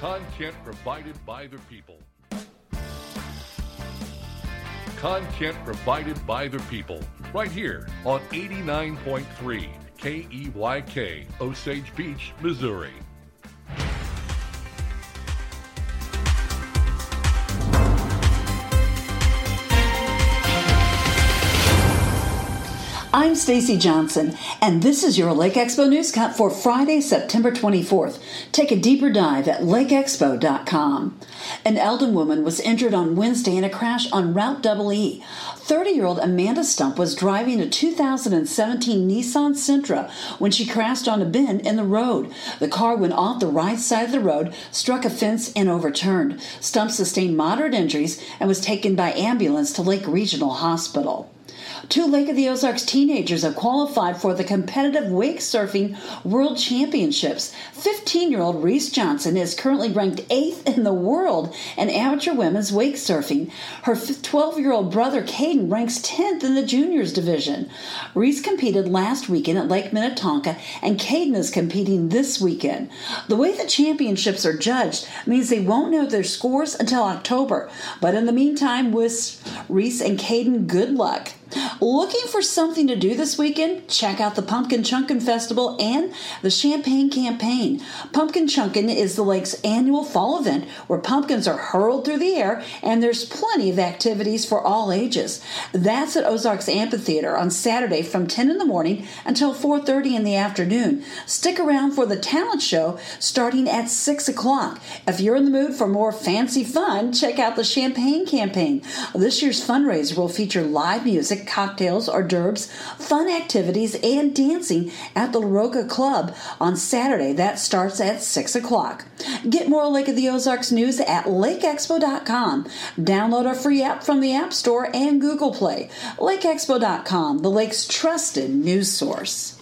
Content provided by the people. Content provided by the people. Right here on 89.3 KEYK, Osage Beach, Missouri. I'm Stacy Johnson, and this is your Lake Expo News Cut for Friday, September 24th. Take a deeper dive at lakeexpo.com. An Eldon woman was injured on Wednesday in a crash on Route Double E. 30 year old Amanda Stump was driving a 2017 Nissan Sentra when she crashed on a bend in the road. The car went off the right side of the road, struck a fence, and overturned. Stump sustained moderate injuries and was taken by ambulance to Lake Regional Hospital. Two Lake of the Ozarks teenagers have qualified for the competitive wake surfing world championships. 15 year old Reese Johnson is currently ranked eighth in the world in amateur women's wake surfing. Her 12 year old brother Caden ranks 10th in the juniors division. Reese competed last weekend at Lake Minnetonka, and Caden is competing this weekend. The way the championships are judged means they won't know their scores until October. But in the meantime, wish Reese and Caden good luck. Looking for something to do this weekend? Check out the Pumpkin Chunkin' Festival and the Champagne Campaign. Pumpkin Chunkin' is the lake's annual fall event where pumpkins are hurled through the air and there's plenty of activities for all ages. That's at Ozarks Amphitheater on Saturday from 10 in the morning until 4.30 in the afternoon. Stick around for the talent show starting at 6 o'clock. If you're in the mood for more fancy fun, check out the Champagne Campaign. This year's fundraiser will feature live music, cocktails, hors d'oeuvres, fun activities, and dancing at the LaRocca Club on Saturday. That starts at 6 o'clock. Get more Lake of the Ozarks news at lakeexpo.com. Download our free app from the App Store and Google Play. LakeExpo.com, the lake's trusted news source.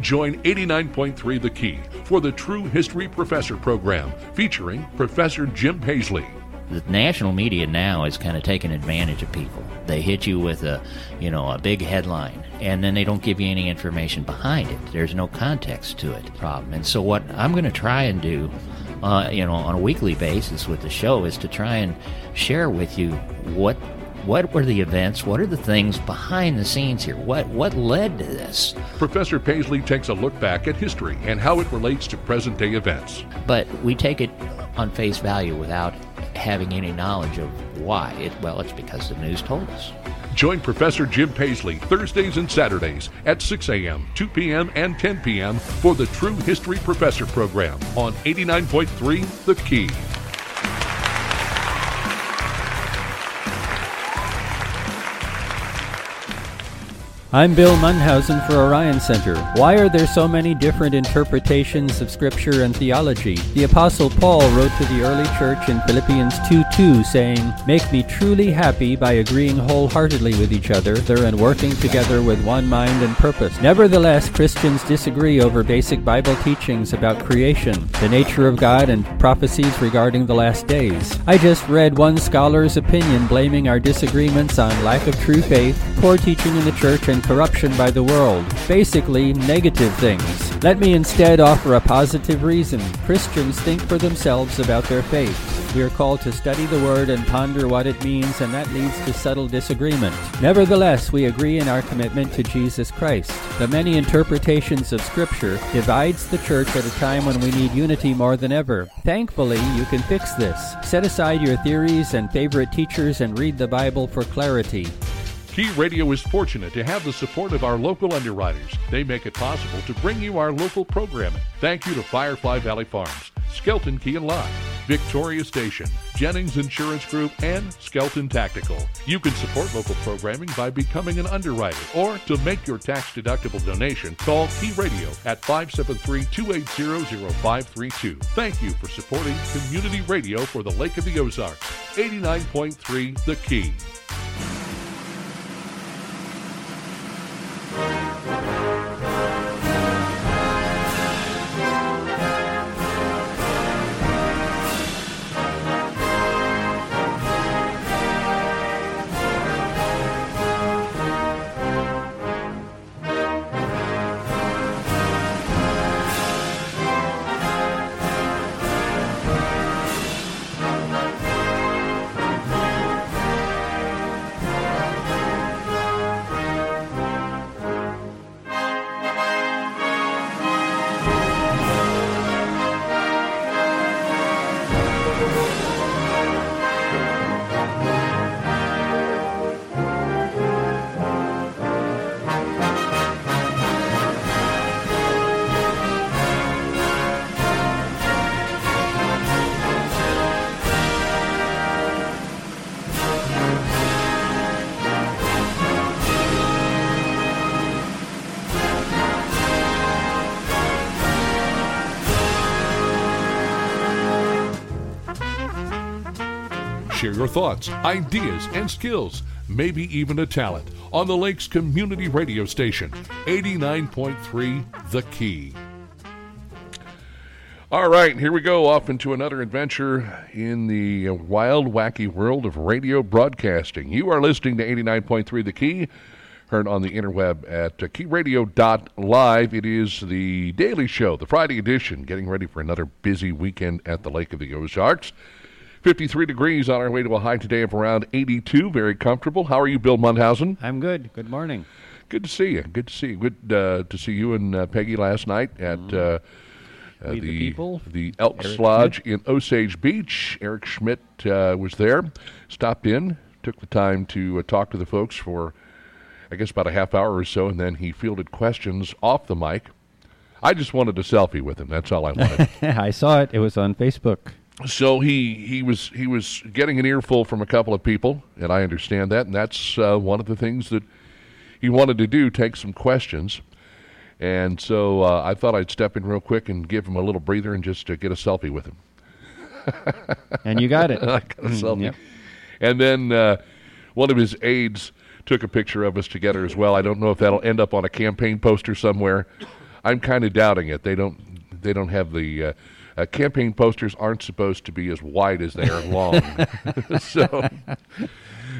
Join 89.3 The Key for the True History Professor program featuring Professor Jim Paisley. The national media now is kind of taking advantage of people. They hit you with a, you know, a big headline, and then they don't give you any information behind it. There's no context to it. Problem. And so what I'm going to try and do, uh, you know, on a weekly basis with the show is to try and share with you what what were the events? What are the things behind the scenes here? What what led to this? Professor Paisley takes a look back at history and how it relates to present day events. But we take it on face value without having any knowledge of why. It, well, it's because the news told us. Join Professor Jim Paisley Thursdays and Saturdays at 6 a.m., 2 p.m., and 10 p.m. for the True History Professor program on 89.3 The Key. I'm Bill Mundhausen for Orion Center. Why are there so many different interpretations of Scripture and theology? The Apostle Paul wrote to the early church in Philippians 2:2, saying, Make me truly happy by agreeing wholeheartedly with each other and working together with one mind and purpose. Nevertheless, Christians disagree over basic Bible teachings about creation, the nature of God, and prophecies regarding the last days. I just read one scholar's opinion blaming our disagreements on lack of true faith, poor teaching in the church, and corruption by the world. Basically, negative things. Let me instead offer a positive reason. Christians think for themselves about their faith. We are called to study the Word and ponder what it means, and that leads to subtle disagreement. Nevertheless, we agree in our commitment to Jesus Christ. The many interpretations of Scripture divides the church at a time when we need unity more than ever. Thankfully, you can fix this. Set aside your theories and favorite teachers and read the Bible for clarity. Key Radio is fortunate to have the support of our local underwriters. They make it possible to bring you our local programming. Thank you to Firefly Valley Farms, Skelton Key and Lock, Victoria Station, Jennings Insurance Group, and Skelton Tactical. You can support local programming by becoming an underwriter or to make your tax deductible donation, call Key Radio at 573-280-0532. Thank you for supporting community radio for the Lake of the Ozarks. 89.3 The Key. Your thoughts, ideas, and skills, maybe even a talent, on the Lakes Community Radio Station, 89.3 The Key. All right, here we go off into another adventure in the wild, wacky world of radio broadcasting. You are listening to 89.3 The Key, heard on the interweb at uh, keyradio.live. It is the daily show, the Friday edition, getting ready for another busy weekend at the Lake of the Ozarks. 53 degrees on our way to a high today of around 82. Very comfortable. How are you, Bill Mundhausen? I'm good. Good morning. Good to see you. Good to see you. Good uh, to see you and uh, Peggy last night at uh, uh, We the People. the Elks Eric Lodge in Osage Beach. Eric Schmidt uh, was there, stopped in, took the time to uh, talk to the folks for, I guess, about a half hour or so, and then he fielded questions off the mic. I just wanted a selfie with him. That's all I wanted. I saw it. It was on Facebook. So he he was he was getting an earful from a couple of people, and I understand that, and that's uh, one of the things that he wanted to do: take some questions. And so uh, I thought I'd step in real quick and give him a little breather and just uh, get a selfie with him. And you got it. I got a selfie. Yep. And then uh, one of his aides took a picture of us together as well. I don't know if that'll end up on a campaign poster somewhere. I'm kind of doubting it. They don't. They don't have the uh, campaign posters aren't supposed to be as wide as they are long. so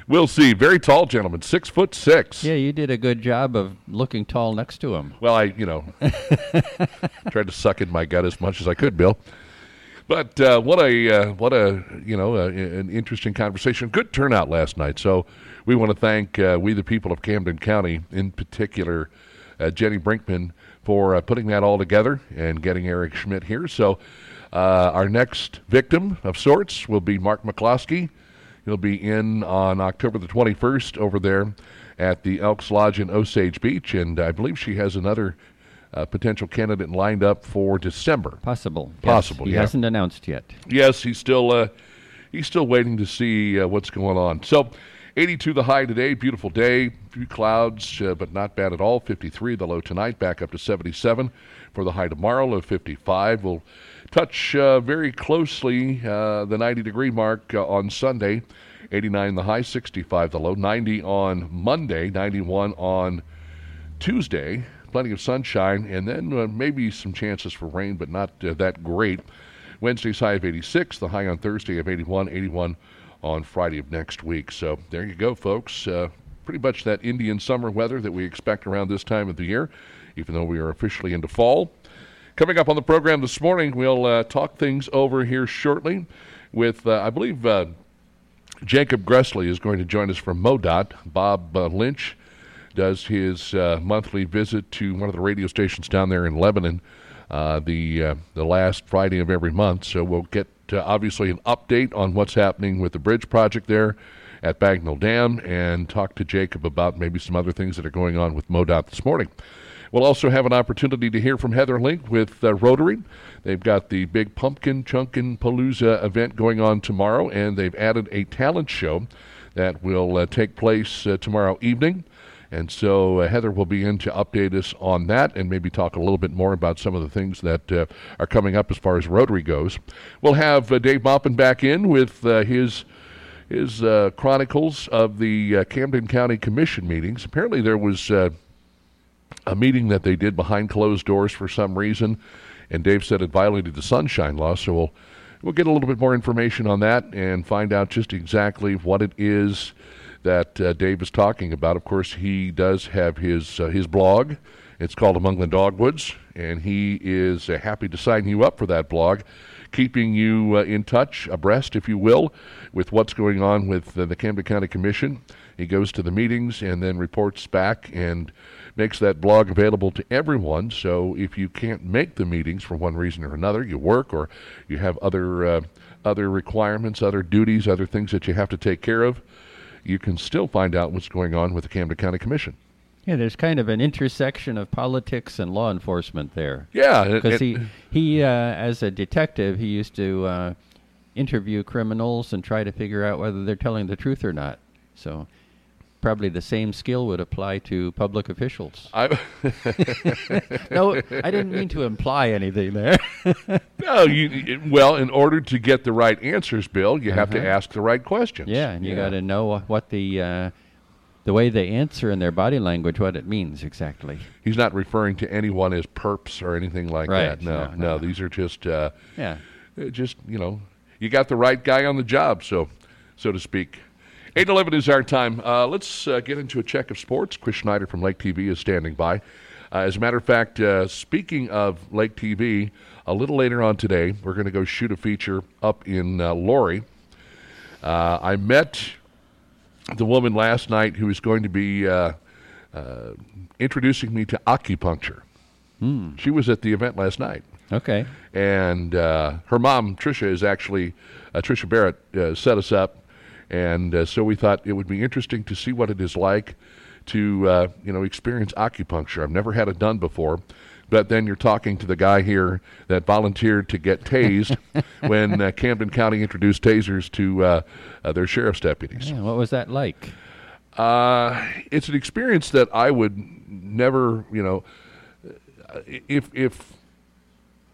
we'll see. Very tall gentleman, six foot six. Yeah, you did a good job of looking tall next to him. Well, I, you know, tried to suck in my gut as much as I could, Bill. But uh, what a uh, what a you know uh, an interesting conversation. Good turnout last night. So we want to thank uh, we the people of Camden County, in particular, uh, Jenny Brinkman for uh, putting that all together and getting Eric Schmidt here. So uh, our next victim of sorts will be Mark McCloskey. He'll be in on October the 21st over there at the Elks Lodge in Osage Beach, and I believe she has another uh, potential candidate lined up for December. Possible. Yes, Possible, He yeah. hasn't announced yet. Yes, he's still uh, he's still waiting to see uh, what's going on. So, 82 the high today, beautiful day, few clouds, uh, but not bad at all. 53 the low tonight, back up to 77 for the high tomorrow, low 55. We'll touch uh, very closely uh, the 90 degree mark uh, on Sunday. 89 the high, 65 the low, 90 on Monday, 91 on Tuesday, plenty of sunshine, and then uh, maybe some chances for rain, but not uh, that great. Wednesday's high of 86, the high on Thursday of 81, 81 on Friday of next week. So there you go, folks. Uh, pretty much that Indian summer weather that we expect around this time of the year, even though we are officially into fall. Coming up on the program this morning, we'll uh, talk things over here shortly with, uh, I believe, uh, Jacob Gressley is going to join us from MoDOT. Bob uh, Lynch does his uh, monthly visit to one of the radio stations down there in Lebanon the the last Friday of every month. So we'll get uh, obviously an update on what's happening with the bridge project there at Bagnell Dam and talk to Jacob about maybe some other things that are going on with MoDOT this morning. We'll also have an opportunity to hear from Heather Link with uh, Rotary. They've got the big Pumpkin Chunkin Palooza event going on tomorrow, and they've added a talent show that will uh, take place uh, tomorrow evening. And so uh, Heather will be in to update us on that and maybe talk a little bit more about some of the things that uh, are coming up as far as Rotary goes. We'll have uh, Dave Maupin back in with uh, his his uh, chronicles of the uh, Camden County Commission meetings. Apparently, there was a meeting that they did behind closed doors for some reason, and Dave said it violated the sunshine law. So we'll we'll get a little bit more information on that and find out just exactly what it is that uh, Dave is talking about. Of course, he does have his uh, his blog. It's called Among the Dogwoods, and he is uh, happy to sign you up for that blog, keeping you uh, in touch, abreast, if you will, with what's going on with uh, the Camden County Commission. He goes to the meetings and then reports back and makes that blog available to everyone. So if you can't make the meetings for one reason or another, you work or you have other uh, other requirements, other duties, other things that you have to take care of, you can still find out what's going on with the Camden County Commission. Yeah, there's kind of an intersection of politics and law enforcement there. Yeah, Because he, he uh, as a detective, he used to uh, interview criminals and try to figure out whether they're telling the truth or not. So probably the same skill would apply to public officials. I, no, I didn't mean to imply anything there. no, you well, in order to get the right answers, Bill, you have to Uh-huh. ask the right questions. yeah, and you got to know what the uh, the way they answer in their body language, what it means exactly. He's not referring to anyone as perps or anything like Right, that. No, no, no, no. these are just, uh, Yeah. uh, just you know, you got the right guy on the job, so, so to speak. Eight eleven is our time. Uh, let's uh, get into a check of sports. Chris Schneider from Lake TV is standing by. Uh, as a matter of fact, uh, speaking of Lake TV, a little later on today, we're going to go shoot a feature up in uh, Laurie. Uh, I met the woman last night who is going to be uh, uh, introducing me to acupuncture. She was at the event last night, Okay. and uh, her mom, Trisha, is actually uh, Trisha Barrett, uh, set us up, and uh, so we thought it would be interesting to see what it is like to uh, you know experience acupuncture. I've never had it done before. But then you're talking to the guy here that volunteered to get tased when uh, Camden County introduced tasers to uh, uh, their sheriff's deputies. Yeah, what was that like? Uh, it's an experience that I would never, you know, if if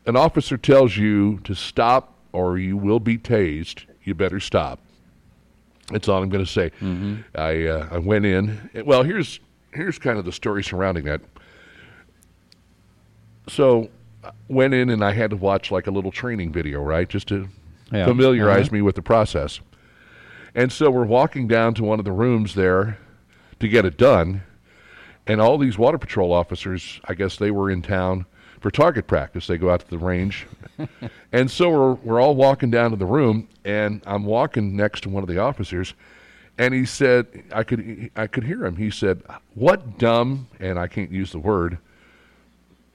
an officer tells you to stop or you will be tased, you better stop. That's all I'm going to say. I uh, I went in. Well, here's here's kind of the story surrounding that. So, I went in and I had to watch like a little training video, right, just to Yeah. familiarize Uh-huh. me with the process. And so we're walking down to one of the rooms there to get it done. And all these water patrol officers, I guess they were in town for target practice. They go out to the range. and so we're, we're all walking down to the room, and I'm walking next to one of the officers. And he said, I could, I could hear him. He said, What dumb, and I can't use the word,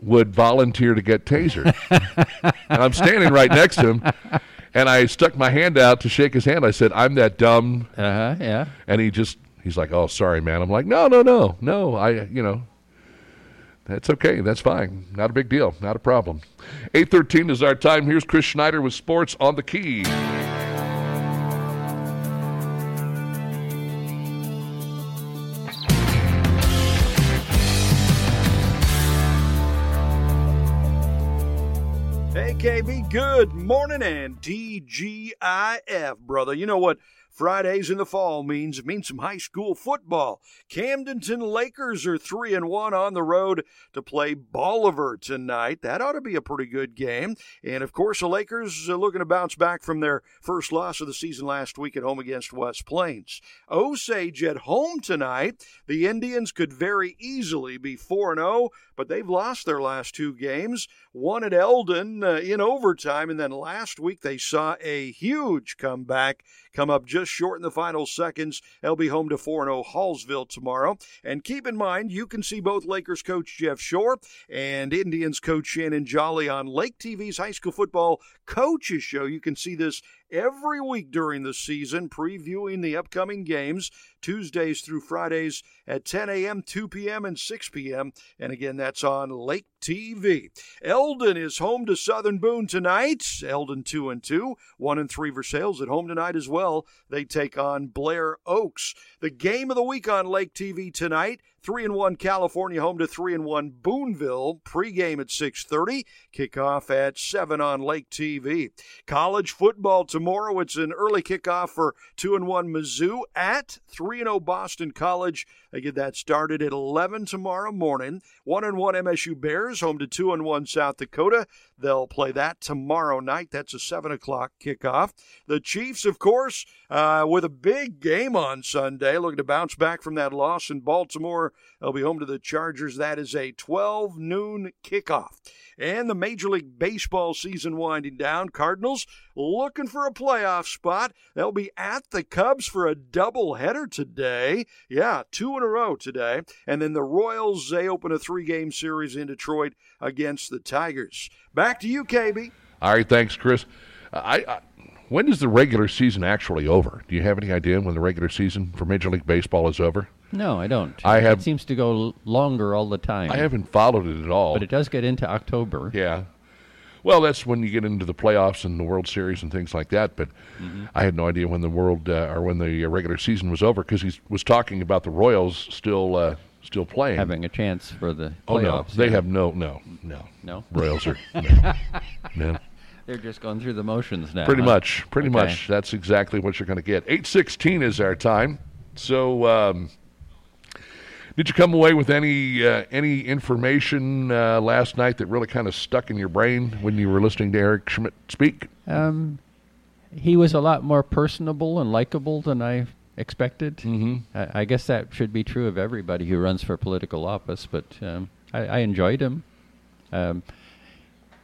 would volunteer to get tasered? and I'm standing right next to him. And I stuck my hand out to shake his hand. I said, I'm that dumb Uh huh. Yeah. and he just he's like, "Oh, sorry, man." I'm like, "No, no, no, no. I, you know, that's okay. That's fine. Not a big deal. Not a problem." Eight thirteen is our time. Here's Chris Schneider with sports on the key. Hey, KB, good morning and TGIF, brother. You know what Fridays in the fall means? Means some high school football. Camdenton Lakers are 3 and 1 on the road to play Bolivar tonight. That ought to be a pretty good game. And of course, the Lakers are looking to bounce back from their first loss of the season last week at home against West Plains. Osage at home tonight. The Indians could very easily be 4 and 0, but they've lost their last two games. One at Eldon uh, in overtime, and then last week they saw a huge comeback come up just short in the final seconds. They'll be home to 4 0 Hallsville tomorrow. And keep in mind, you can see both Lakers coach Jeff Shore and Indians coach Shannon Jolly on Lake TV's High School Football Coaches Show. You can see this every week during the season, previewing the upcoming games Tuesdays through Fridays at 10 a.m., 2 p.m., and 6 p.m. And again, that's on Lake TV. Eldon is home to Southern Boone tonight. Eldon 2 and 2, 1 and 3 Versailles at home tonight as well. They take on Blair Oaks. The game of the week on Lake TV tonight. 3 and 1 California home to 3 and 1 Boonville. Pregame at 6:30, kickoff at 7 on Lake TV. College football tomorrow. It's an early kickoff for 2 and 1 Mizzou at 3 and 0 Boston College. They get that started at 11 tomorrow morning. 1 and 1 MSU Bears home to 2 and 1 South Dakota. They'll play that tomorrow night. That's a 7 o'clock kickoff. The Chiefs, of course, uh, with a big game on Sunday, looking to bounce back from that loss in Baltimore. They'll be home to the Chargers. That is a 12 noon kickoff. And the Major League Baseball season winding down. Cardinals looking for a playoff spot. They'll be at the Cubs for a doubleheader today. Yeah, two in a row today. And then the Royals, they open a three game series in Detroit against the Tigers. Back to you, KB. All right, thanks, Chris. Uh, I, I when is the regular season actually over? Do you have any idea when the regular season for Major League Baseball is over? No, I don't. I have- It seems to go longer all the time. I haven't followed it at all. but it does get into October. Yeah. Well, that's when you get into the playoffs and the World Series and things like that. But mm-hmm. I had no idea when the world uh, or when the regular season was over because he was talking about the Royals still uh, still playing, having a chance for the playoffs. Oh no, they yeah. have no, no, no, no. Royals are no. no. They're just going through the motions now. Pretty huh? much, pretty okay. much. That's exactly what you're going to get. Eight sixteen is our time. So. Um, did you come away with any uh, any information uh, last night that really kind of stuck in your brain when you were listening to Eric Schmidt speak? Um, he was a lot more personable and likable than I expected. Mm-hmm. I, I, guess that should be true of everybody who runs for political office, but um, I, I, enjoyed him. Um,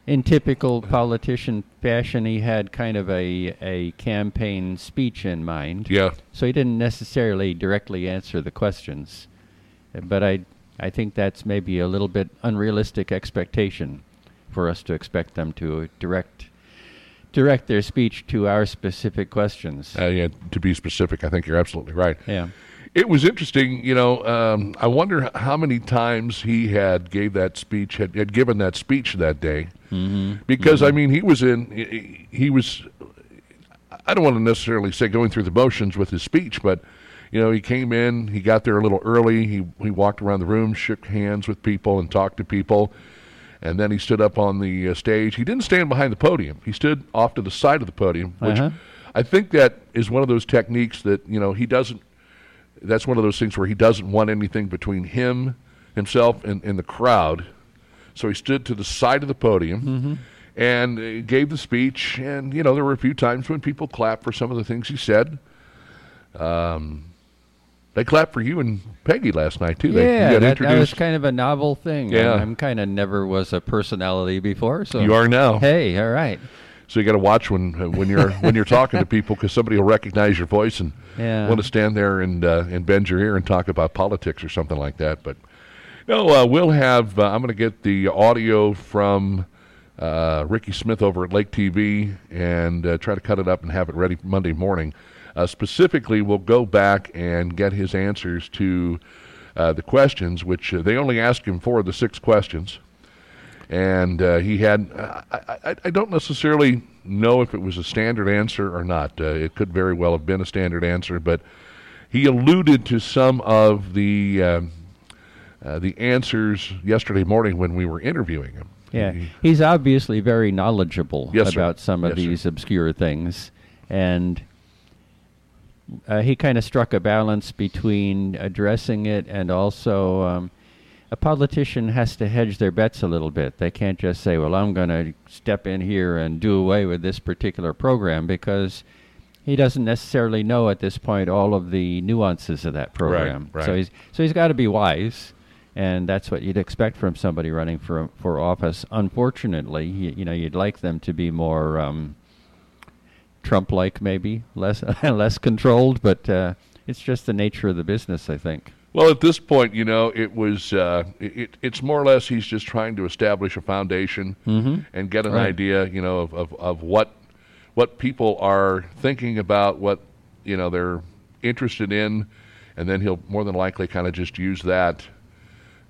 in typical politician fashion, he had kind of a, a campaign speech in mind. Yeah. So he didn't necessarily directly answer the questions but I I think that's maybe a little bit unrealistic expectation for us to expect them to direct direct their speech to our specific questions. Uh, yeah, to be specific, I think you're absolutely right. Yeah. It was interesting, you know. Um, I wonder how many times he had gave that speech, had, had given that speech that day, mm-hmm. because mm-hmm. I mean, he was in, he, he was. I don't want to necessarily say going through the motions with his speech, but you know, he came in, he got there a little early. He he walked around the room, shook hands with people, and talked to people. And then he stood up on the uh, stage. He didn't stand behind the podium. He stood off to the side of the podium, which uh-huh. I think that is one of those techniques that you know he doesn't. That's one of those things where he doesn't want anything between him, himself, and, and the crowd. So he stood to the side of the podium. Mm-hmm and uh, gave the speech. And you know, there were a few times when people clapped for some of the things he said. Um, they clapped for you and Peggy last night too. Yeah, they, that, that, was kind of a novel thing. Yeah, I'm, I'm kind of never was a personality before, so you are now. Hey, all right. So you got to watch when uh, when you're when you're talking to people because somebody will recognize your voice and yeah. want to stand there and uh, and bend your ear and talk about politics or something like that. But no, uh, we'll have. Uh, I'm going to get the audio from uh, Ricky Smith over at Lake TV and uh, try to cut it up and have it ready Monday morning. Uh, specifically, we'll go back and get his answers to uh, the questions, which uh, they only asked him four of the six questions. And uh, he had, I, I, I, don't necessarily know if it was a standard answer or not. Uh, it could very well have been a standard answer, but he alluded to some of the. Um, uh, the answers yesterday morning when we were interviewing him. Yeah, he's obviously very knowledgeable yes, about some of yes, these sir. obscure things, and uh, he kind of struck a balance between addressing it and also um, a politician has to hedge their bets a little bit. They can't just say, "Well, I'm going to step in here and do away with this particular program," because he doesn't necessarily know at this point all of the nuances of that program. Right, right. So he's so he's got to be wise, and that's what you'd expect from somebody running for for office. Unfortunately, you, you know, you'd like them to be more. Um, Trump-like, maybe less less controlled, but uh, it's just the nature of the business, I think. Well, at this point, you know, it was uh, it, it's more or less he's just trying to establish a foundation mm-hmm. and get an right. idea, you know, of, of, of what what people are thinking about, what you know they're interested in, and then he'll more than likely kind of just use that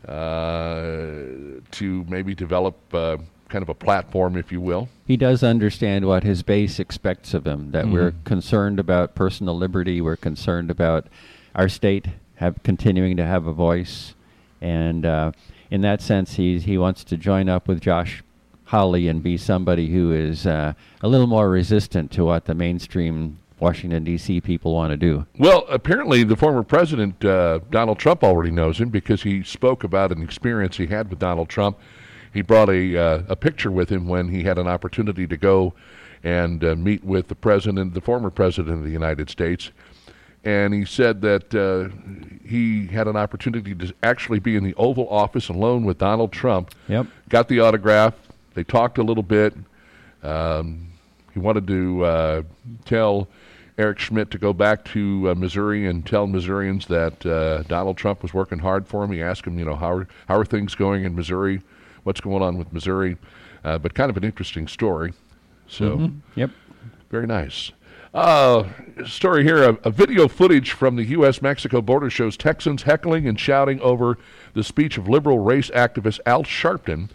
uh, to maybe develop uh, kind of a platform, if you will. He does understand what his base expects of him. That mm-hmm. we're concerned about personal liberty. We're concerned about our state have continuing to have a voice, and uh, in that sense, he he wants to join up with Josh Hawley and be somebody who is uh, a little more resistant to what the mainstream Washington D.C. people want to do. Well, apparently, the former president uh, Donald Trump already knows him because he spoke about an experience he had with Donald Trump he brought a uh, a picture with him when he had an opportunity to go and uh, meet with the president, the former president of the United States. And he said that uh, he had an opportunity to actually be in the Oval Office alone with Donald Trump. Yep. Got the autograph. They talked a little bit. Um, he wanted to uh, tell Eric Schmidt to go back to uh, Missouri and tell Missourians that uh, Donald Trump was working hard for him. He asked him, you know, how are, how are things going in Missouri? What's going on with Missouri, uh, but kind of an interesting story. So, mm-hmm. yep, very nice. Uh, story here: a, a, video footage from the U.S.-Mexico border shows Texans heckling and shouting over the speech of liberal race activist Al Sharpton,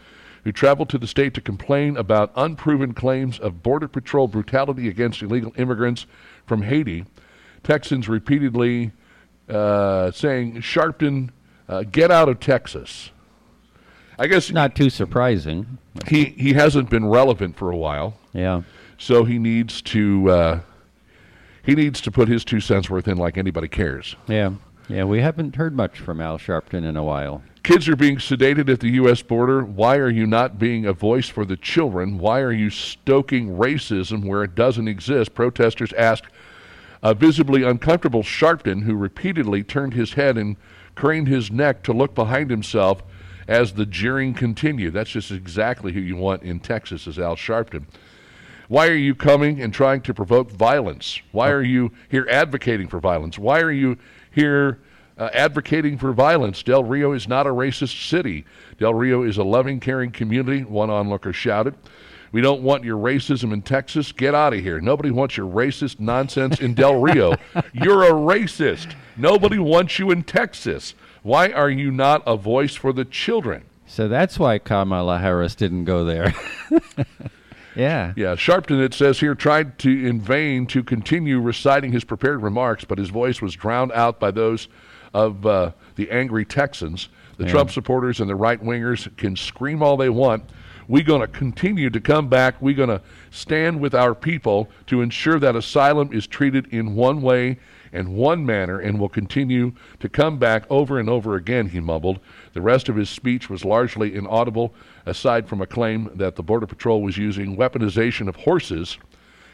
who traveled to the state to complain about unproven claims of Border Patrol brutality against illegal immigrants from Haiti. Texans repeatedly uh, saying, Sharpton, uh, get out of Texas. I guess Not too surprising. he, he hasn't been relevant for a while, Yeah. so he needs to uh, he needs to put his two cents worth in like anybody cares. Yeah. Yeah, we haven't heard much from Al Sharpton in a while. Kids are being sedated at the U.S. border. Why are you not being a voice for the children? Why are you stoking racism where it doesn't exist? Protesters asked a visibly uncomfortable Sharpton, who repeatedly turned his head and craned his neck to look behind himself as the jeering continued. That's just exactly who you want in Texas, is Al Sharpton. Why are you coming and trying to provoke violence? Why are you here advocating for violence? Why are you here uh, advocating for violence? Del Rio is not a racist city. Del Rio is a loving, caring community, one onlooker shouted. We don't want your racism in Texas. Get out of here. Nobody wants your racist nonsense in Del Rio. You're a racist. Nobody wants you in Texas. Why are you not a voice for the children? So that's why Kamala Harris didn't go there. yeah. Yeah, Sharpton, it says here, tried to in vain to continue reciting his prepared remarks, but his voice was drowned out by those of uh, the angry Texans. The Yeah. Trump supporters and the right wingers can scream all they want. We're going to continue to come back. We're going to stand with our people to ensure that asylum is treated in one way and one manner and will continue to come back over and over again, he mumbled. The rest of his speech was largely inaudible, aside from a claim that the Border Patrol was using weaponization of horses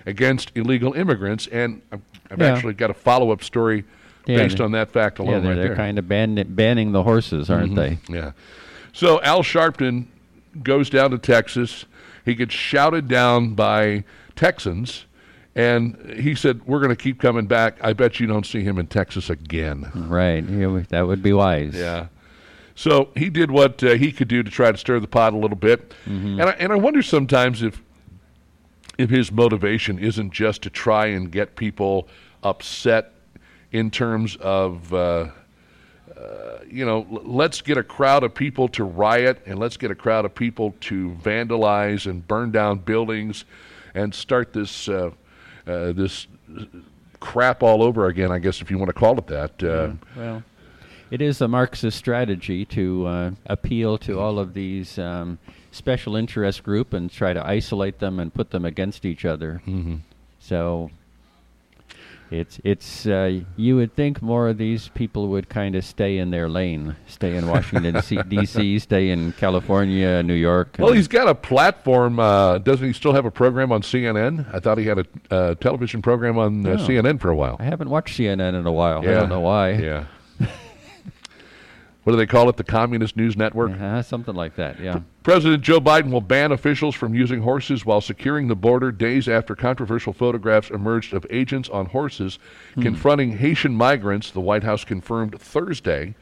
against illegal immigrants. And I've, Yeah. actually got a follow up story Yeah, based on that fact Yeah, alone they're, right they're there. kind of ban- banning the horses, aren't mm-hmm. they? Yeah. So Al Sharpton goes down to Texas. He gets shouted down by Texans, and he said, "We're going to keep coming back. I bet you don't see him in Texas again." Right. Yeah, that would be wise. Yeah. So he did what uh, he could do to try to stir the pot a little bit, and I, and I wonder sometimes if if his motivation isn't just to try and get people upset in terms of. Uh, uh, you know, l- let's get a crowd of people to riot and let's get a crowd of people to vandalize and burn down buildings and start this uh, this crap all over again. I guess if you want to call it that. Uh, Well, it is a Marxist strategy to uh, appeal to all of these um, special interest group and try to isolate them and put them against each other. Mm-hmm. So it's it's uh, you would think more of these people would kind of stay in their lane, stay in Washington D.C., stay in California, New York. Well, he's got a platform. Uh, doesn't he still have a program on CNN? I thought he had a uh, television program on uh, Oh. CNN for a while. I haven't watched CNN in a while. Yeah. I don't know why. Yeah. What do they call it? The Communist News Network? Uh-huh, something like that. Yeah. President Joe Biden will ban officials from using horses while securing the border days after controversial photographs emerged of agents on horses confronting Haitian migrants, the White House confirmed Thursday.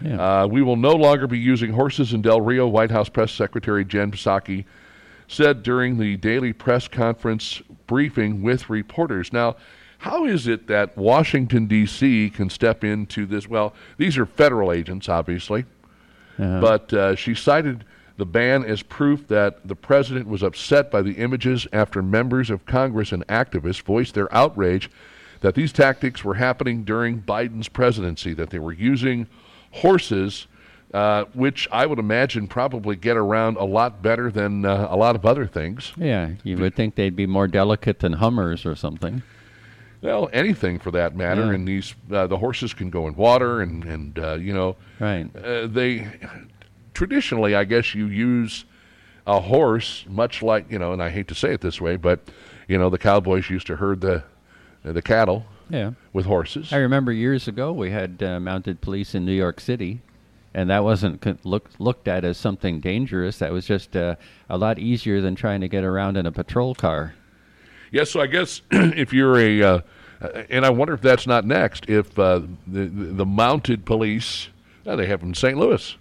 Yeah. Uh, we will no longer be using horses in Del Rio, White House Press Secretary Jen Psaki said during the daily press conference briefing with reporters. Now, how is it that Washington, D.C. can step into this? Well, these are federal agents, obviously, Uh-huh. but uh, she cited the ban as proof that the president was upset by the images after members of Congress and activists voiced their outrage that these tactics were happening during Biden's presidency, that they were using horses, uh, which I would imagine probably get around a lot better than uh, a lot of other things. Yeah, you would think they'd be more delicate than Hummers or something. Well, anything for that matter. Yeah. And these uh, the horses can go in water, and and uh, you know, Right. uh, they traditionally, I guess, you use a horse much like you know, and I hate to say it this way, but you know, the cowboys used to herd the the cattle Yeah. with horses. I remember years ago we had uh, mounted police in New York City, and that wasn't looked looked at as something dangerous. That was just uh, a lot easier than trying to get around in a patrol car. Yes, so I guess if you're a, uh, uh, and I wonder if that's not next. If uh, the, the mounted police, uh, they have them in St. Louis.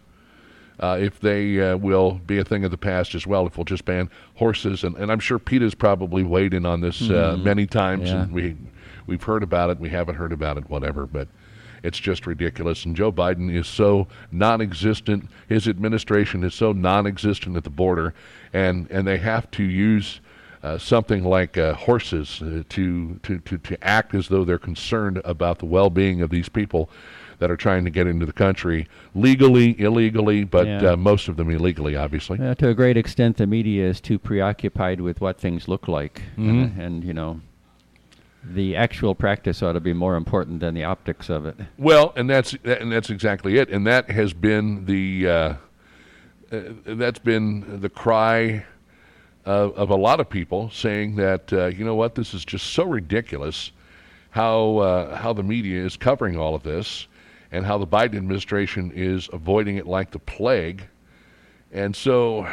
Uh, if they uh, will be a thing of the past as well, if we'll just ban horses, and, and I'm sure Peter's probably weighed in on this uh, many times, Yeah. and we we've heard about it, we haven't heard about it, whatever. But It's just ridiculous. And Joe Biden is so non existent. His administration is so non existent at the border. And, and they have to use uh, something like uh, horses uh, to, to, to, to act as though they're concerned about the well being of these people that are trying to get into the country legally, illegally, but yeah. uh, most of them illegally, obviously. Uh, to a great extent, the media is too preoccupied with what things look like, mm-hmm. and, and, you know, the actual practice ought to be more important than the optics of it. Well, and that's and that's exactly it, and that has been the uh, uh, that's been the cry of, of, a lot of people saying that uh, you know what this is just so ridiculous how uh, how the media is covering all of this and how the Biden administration is avoiding it like the plague, and so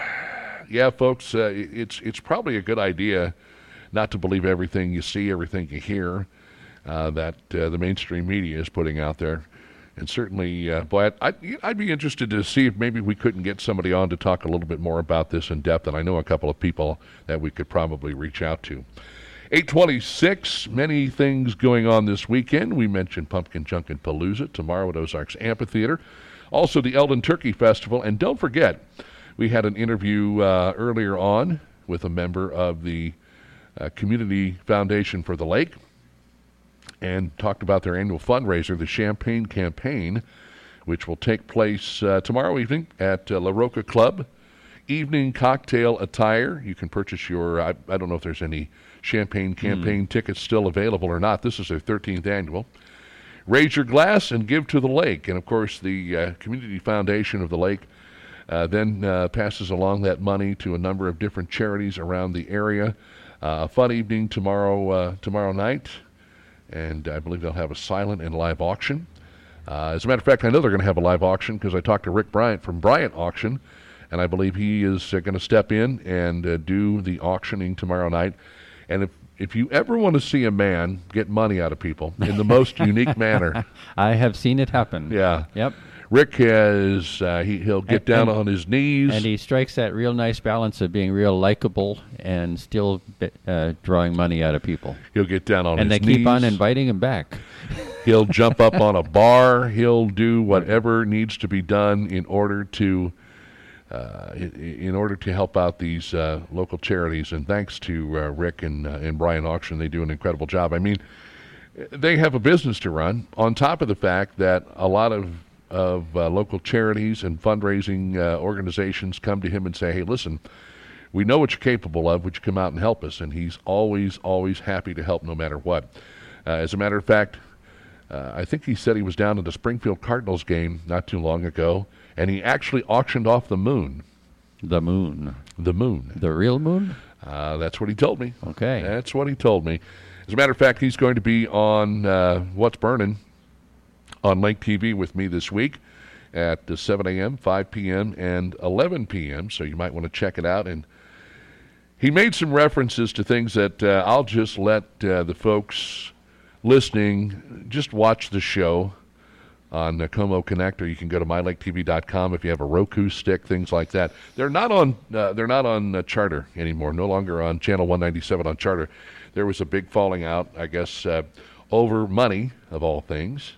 yeah, folks, uh, it's it's probably a good idea not to believe everything you see, everything you hear uh, that uh, the mainstream media is putting out there. And certainly, uh, boy, I'd, I'd, be interested to see if maybe we couldn't get somebody on to talk a little bit more about this in depth. And I know a couple of people that we could probably reach out to. 826, many things going on this weekend. We mentioned Pumpkin Chunkin Palooza tomorrow at Ozarks Amphitheater. Also, the Eldon Turkey Festival. And don't forget, we had an interview uh, earlier on with a member of the uh, Community Foundation for the Lake and talked about their annual fundraiser, the Champagne Campaign, which will take place uh, tomorrow evening at uh, La Roca Club. Evening cocktail attire. You can purchase your, I, I don't know if there's any Champagne Campaign mm. tickets still available or not. This is their 13th annual. Raise your glass and give to the lake. And of course, the uh, Community Foundation of the Lake uh, then uh, passes along that money to a number of different charities around the area. Uh, a fun evening tomorrow uh, tomorrow night, and I believe they'll have a silent and live auction. Uh, as a matter of fact, I know they're going to have a live auction because I talked to Rick Bryant from Bryant Auction, and I believe he is uh, going to step in and uh, do the auctioning tomorrow night. And if if you ever want to see a man get money out of people in the most unique manner, I have seen it happen. Yeah. Yep. Rick has uh, he he'll get and, down and, on his knees, and he strikes that real nice balance of being real likable and still uh, drawing money out of people. He'll get down on and his knees, and they keep on inviting him back. he'll jump up on a bar. He'll do whatever needs to be done in order to. Uh, in order to help out these uh, local charities, and thanks to uh, Rick and uh, and Bryant Auction, they do an incredible job. I mean, they have a business to run. On top of the fact that a lot of of uh, local charities and fundraising uh, organizations come to him and say, hey, listen, we know what you're capable of. Would you come out and help us? And he's always, always happy to help no matter what. Uh, as a matter of fact, uh, I think he said he was down at the Springfield Cardinals game not too long ago, and he actually auctioned off the moon. The moon. The moon. The real moon? Uh, that's what he told me. Okay. That's what he told me. As a matter of fact, he's going to be on uh, What's Burning on Lake TV with me this week at 7 a.m., 5 p.m., and 11 p.m. So you might want to check it out. And he made some references to things that uh, I'll just let uh, the folks listening just watch the show on the Co-Mo Connector. You can go to mylaketv.com if you have a Roku stick, things like that. They're not on. Uh, they're not on uh, Charter anymore. No longer on channel 197 on Charter. There was a big falling out, I guess, uh, over money of all things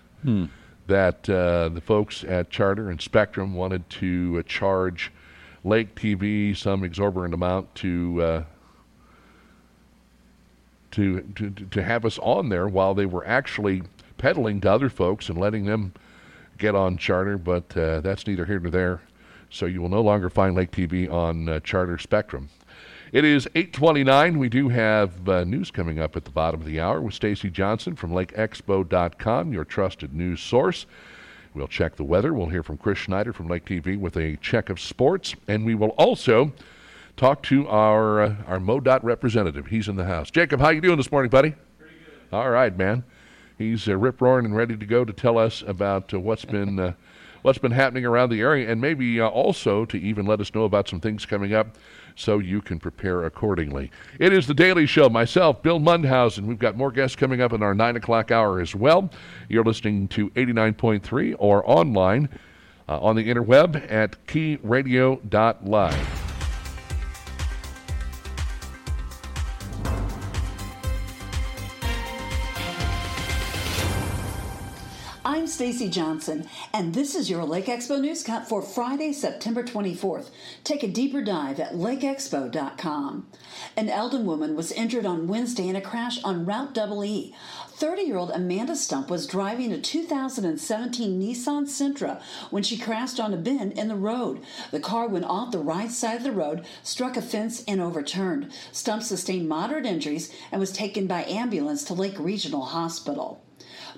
that uh, the folks at Charter and Spectrum wanted to uh, charge Lake TV some exorbitant amount to, uh, to to to have us on there while they were actually peddling to other folks and letting them get on Charter. But uh, that's neither here nor there. So you will no longer find Lake TV on uh, Charter Spectrum. It is 829. We do have uh, news coming up at the bottom of the hour with Stacy Johnson from LakeExpo.com, your trusted news source. We'll check the weather. We'll hear from Chris Schneider from Lake TV with a check of sports. And we will also talk to our uh, our MoDOT representative. He's in the house. Jacob, how you doing this morning, buddy? Pretty good. All right, man. He's uh, rip roaring and ready to go to tell us about uh, what's been uh, what's been happening around the area, and maybe uh, also to even let us know about some things coming up so you can prepare accordingly. It is the Daily Show. Myself, Bill Mundhausen. We've got more guests coming up in our 9 o'clock hour as well. You're listening to 89.3 or online uh, on the interweb at keyradio.live. I'm Johnson, and this is your Lake Expo News Cut for Friday, September 24th. Take a deeper dive at lakeexpo.com. An Eldon woman was injured on Wednesday in a crash on Route EE. 30 year old Amanda Stump was driving a 2017 Nissan Sentra when she crashed on a bend in the road. The car went off the right side of the road, struck a fence, and overturned. Stump sustained moderate injuries and was taken by ambulance to Lake Regional Hospital.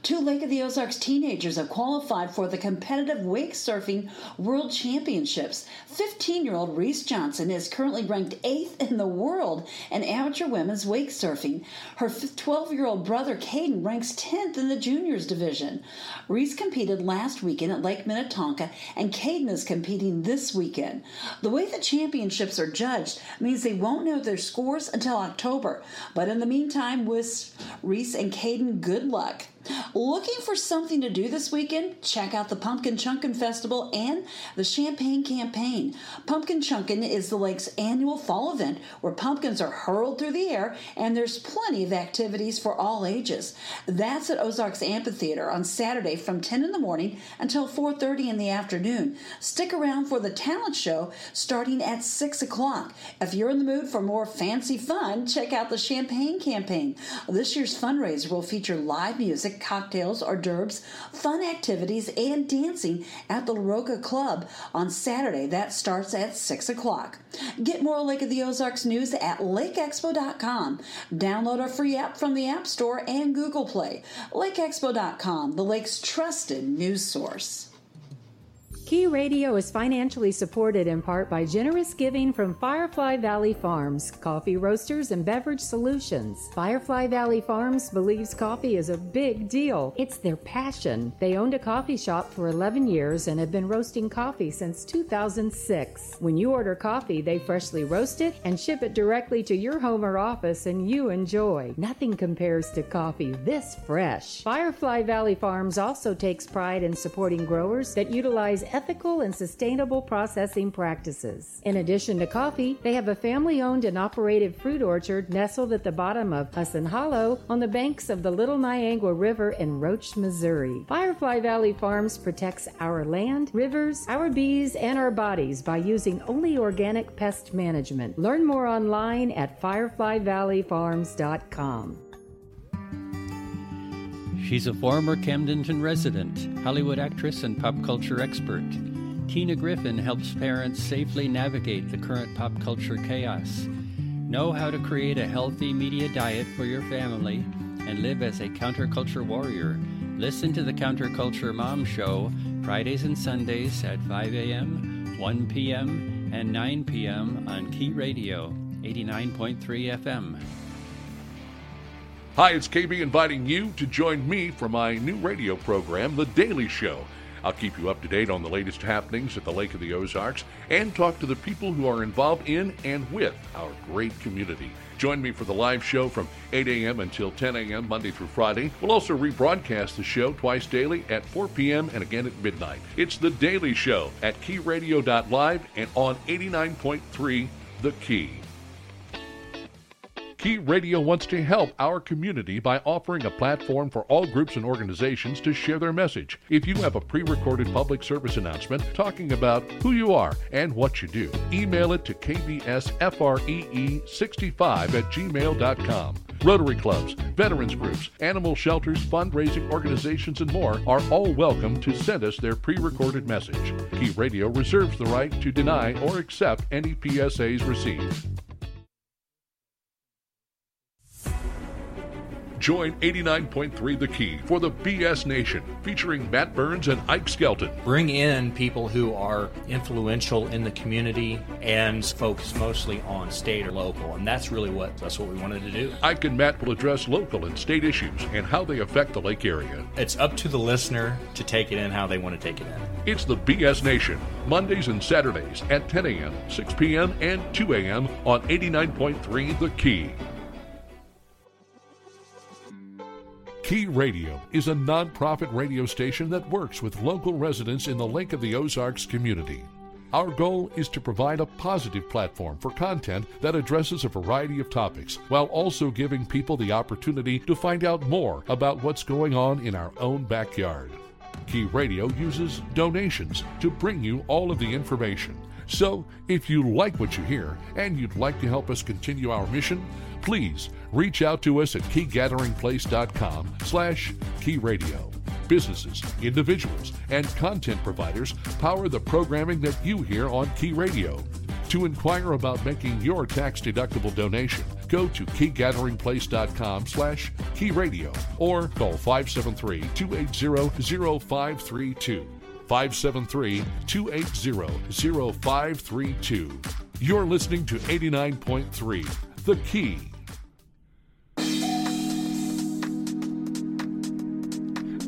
Two Lake of the Ozarks teenagers have qualified for the competitive wake surfing world championships. 15 year old Reese Johnson is currently ranked eighth in the world in amateur women's wake surfing. Her 12 year old brother Caden ranks 10th in the juniors division. Reese competed last weekend at Lake Minnetonka, and Caden is competing this weekend. The way the championships are judged means they won't know their scores until October. But in the meantime, wish Reese and Caden good luck. Looking for something to do this weekend? Check out the Pumpkin Chunkin' Festival and the Champagne Campaign. Pumpkin Chunkin' is the lake's annual fall event where pumpkins are hurled through the air and there's plenty of activities for all ages. That's at Ozarks Amphitheater on Saturday from 10 in the morning until 4.30 in the afternoon. Stick around for the talent show starting at 6 o'clock. If you're in the mood for more fancy fun, check out the Champagne Campaign. This year's fundraiser will feature live music cocktails, hors d'oeuvres, fun activities, and dancing at the LaRocca Club on Saturday. That starts at 6 o'clock. Get more Lake of the Ozarks news at lakeexpo.com. Download our free app from the App Store and Google Play. LakeExpo.com, the lake's trusted news source. Key Radio is financially supported in part by generous giving from Firefly Valley Farms, coffee roasters and beverage solutions. Firefly Valley Farms believes coffee is a big deal. It's their passion. They owned a coffee shop for 11 years and have been roasting coffee since 2006. When you order coffee, they freshly roast it and ship it directly to your home or office and you enjoy. Nothing compares to coffee this fresh. Firefly Valley Farms also takes pride in supporting growers that utilize ethical and sustainable processing practices. In addition to coffee, they have a family owned and operated fruit orchard nestled at the bottom of Husson Hollow on the banks of the Little Niangua River in Roach, Missouri. Firefly Valley Farms protects our land, rivers, our bees, and our bodies by using only organic pest management. Learn more online at fireflyvalleyfarms.com. She's a former Camdenton resident, Hollywood actress, and pop culture expert. Tina Griffin helps parents safely navigate the current pop culture chaos. Know how to create a healthy media diet for your family and live as a counterculture warrior. Listen to the Counterculture Mom Show Fridays and Sundays at 5 a.m., 1 p.m., and 9 p.m. on Key Radio 89.3 FM. Hi, it's KB inviting you to join me for my new radio program, The Daily Show. I'll keep you up to date on the latest happenings at the Lake of the Ozarks and talk to the people who are involved in and with our great community. Join me for the live show from 8 a.m. until 10 a.m. Monday through Friday. We'll also rebroadcast the show twice daily at 4 p.m. and again at midnight. It's The Daily Show at keyradio.live and on 89.3 The Key. Key Radio wants to help our community by offering a platform for all groups and organizations to share their message. If you have a pre recorded public service announcement talking about who you are and what you do, email it to kbsfree65 at gmail.com. Rotary clubs, veterans groups, animal shelters, fundraising organizations, and more are all welcome to send us their pre recorded message. Key Radio reserves the right to deny or accept any PSAs received. Join 89.3 The Key for the BS Nation, featuring Matt Burns and Ike Skelton. Bring in people who are influential in the community and focus mostly on state or local, and that's really what that's what we wanted to do. Ike and Matt will address local and state issues and how they affect the lake area. It's up to the listener to take it in how they want to take it in. It's the BS Nation, Mondays and Saturdays at 10 a.m., 6 p.m., and 2 a.m. on 89.3 The Key. Key Radio is a nonprofit radio station that works with local residents in the Lake of the Ozarks community. Our goal is to provide a positive platform for content that addresses a variety of topics while also giving people the opportunity to find out more about what's going on in our own backyard. Key Radio uses donations to bring you all of the information. So, if you like what you hear and you'd like to help us continue our mission, please reach out to us at keygatheringplace.com slash keyradio. Businesses, individuals, and content providers power the programming that you hear on Key Radio. To inquire about making your tax-deductible donation, go to keygatheringplace.com slash keyradio or call 573-280-0532. 573-280-0532. You're listening to 89.3 The Key.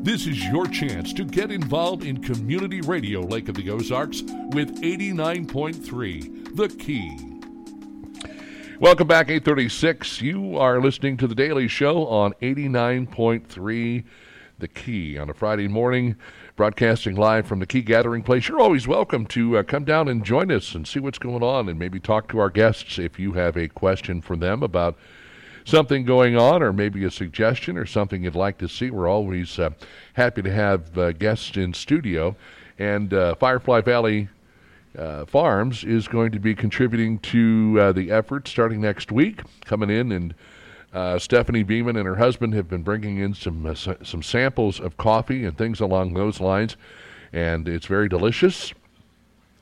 This is your chance to get involved in community radio Lake of the Ozarks with 89.3 The Key. Welcome back, 836. You are listening to The Daily Show on 89.3 The Key on a Friday morning, broadcasting live from the Key Gathering Place. You're always welcome to uh, come down and join us and see what's going on and maybe talk to our guests if you have a question for them about something going on or maybe a suggestion or something you'd like to see. We're always uh, happy to have uh, guests in studio. And uh, Firefly Valley uh, Farms is going to be contributing to uh, the effort starting next week, coming in and uh, Stephanie Beeman and her husband have been bringing in some uh, some samples of coffee and things along those lines, and it's very delicious.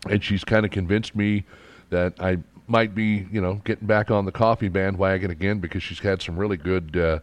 And she's kind of convinced me that I might be, you know, getting back on the coffee bandwagon again because she's had some really good uh,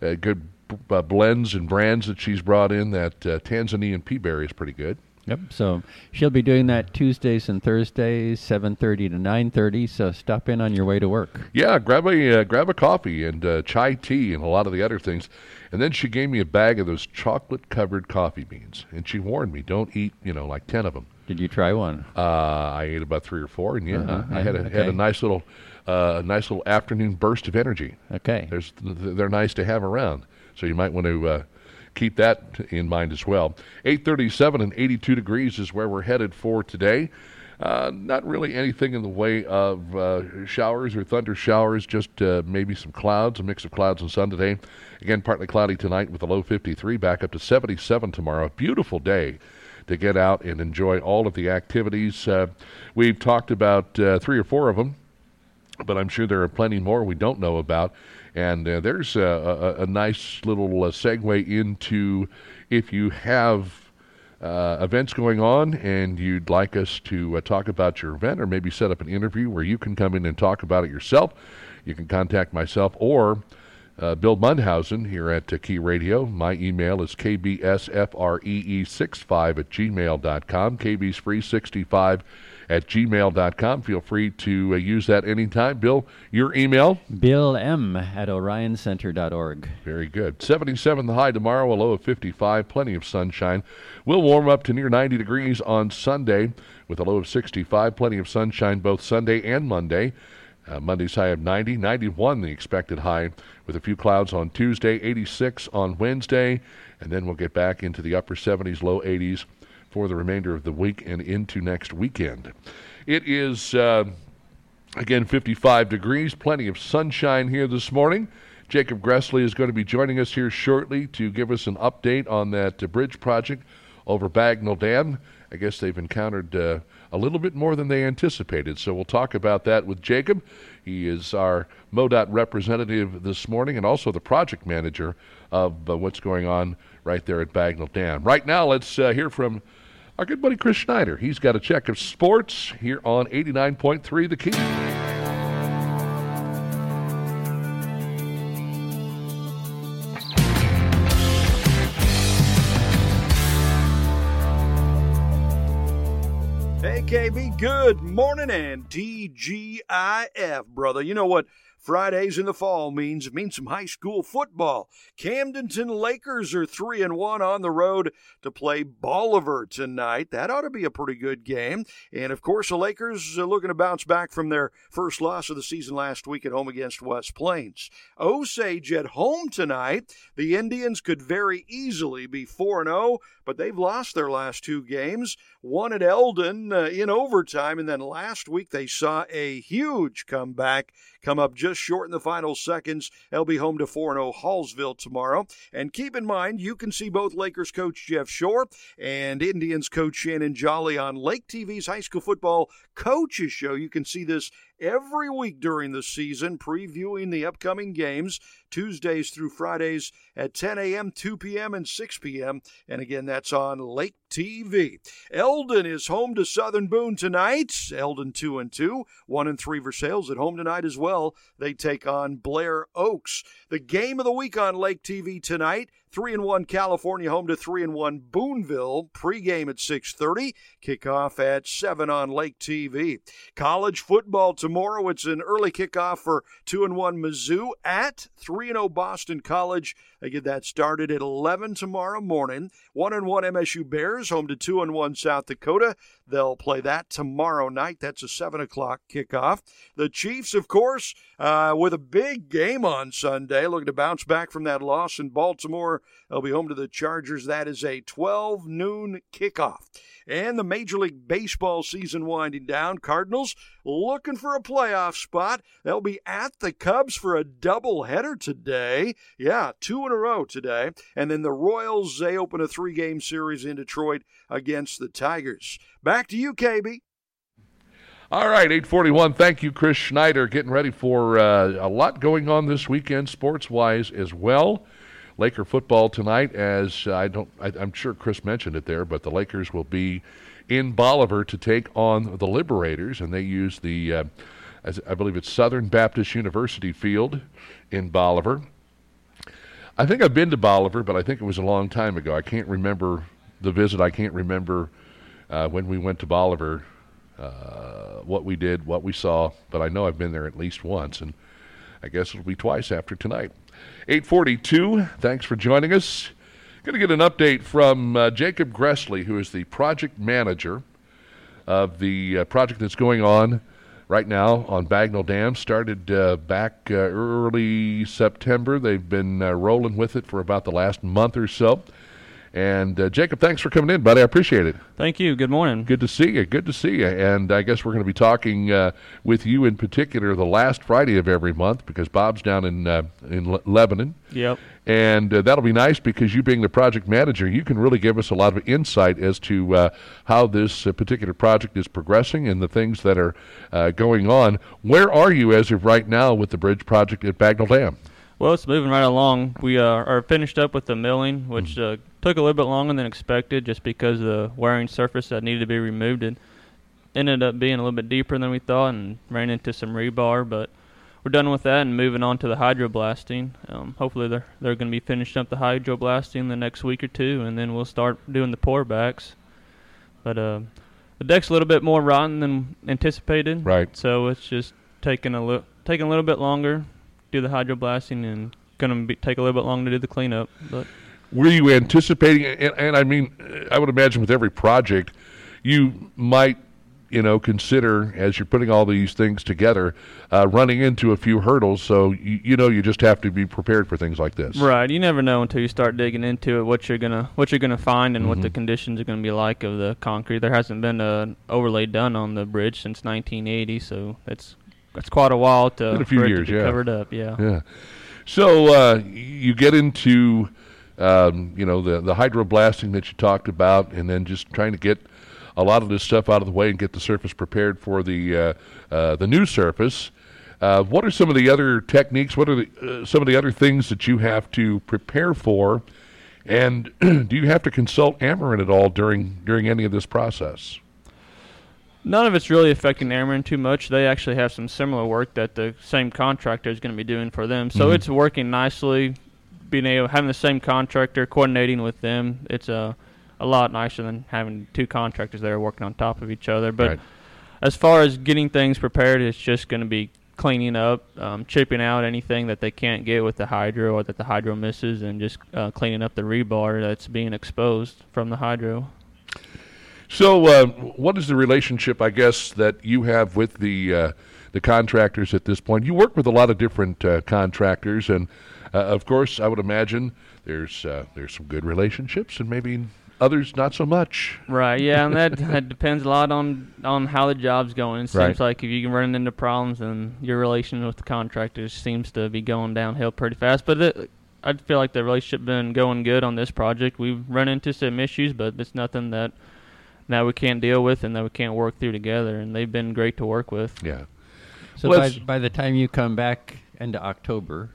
uh, good uh, blends and brands that she's brought in. That uh, Tanzanian peaberry is pretty good. Yep. So she'll be doing that Tuesdays and Thursdays, seven thirty to nine thirty. So stop in on your way to work. Yeah, grab a uh, grab a coffee and uh, chai tea and a lot of the other things. And then she gave me a bag of those chocolate covered coffee beans, and she warned me, don't eat, you know, like ten of them. Did you try one? Uh, I ate about three or four, and yeah, Uh-huh, I had a okay. had a nice little uh, nice little afternoon burst of energy. Okay. There's they're nice to have around, so you might want to uh, keep that in mind as well. 837 and 82 degrees is where we're headed for today. Uh, not really anything in the way of uh, showers or thunder showers, just uh, maybe some clouds, a mix of clouds and sun today. Again, partly cloudy tonight with a low 53, back up to 77 tomorrow. Beautiful day to get out and enjoy all of the activities. Uh, we've talked about uh, three or four of them but I'm sure there are plenty more we don't know about. And uh, there's a, a, a nice little segue into if you have uh, events going on and you'd like us to uh, talk about your event or maybe set up an interview where you can come in and talk about it yourself, you can contact myself or uh, Bill Mundhausen here at uh, Key Radio. My email is kbsfree65 at gmail.com, kbsfree65 at gmail.com. Feel free to uh, use that anytime. Bill, your email? Bill M at orioncenter.org. Very good. 77 the high tomorrow, a low of 55, plenty of sunshine. We'll warm up to near 90 degrees on Sunday with a low of 65, plenty of sunshine both Sunday and Monday. Uh, Monday's high of 90, 91 the expected high, with a few clouds on Tuesday, 86 on Wednesday, and then we'll get back into the upper 70s, low 80s for the remainder of the week and into next weekend. It is, uh, again, 55 degrees, plenty of sunshine here this morning. Jacob Gressley is going to be joining us here shortly to give us an update on that uh, bridge project over Bagnell Dam. I guess they've encountered uh, a little bit more than they anticipated. So we'll talk about that with Jacob. He is our MoDOT representative this morning and also the project manager of uh, what's going on right there at Bagnell Dam. Right now, let's uh, hear from our good buddy Chris Schneider. He's got a check of sports here on 89.3 The Key. KB, good morning and TGIF, brother. You know what Fridays in the fall means? It means some high school football. Camdenton Lakers are 3 and 1 on the road to play Bolivar tonight. That ought to be a pretty good game. And of course, the Lakers are looking to bounce back from their first loss of the season last week at home against West Plains. Osage at home tonight. The Indians could very easily be 4 and 0, but they've lost their last two games. One at Eldon uh, in overtime, and then last week they saw a huge comeback come up just just short in the final seconds. They'll be home to 4 0 Hallsville tomorrow. And keep in mind, you can see both Lakers coach Jeff Shore and Indians coach Shannon Jolly on Lake TV's High School Football Coaches Show. You can see this every week during the season, previewing the upcoming games Tuesdays through Fridays at 10 a.m., 2 p.m., and 6 p.m. And again, that's on Lake TV. Eldon is home to Southern Boone tonight. Eldon 2 and 2, 1 and 3 Versailles at home tonight as well. They take on Blair Oaks. The game of the week on Lake TV tonight. 3 and 1 California home to 3 and 1 Boonville. Pregame at 6:30, kickoff at 7 on Lake TV. College football tomorrow. It's an early kickoff for 2 and 1 Mizzou at 3 and 0 Boston College. They get that started at 11 tomorrow morning. 1 and 1 MSU Bears home to 2 and 1 South Dakota. They'll play that tomorrow night. That's a 7 o'clock kickoff. The Chiefs, of course, uh, with a big game on Sunday, looking to bounce back from that loss in Baltimore. They'll be home to the Chargers. That is a 12 noon kickoff. And the Major League Baseball season winding down. Cardinals looking for a playoff spot. They'll be at the Cubs for a doubleheader today. Yeah, two in a row today. And then the Royals, they open a three game series in Detroit against the Tigers. Back to you, KB. All right, 841. Thank you, Chris Schneider. Getting ready for uh, a lot going on this weekend, sports wise as well. Laker football tonight, as I don't, I, am sure Chris mentioned it there, but the Lakers will be in Bolivar to take on the Liberators, and they use the, uh, as I believe it's Southern Baptist University field in Bolivar. I think I've been to Bolivar, but I think it was a long time ago. I can't remember the visit. I can't remember uh, when we went to Bolivar, uh, what we did, what we saw, but I know I've been there at least once, and I guess it'll be twice after tonight. 842, thanks for joining us. Going to get an update from uh, Jacob Gressley, who is the project manager of the uh, project that's going on right now on Bagnell Dam. Started uh, back uh, early September. They've been uh, rolling with it for about the last month or so. And uh, Jacob, thanks for coming in, buddy. I appreciate it. Thank you. Good morning. Good to see you. Good to see you. And I guess we're going to be talking uh, with you in particular the last Friday of every month because Bob's down in uh, in Le- Lebanon. Yep. And uh, that'll be nice because you being the project manager, you can really give us a lot of insight as to uh, how this uh, particular project is progressing and the things that are going on. Where are you as of right now with the bridge project at Bagnell Dam? Well, it's moving right along. We uh, are finished up with the milling, which uh, took a little bit longer than expected, just because the wearing surface that needed to be removed it ended up being a little bit deeper than we thought, and ran into some rebar. But we're done with that and moving on to the hydroblasting. Um, hopefully, they're they're going to be finishing up the hydroblasting the next week or two, and then we'll start doing the pour backs. But uh, the deck's a little bit more rotten than anticipated. Right. So it's just taking a little taking a little bit longer do the hydroblasting and going to take a little bit longer to do the cleanup. But were you anticipating? And, and I mean, I would imagine with every project, you might you know consider as you're putting all these things together uh, running into a few hurdles so you, you, know you just have to be prepared for things like this right you never know until you start digging into it what you're gonna what you're gonna find and mm-hmm. what the mm-hmm. conditions are gonna be like of the concrete there hasn't been an overlay done on the bridge since 1980 so it's it's quite a while to, a few years, yeah. covered up. Yeah. Yeah. So uh, you get into um, you know the the hydroblasting that you talked about, and then just trying to get a lot of this stuff out of the way and get the surface prepared for the uh, uh, the new surface. Uh, what are some of the other techniques? What are the, uh, some of the other things that you have to prepare for? And do you have to consult Ameren at all during during any of this process? None of it's really affecting Ameren too much. They actually have some similar work that the same contractor is going to be doing for them. So mm-hmm. it's working nicely. Being able having the same contractor coordinating with them, it's a a lot nicer than having two contractors there working on top of each other. But right. as far as getting things prepared, it's just going to be cleaning up, um, chipping out anything that they can't get with the hydro or that the hydro misses, and just uh, cleaning up the rebar that's being exposed from the hydro. So, uh, what is the relationship, I guess, that you have with the uh, the contractors at this point? You work with a lot of different uh, contractors, and uh, of course, I would imagine there's uh, there's some good relationships and maybe others not so much. Right. Yeah, and that that depends a lot on on how the job's going. It seems Right. like if you can run into problems, then your relation with the contractors seems to be going downhill pretty fast. But it, I feel like the relationship been going good on this project. We've run into some issues, but it's nothing that that we can't deal with and that we can't work through together. And they've been great to work with. Yeah. So Well, by, by the time you come back into October,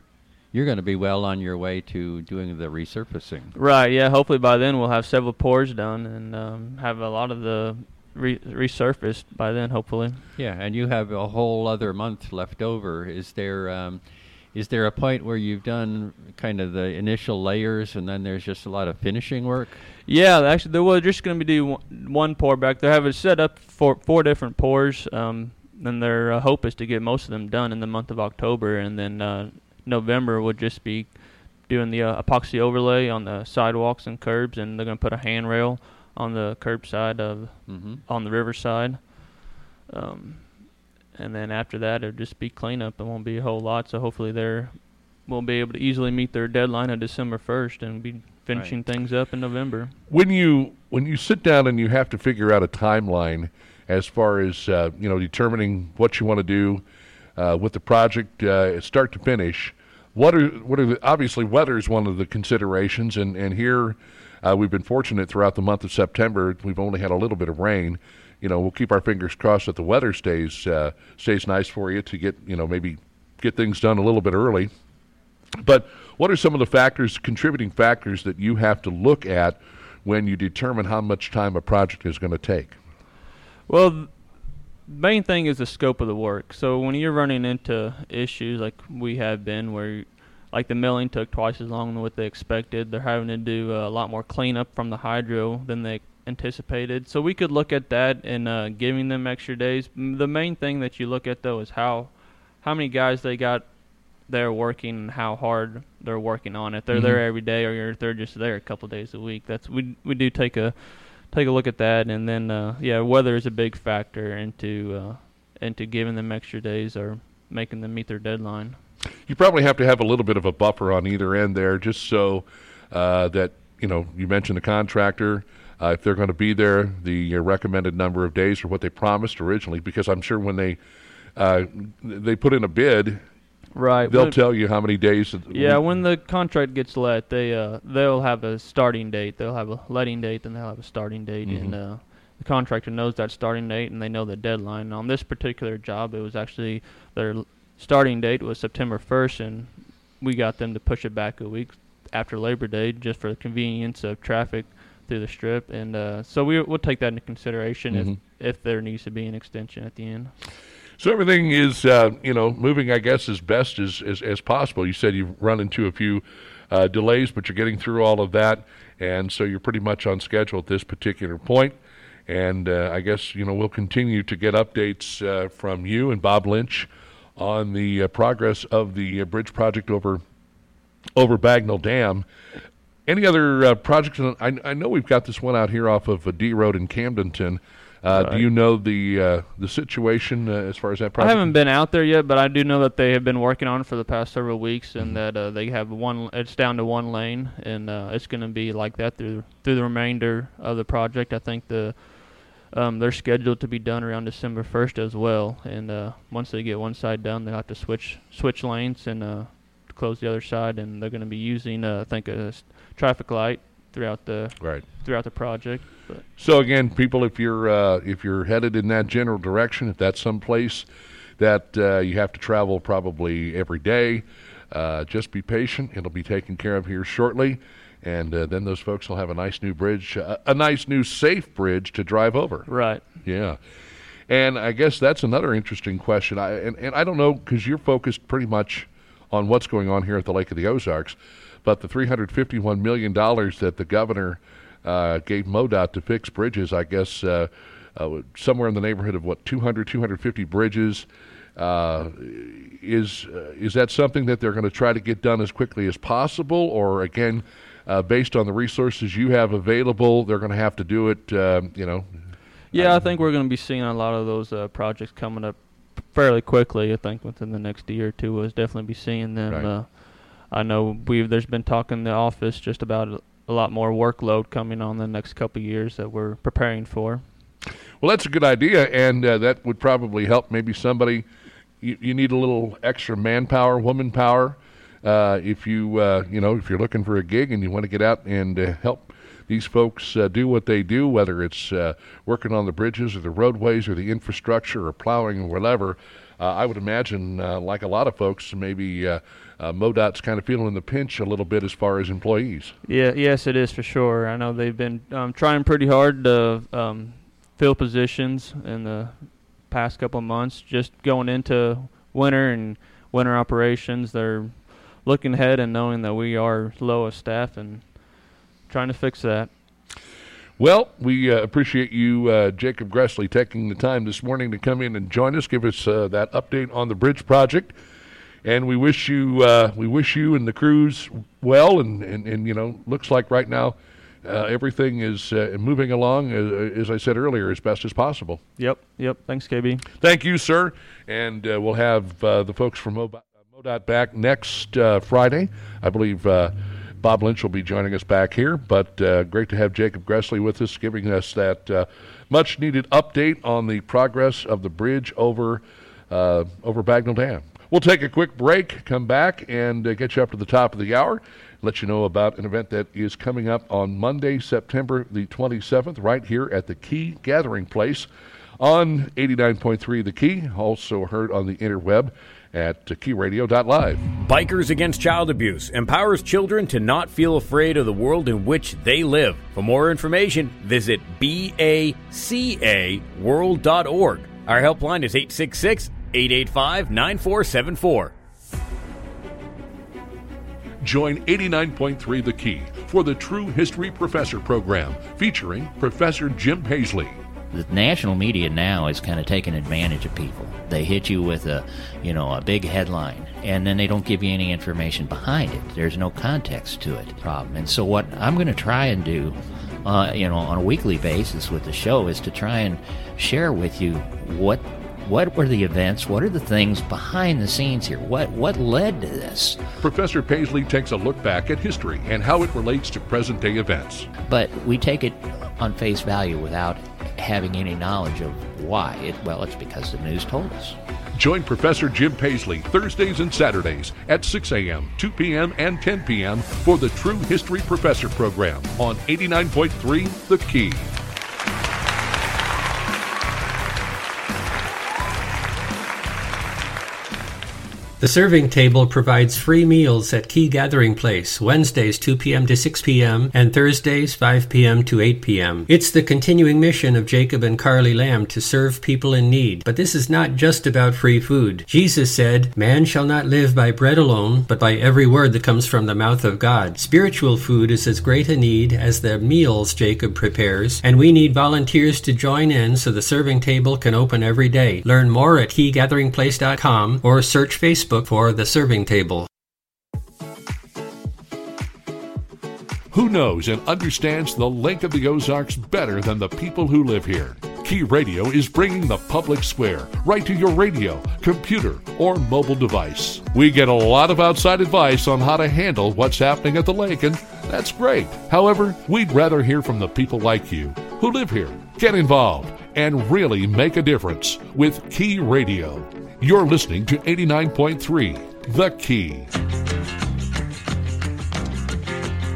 you're going to be well on your way to doing the resurfacing. Right. Yeah. Hopefully by then we'll have several pours done and um, have a lot of the re- resurfaced by then. Hopefully. Yeah, and you have a whole other month left over. Is there um, is there a point where you've done kind of the initial layers and then there's just a lot of finishing work? Yeah, actually, there was just going to be one pour back. They have it set up for four different pours. Um, and their uh, hope is to get most of them done in the month of October, and then uh, November would just be doing the uh, epoxy overlay on the sidewalks and curbs, and they're going to put a handrail on the curb side of Mm-hmm. on the riverside. Um, and then after that, it'll just be cleanup. It won't be a whole lot. So hopefully, they're will be able to easily meet their deadline of December 1st and be finishing things up in November. when you when you sit down and you have to figure out a timeline as far as uh, you know determining what you want to do uh, with the project uh, start to finish what are what are the, obviously weather is one of the considerations and and here uh, we've been fortunate throughout the month of September we've only had a little bit of rain you know we'll keep our fingers crossed that the weather stays uh, stays nice for you to get you know maybe get things done a little bit early but what are some of the factors, contributing factors, that you have to look at when you determine how much time a project is going to take? Well, th- main thing is the scope of the work. So when you're running into issues like we have been, where like the milling took twice as long than what they expected, they're having to do a lot more cleanup from the hydro than they anticipated. So we could look at that and uh, giving them extra days. The main thing that you look at though is how how many guys they got there working and how hard they're working on it. They're there every day, or they're just there a couple days a week. That's we we do take a take a look at that, and then uh, yeah, weather is a big factor into uh, into giving them extra days or making them meet their deadline. You probably have to have a little bit of a buffer on either end there, just so uh, that you know. You mentioned the contractor. Uh, if they're going to be there, the uh, recommended number of days or what they promised originally, because I'm sure when they uh, they put in a bid, Right. they'll tell you how many days. Yeah, when the contract gets let, they uh they'll have a starting date. They'll have a letting date, then they'll have a starting date, and Mhm. uh, the contractor knows that starting date, and they know the deadline. On this particular job, it was actually their starting date was September 1st, and we got them to push it back a week after Labor Day, just for the convenience of traffic through the strip, and uh, so we we'll take that into consideration Mhm. if if there needs to be an extension at the end. So everything is, uh, you know, moving, I guess, as best as, as, as possible. You said you've run into a few uh, delays, but you're getting through all of that, and so you're pretty much on schedule at this particular point. And uh, I guess, you know, we'll continue to get updates uh, from you and Bob Lynch on the uh, progress of the uh, bridge project over over Bagnell Dam. Any other uh, projects? I, I know we've got this one out here off of uh, D Road in Camdenton. Uh, Do you know the uh, the situation uh, as far as that project? I haven't been out there yet, but I do know that they have been working on it for the past several weeks, Mm-hmm. and that uh, they have one. It's down to one lane, and uh, it's going to be like that through through the remainder of the project. I think the um, they're scheduled to be done around December 1st as well, and uh, once they get one side done, they'll have to switch switch lanes and uh, close the other side, and they're going to be using uh, I think a traffic light throughout the Right. throughout the project. But So again, people, if you're uh, if you're headed in that general direction, if that's someplace that uh, you have to travel probably every day, uh, just be patient. It'll be taken care of here shortly, and uh, then those folks will have a nice new bridge, uh, a nice new safe bridge to drive over. right. Yeah. And I guess that's another interesting question. I and, and I don't know because you're focused pretty much on what's going on here at the Lake of the Ozarks, but the 351 million dollars that the governor uh, gave MoDOT to fix bridges, I guess uh, uh, somewhere in the neighborhood of what 200, 250 bridges. Uh, is uh, is that something that they're going to try to get done as quickly as possible, or again, uh, based on the resources you have available, they're going to have to do it? um you know, Yeah, I think we're going to be seeing a lot of those uh, projects coming up fairly quickly. I think within the next year or two, we'll definitely be seeing them. Right. I know we've there's been talk in the office just about a lot more workload coming on the next couple years that we're preparing for. Well, that's a good idea, and uh, that would probably help maybe somebody. You, you need a little extra manpower, woman power. Uh, if you uh, you know if you're looking for a gig and you want to get out and uh, help these folks uh, do what they do, whether it's uh, working on the bridges or the roadways or the infrastructure or plowing or whatever, I would imagine, like a lot of folks, maybe uh, MoDOT's kind of feeling the pinch a little bit as far as employees. Yeah, yes, it is for sure. I know they've been um, trying pretty hard to um, fill positions in the past couple of months. Just going into winter and winter operations, they're looking ahead and knowing that we are low of staff and trying to fix that. Well, we uh, appreciate you, uh, Jacob Gressley, taking the time this morning to come in and join us, give us uh, that update on the bridge project, and we wish you uh, we wish you and the crews well. And, and, and you know, looks like right now uh, everything is uh, moving along, uh, as I said earlier, as best as possible. Yep, yep. Thanks, KB. Thank you, sir. And uh, we'll have uh, the folks from MoDOT, MoDOT back next Friday. I believe Bob Lynch will be joining us back here. But great to have Jacob Gressley with us, giving us that much needed update on the progress of the bridge over over Bagnell Dam. We'll take a quick break, come back, and uh, get you up to the top of the hour let you know about an event that is coming up on Monday, September the 27th, right here at the Key Gathering Place on 89.3 The Key, also heard on the interweb at uh, keyradio.live. Bikers Against Child Abuse empowers children to not feel afraid of the world in which they live. For more information, visit bacaworld.org. Our helpline is 866 885 9474. Join 89.3 The Key for the True History Professor program featuring Professor Jim Paisley. The national media now is kind of taking advantage of people. They hit you with a, you know, a big headline, and then they don't give you any information behind it. There's no context to it. Problem. And so what I'm going to try and do, uh, you know, on a weekly basis with the show is to try and share with you what what were the events? What are the things behind the scenes here? What what led to this? Professor Paisley takes a look back at history and how it relates to present day events. But we take it on face value without having any knowledge of why. It, well, it's because the news told us. Join Professor Jim Paisley Thursdays and Saturdays at 6 a.m., 2 p.m., and 10 p.m. for the True History Professor program on 89.3 The Key. The serving table provides free meals at Key Gathering Place, Wednesdays 2 p.m. to 6 p.m. and Thursdays 5 p.m. to 8 p.m. It's the continuing mission of Jacob and Carly Lamb to serve people in need. But this is not just about free food. Jesus said, Man shall not live by bread alone, but by every word that comes from the mouth of God. Spiritual food is as great a need as the meals Jacob prepares, and we need volunteers to join in so the serving table can open every day. Learn more at keygatheringplace.com or search Facebook Facebook for The Serving Table. Who knows and understands the Lake of the Ozarks better than the people who live here? Key Radio is bringing the public square right to your radio, computer, or mobile device. We get a lot of outside advice on how to handle what's happening at the lake, and that's great. However, we'd rather hear from the people like you who live here, get involved, and really make a difference with Key Radio. You're listening to 89.3 The Key.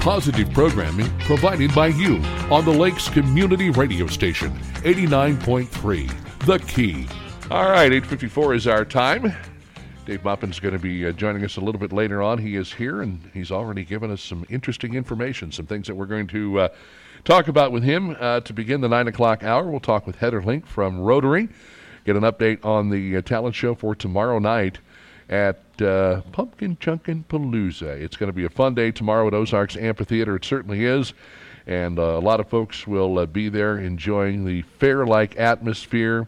Positive programming provided by you on the Lakes Community Radio Station, 89.3 The Key. All right, 8.54 is our time. Dave Maupin's going to be uh, joining us a little bit later on. He is here, and he's already given us some interesting information, some things that we're going to uh, talk about with him. Uh, to begin the 9 o'clock hour, we'll talk with Heather Link from Rotary get an update on the uh, talent show for tomorrow night at uh, Pumpkin Chunkin' Palooza. It's going to be a fun day tomorrow at Ozarks Amphitheater. It certainly is. And uh, a lot of folks will uh, be there enjoying the fair like atmosphere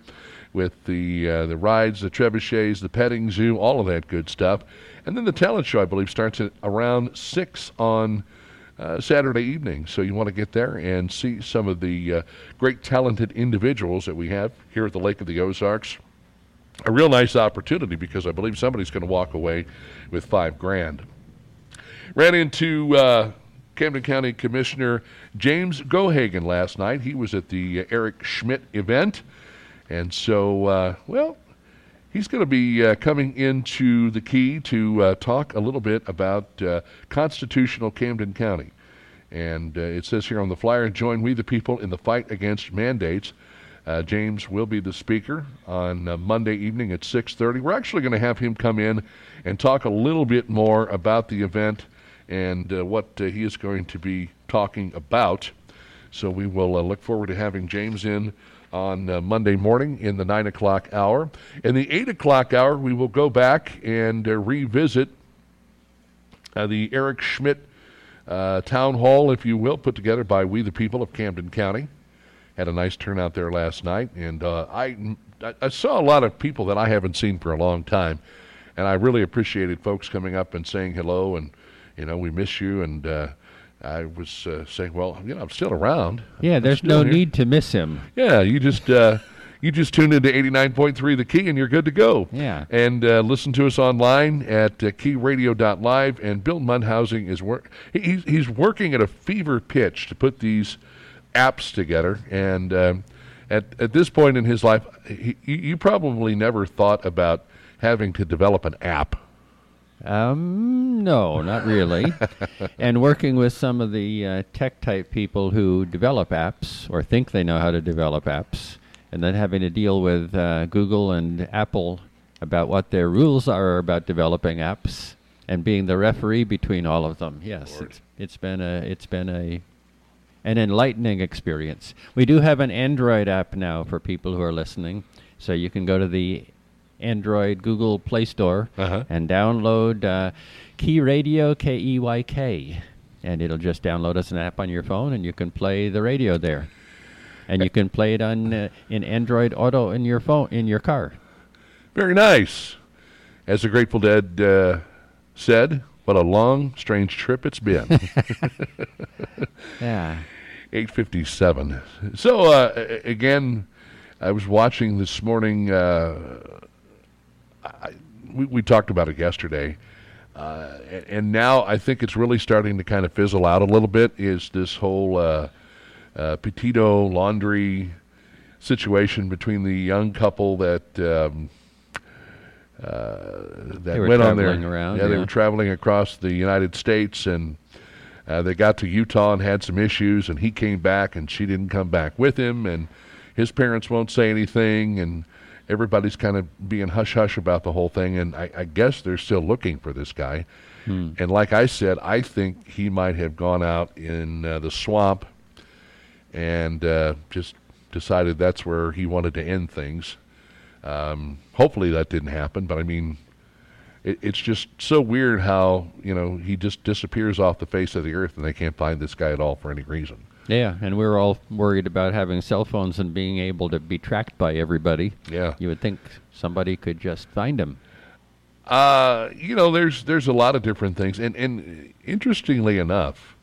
with the uh, the rides, the trebuchets, the petting zoo, all of that good stuff. And then the talent show, I believe, starts at around 6 on uh, Saturday evening. So you want to get there and see some of the uh, great talented individuals that we have here at the Lake of the Ozarks. A real nice opportunity because I believe somebody's going to walk away with five grand. Ran into uh, Camden County Commissioner James Gohagan last night. He was at the Eric Schmitt event. And so, uh, well, he's going to be uh, coming into the key to uh, talk a little bit about uh, constitutional Camden County. And uh, it says here on the flyer, join we the people in the fight against mandates. Uh, James will be the speaker on uh, Monday evening at 6:30. We're actually going to have him come in and talk a little bit more about the event and what he is going to be talking about. So we will look forward to having James in on uh, Monday morning in the 9 o'clock hour. In the 8 o'clock hour, we will go back and uh, revisit uh, the Eric Schmitt uh, Town Hall, if you will, put together by We the People of Camden County. Had a nice turnout there last night, and uh, I, I saw a lot of people that I haven't seen for a long time, and I really appreciated folks coming up and saying hello, and you know we miss you, and uh, I was uh, saying, well, you know, I'm still around. Yeah, I'm there's no here. need to miss him. Yeah, you just uh, you just tune into 89.3 The Key, and you're good to go. Yeah. And uh, listen to us online at uh, keyradio.live. And Bill Mundhausen is work. He's he's working at a fever pitch to put these apps together. And um, at at this point in his life, he, you probably never thought about having to develop an app. Um, no, not really. and working with some of the uh, tech type people who develop apps or think they know how to develop apps, and then having to deal with uh, Google and Apple about what their rules are about developing apps, and being the referee between all of them. Yes, it's, it's been a it's been a an enlightening experience. We do have an Android app now for people who are listening, so you can go to the Android Google Play Store Uh-huh. and download uh, Key Radio K E Y K, and it'll just download as an app on your phone, and you can play the radio there, and you can play it on uh, in Android Auto in your phone in your car. Very nice. As the Grateful Dead uh, said, what a long, strange trip it's been. Yeah. 857. So, uh, again, I was watching this morning. Uh, I, we, we talked about it yesterday. Uh, and, now I think it's really starting to kind of fizzle out a little bit. Is this whole uh, uh, Petito Laundrie situation between the young couple that um, uh, that They went on there? traveling around, yeah, they were traveling across the United States and uh, they got to Utah and had some issues, and he came back, and she didn't come back with him, and his parents won't say anything, and everybody's kind of being hush hush about the whole thing, and I, I guess they're still looking for this guy. And like I said, I think he might have gone out in uh, the swamp and uh, just decided that's where he wanted to end things. Um, hopefully that didn't happen, but I mean, it, it's just so weird how you know he just disappears off the face of the earth and they can't find this guy at all for any reason. Yeah, and we're all worried about having cell phones and being able to be tracked by everybody. Yeah. You would think somebody could just find them. Uh, you know, there's there's a lot of different things, and and interestingly enough,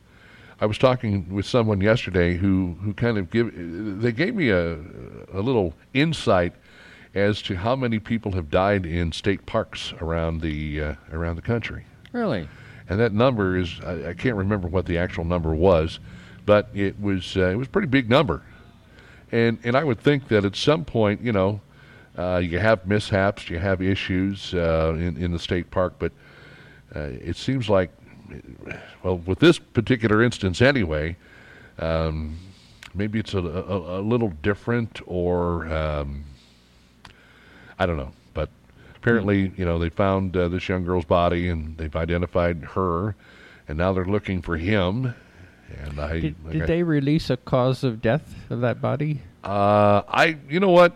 I was talking with someone yesterday who who kind of give they gave me a a little insight as to how many people have died in state parks around the uh, around the country. Really? and that number is I, I can't remember what the actual number was, but it was uh, it was a pretty big number, and and I would think that at some point you know uh, you have mishaps, you have issues uh, in in the state park, but uh, it seems like well with this particular instance anyway. Um, maybe it's a, a, a little different, or um, I don't know, but apparently, you know, they found uh, this young girl's body and they've identified her, and now they're looking for him. And I, Did, like did I- they release a cause of death of that body? Uh, I, you know what,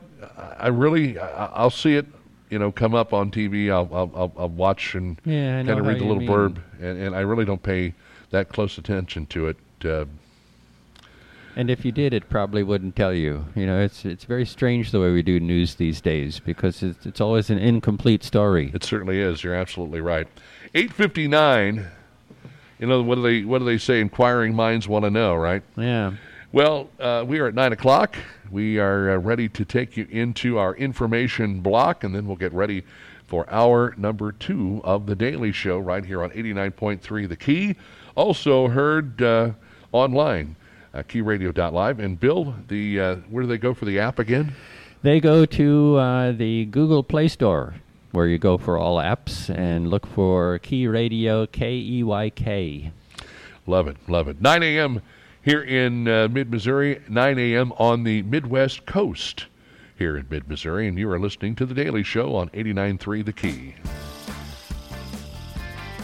I really, I, I'll see it, you know, come up on TV. I'll, I'll, I'll, I'll watch and Yeah, kind of read the little mean. blurb, and, and I really don't pay that close attention to it. Uh, And if you did, it probably wouldn't tell you. You know, it's it's very strange the way we do news these days because it's, it's always an incomplete story. It certainly is. You're absolutely right. Eight fifty nine. You know what do they what do they say? Inquiring minds want to know, right? Yeah. Well, uh, we are at nine o'clock. We are uh, ready to take you into our information block, and then we'll get ready for hour number two of the Daily Show right here on 89.3 The Key. Also heard uh, online, uh, keyradio.live. And Bill, the uh, where do they go for the app again? They go to uh, the Google Play Store, where you go for all apps, and look for Key Radio, K E Y K. Love it, love it. 9 a.m. here in uh, mid Missouri, 9 a.m. on the Midwest Coast here in mid Missouri, and you are listening to The Daily Show on 89.3 The Key.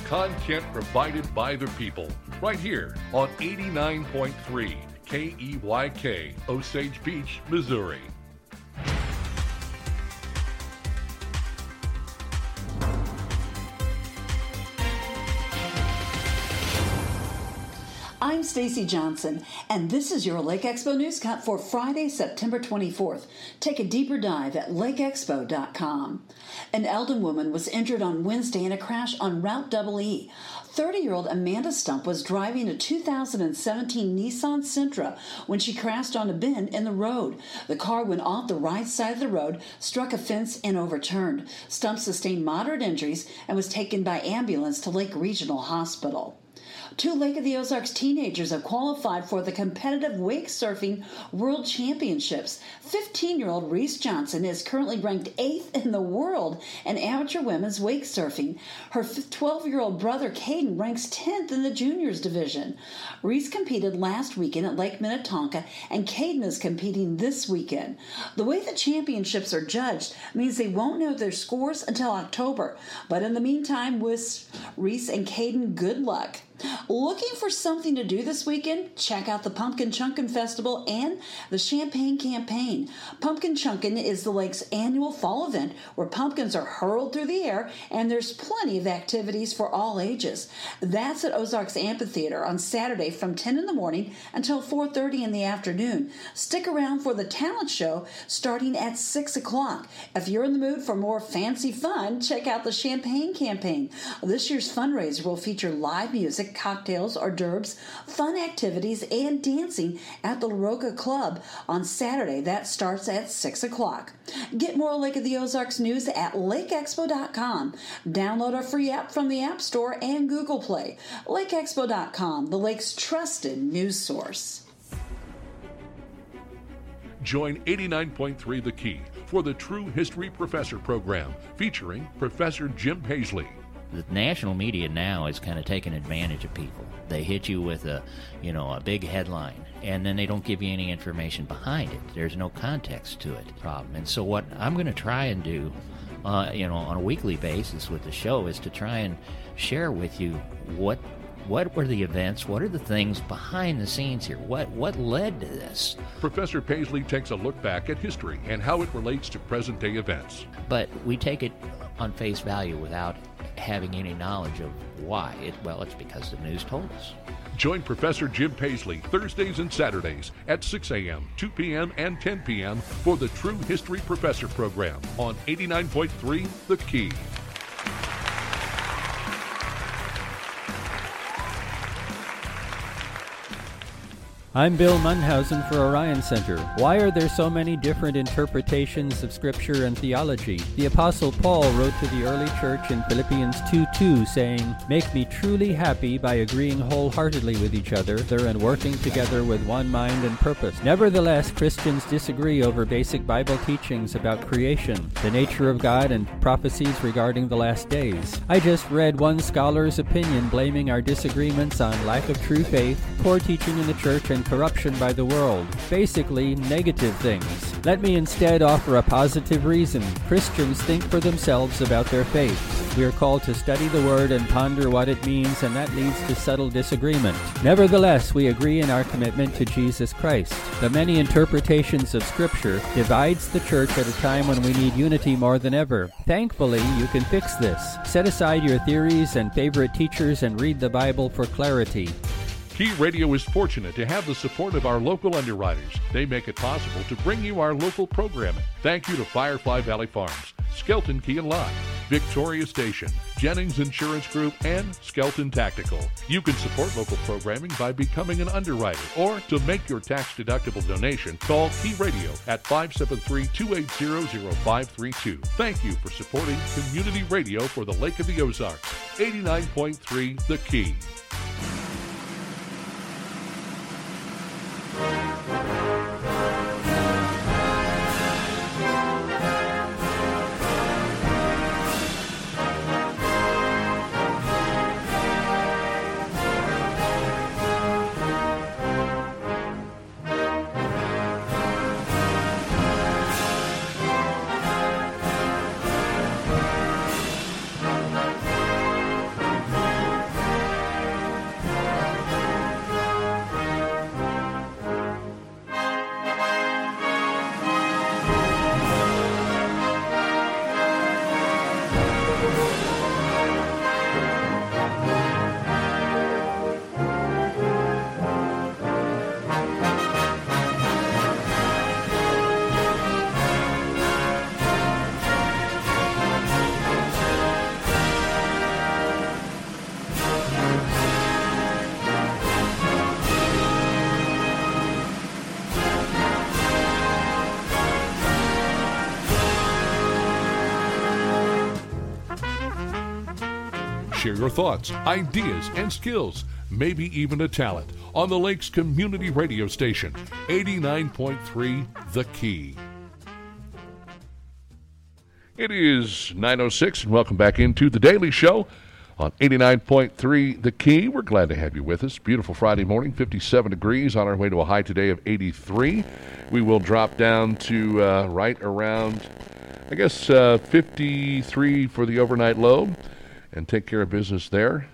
Content provided by the people, right here on 89.3 KEYK, Osage Beach, Missouri. I'm Stacy Johnson, and this is your Lake Expo News Cut for Friday, September 24th. Take a deeper dive at lakeexpo.com. An Eldon woman was injured on Wednesday in a crash on Route Double E. 30 year old Amanda Stump was driving a 2017 Nissan Sentra when she crashed on a bend in the road. The car went off the right side of the road, struck a fence, and overturned. Stump sustained moderate injuries and was taken by ambulance to Lake Regional Hospital. Two Lake of the Ozarks teenagers have qualified for the competitive wake surfing world championships. 15 year old Reese Johnson is currently ranked eighth in the world in amateur women's wake surfing. Her 12 year old brother Caden ranks 10th in the juniors division. Reese competed last weekend at Lake Minnetonka, and Caden is competing this weekend. The way the championships are judged means they won't know their scores until October. But in the meantime, wish Reese and Caden good luck. Looking for something to do this weekend? Check out the Pumpkin Chunkin' Festival and the Champagne Campaign. Pumpkin Chunkin' is the lake's annual fall event where pumpkins are hurled through the air and there's plenty of activities for all ages. That's at Ozarks Amphitheater on Saturday from 10 in the morning until 4.30 in the afternoon. Stick around for the talent show starting at 6 o'clock. If you're in the mood for more fancy fun, check out the Champagne Campaign. This year's fundraiser will feature live music cocktails, hors d'oeuvres, fun activities, and dancing at the LaRocca Club on Saturday. That starts at 6 o'clock. Get more Lake of the Ozarks news at lakeexpo.com. Download our free app from the App Store and Google Play. LakeExpo.com, the lake's trusted news source. Join 89.3 The Key for the True History Professor program featuring Professor Jim Paisley the national media now is kind of taking advantage of people. They hit you with a, you know, a big headline, and then they don't give you any information behind it. There's no context to it. Problem. And so what I'm going to try and do, uh, you know, on a weekly basis with the show is to try and share with you what what were the events? What are the things behind the scenes here? What what led to this? Professor Paisley takes a look back at history and how it relates to present day events. But we take it on face value without having any knowledge of why. It, well, it's because the news told us. Join Professor Jim Paisley Thursdays and Saturdays at 6 a.m., 2 p.m., and 10 p.m. for the True History Professor program on 89.3 The Key. I'm Bill Mundhausen for Orion Center. Why are there so many different interpretations of Scripture and theology? The Apostle Paul wrote to the early church in Philippians 2 2, saying, Make me truly happy by agreeing wholeheartedly with each other and working together with one mind and purpose. Nevertheless, Christians disagree over basic Bible teachings about creation, the nature of God, and prophecies regarding the last days. I just read one scholar's opinion blaming our disagreements on lack of true faith, poor teaching in the church, and and corruption by the world. Basically, negative things. Let me instead offer a positive reason. Christians think for themselves about their faith. We are called to study the Word and ponder what it means, and that leads to subtle disagreement. Nevertheless, we agree in our commitment to Jesus Christ. The many interpretations of Scripture divides the church at a time when we need unity more than ever. Thankfully, you can fix this. Set aside your theories and favorite teachers and read the Bible for clarity. Key Radio is fortunate to have the support of our local underwriters. They make it possible to bring you our local programming. Thank you to Firefly Valley Farms, Skelton Key and Lodge, Victoria Station, Jennings Insurance Group, and Skelton Tactical. You can support local programming by becoming an underwriter or to make your tax deductible donation, call Key Radio at 573 280 0532. Thank you for supporting community radio for the Lake of the Ozarks. 89.3 The Key. Share your thoughts, ideas, and skills, maybe even a talent, on the Lakes Community Radio Station, 89.3 The Key. It is 9.06, and welcome back into The Daily Show on 89.3 The Key. We're glad to have you with us. Beautiful Friday morning, 57 degrees, on our way to a high today of 83. We will drop down to uh, right around, I guess, uh, 53 for the overnight low and take care of business there.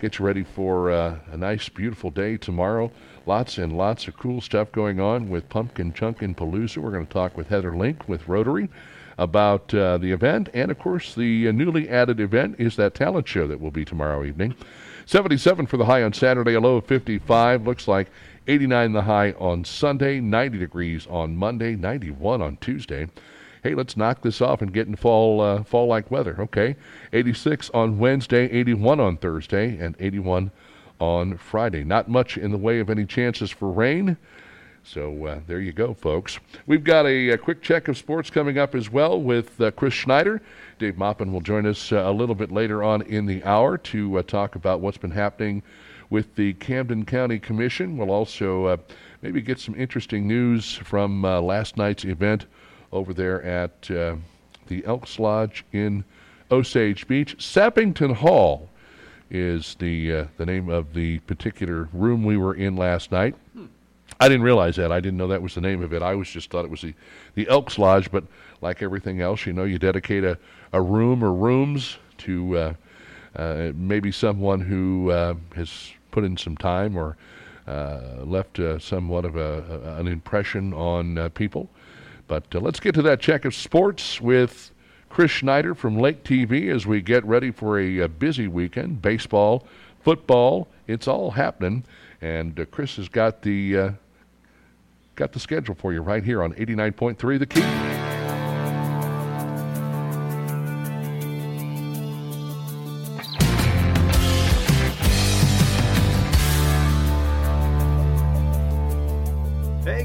Get you ready for uh, a nice, beautiful day tomorrow. Lots and lots of cool stuff going on with Pumpkin Chunkin Palooza. We're going to talk with Heather Link with Rotary about uh, the event. And of course, the uh, newly added event is that talent show that will be tomorrow evening. 77 for the high on Saturday, a low of 55. Looks like 89 the high on Sunday, 90 degrees on Monday, 91 on Tuesday hey, let's knock this off and get in fall uh, fall like weather. Okay, 86 on Wednesday, 81 on Thursday, and 81 on Friday. Not much in the way of any chances for rain. So uh, there you go, folks. We've got a, a, quick check of sports coming up as well with uh, Chris Schneider. Dave Maupin will join us uh, a little bit later on in the hour to uh, talk about what's been happening with the Camden County Commission. We'll also uh, maybe get some interesting news from uh, last night's event over there at uh, the Elks Lodge in Osage Beach. Sappington Hall is the uh, the name of the particular room we were in last night. Hmm. I didn't realize that. I didn't know that was the name of it. I was just thought it was the, the Elks Lodge, but like everything else, you know, you dedicate a, a room or rooms to uh, uh, maybe someone who uh, has put in some time or uh, left uh, somewhat of a, a, an impression on people. But uh, let's get to that check of sports with Chris Schneider from Lake TV as we get ready for a, a busy weekend. Baseball, football, it's all happening. And uh, Chris has got the uh, got the schedule for you right here on 89.3 The Key.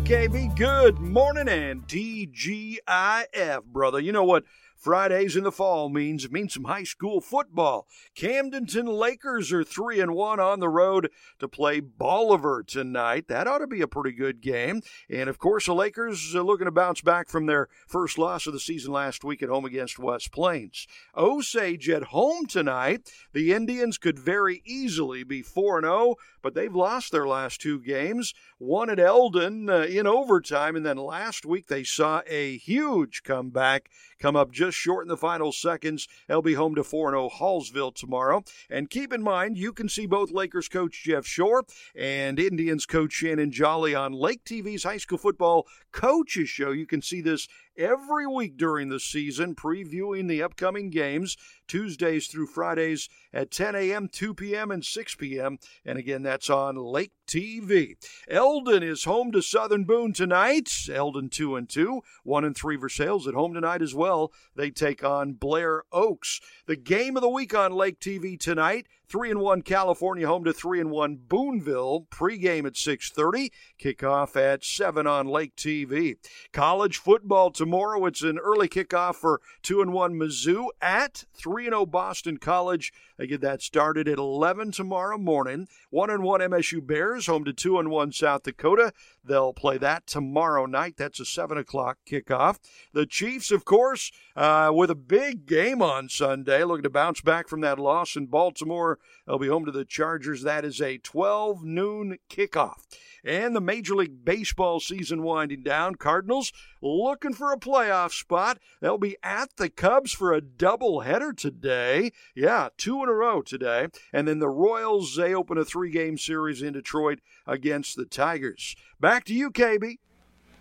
KB, good morning and DGIF, brother. You know what Fridays in the fall means means some high school football. Camdenton Lakers are 3 and 1 on the road to play Bolivar tonight. That ought to be a pretty good game. And of course, the Lakers are looking to bounce back from their first loss of the season last week at home against West Plains. Osage at home tonight. The Indians could very easily be 4 and 0, but they've lost their last two games. One at Eldon uh, in overtime, and then last week they saw a huge comeback come up just short in the final seconds. They'll be home to 4 0 Hallsville tomorrow. And keep in mind, you can see both Lakers coach Jeff Shore and Indians coach Shannon Jolly on Lake TV's High School Football Coaches Show. You can see this every week during the season, previewing the upcoming games Tuesdays through Fridays at 10 a.m., 2 p.m., and 6 p.m. And again, that's on Lake TV. Eldon is home to Southern Boone tonight. Eldon 2 and 2, 1 and 3 Versailles at home tonight as well. They take on Blair Oaks. The game of the week on Lake TV tonight. 3 and 1 California home to 3 and 1 Boonville. Pregame at 6:30, kickoff at 7 on Lake TV. College football tomorrow. It's an early kickoff for 2 and 1 Mizzou at 3 and 0 Boston College. They get that started at 11 tomorrow morning. 1 and 1 MSU Bears home to 2 and 1 South Dakota. They'll play that tomorrow night. That's a 7 o'clock kickoff. The Chiefs, of course, uh, with a big game on Sunday, looking to bounce back from that loss in Baltimore. They'll be home to the Chargers. That is a 12 noon kickoff. And the Major League Baseball season winding down. Cardinals looking for a playoff spot. They'll be at the Cubs for a doubleheader today. Yeah, two in a row today. And then the Royals, they open a three game series in Detroit against the Tigers. Back to you, KB.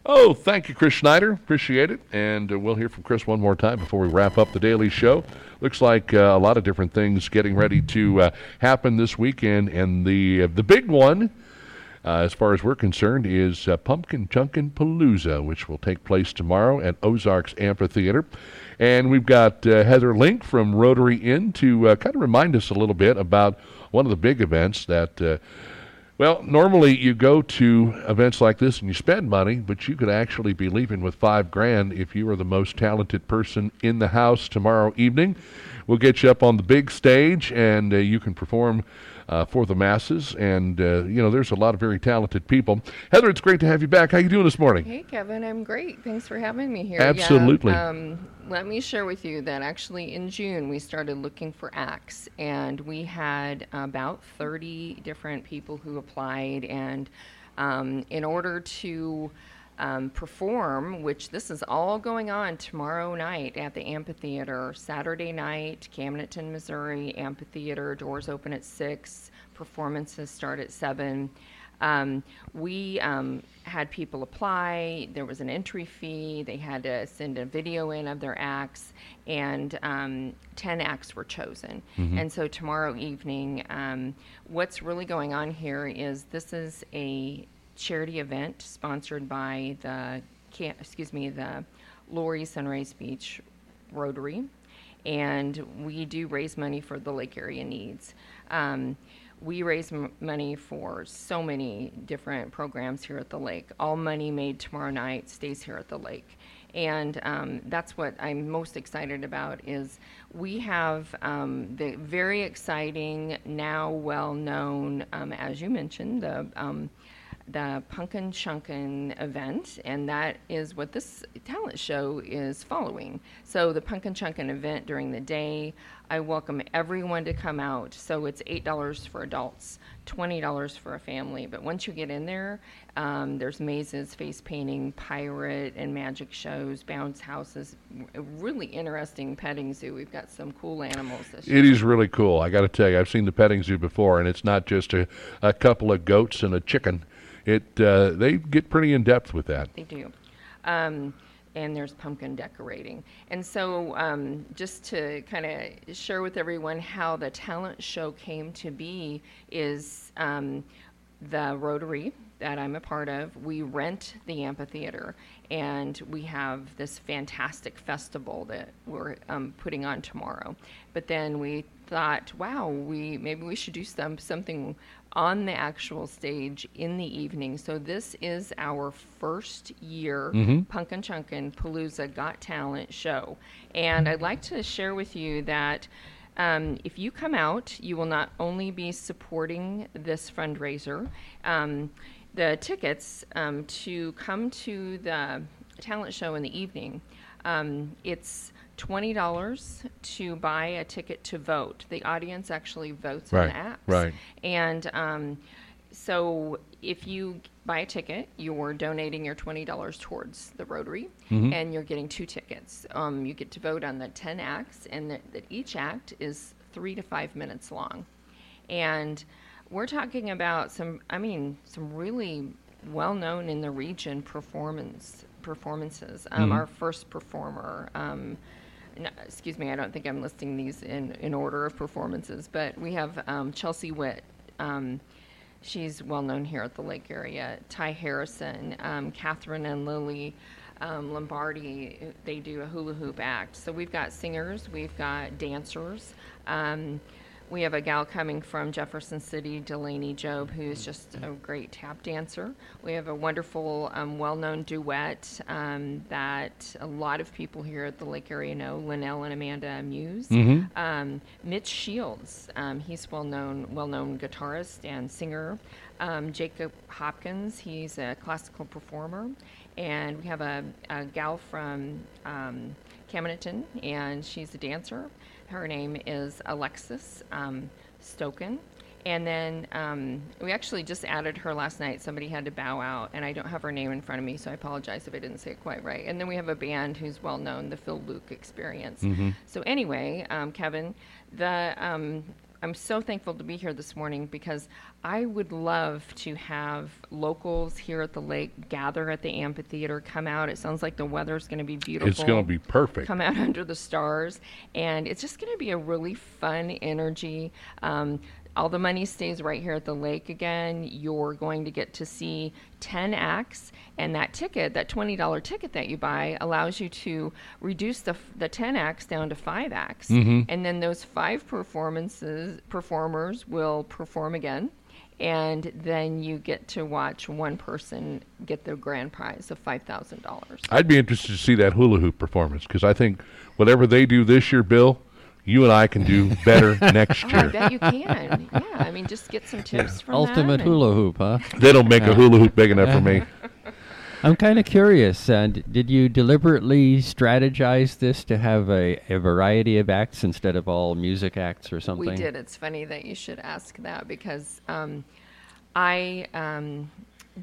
Oh, thank you, Chris Schneider. Appreciate it. And uh, we'll hear from Chris one more time before we wrap up the daily show. Looks like uh, a lot of different things getting ready to uh, happen this weekend. And the, uh, the big one uh, as far as we're concerned, is uh, Pumpkin Chunkin' Palooza, which will take place tomorrow at Ozarks Amphitheater. And we've got uh, Heather Link from Rotary Inn to uh, kind of remind us a little bit about one of the big events that. Uh, well, normally you go to events like this and you spend money, but you could actually be leaving with five grand if you are the most talented person in the house tomorrow evening. We'll get you up on the big stage and uh, you can perform uh, for the masses. And uh, you know, there's a lot of very talented people. Heather, it's great to have you back. How you doing this morning? Hey, Kevin, I'm great. Thanks for having me here. Absolutely. Yeah, um, let me share with you that actually in June we started looking for acts, and we had about 30 different people who applied, and um, in order to um, perform, which this is all going on tomorrow night at the amphitheater. Saturday night, Camdenton, Missouri, amphitheater, doors open at 6, performances start at 7. Um, we um, had people apply. There was an entry fee. They had to send a video in of their acts, and um, 10 acts were chosen. Mm-hmm. And so tomorrow evening, um, what's really going on here is this is a charity event sponsored by the excuse me the Laurie Sunrise Beach Rotary, and we do raise money for the lake area needs. Um, we raise m- money for so many different programs here at the lake. All money made tomorrow night stays here at the lake, and um, that's what I'm most excited about. Is we have um, the very exciting, now well-known, um, as you mentioned, the um, the Punkin Chunkin event, and that is what this talent show is following. So, the Punkin Chunkin event during the day, I welcome everyone to come out. So, it's $8 for adults, $20 for a family. But once you get in there, um, there's mazes, face painting, pirate and magic shows, bounce houses, a really interesting petting zoo. We've got some cool animals this year. It is really cool. I got to tell you, I've seen the petting zoo before, and it's not just a, a couple of goats and a chicken it uh, they get pretty in depth with that. They do. Um, and there's pumpkin decorating. And so, um, just to kind of share with everyone how the talent show came to be, is um, the Rotary that I'm a part of. We rent the amphitheater, and we have this fantastic festival that we're um, putting on tomorrow. But then we thought, wow, we maybe we should do some something on the actual stage in the evening. So this is our first year mm-hmm. Punkin Chunkin Palooza Got Talent show. And I'd like to share with you that um, if you come out, you will not only be supporting this fundraiser, um, the tickets um, to come to the talent show in the evening, um, it's $20 to buy a ticket to vote. The audience actually votes right, on acts. Right. And um, so if you buy a ticket, you're donating your $20 towards the Rotary, mm-hmm. and you're getting two tickets. Um, you get to vote on the 10 acts, and that each act is three to five minutes long. And we're talking about some, I mean, some really well known in the region performance performances. Um, Our first performer. Um, no, excuse me, I don't think I'm listing these in, in order of performances, but we have um, Chelsea Witt. Um, she's well known here at the Lake area. Ty Harrison, um, Catherine and Lily um, Lombardi, they do a hula hoop act. So we've got singers, we've got dancers. Um, we have a gal coming from Jefferson City, Delaney Job, who's just a great tap dancer. We have a wonderful, um, well known duet um, that a lot of people here at the Lake area know Linnell and Amanda Muse. Um, Mitch Shields, um, he's well known, well known guitarist and singer. Um, Jacob Hopkins, he's a classical performer. And we have a, a gal from um, Camdenton, and she's a dancer. Her name is Alexis um, Stoken. And then um, we actually just added her last night. Somebody had to bow out, and I don't have her name in front of me, so I apologize if I didn't say it quite right. And then we have a band who's well known, the Phil Luke Experience. So anyway, um, Kevin, the um, I'm so thankful to be here this morning because I would love to have locals here at the lake gather at the amphitheater, come out. It sounds like the weather's going to be beautiful. It's going to be perfect. Come out under the stars, and it's just going to be a really fun energy. Um, all the money stays right here at the lake again. You're going to get to see 10 acts, and that ticket, that $20 ticket that you buy, allows you to reduce the, the 10 acts down to five acts. Mm-hmm. And then those five performances, performers will perform again. And then you get to watch one person get the grand prize of $5,000. I'd be interested to see that hula hoop performance because I think whatever they do this year, Bill, you and I can do better next Oh, I bet you can. Yeah, I mean, just get some tips from Ultimate them hula hoop, huh? They don't make a hula hoop big enough for me. I'm kind of curious. Uh, did you deliberately strategize this to have a, a variety of acts instead of all music acts or something? We did. It's funny that you should ask that because um, I um,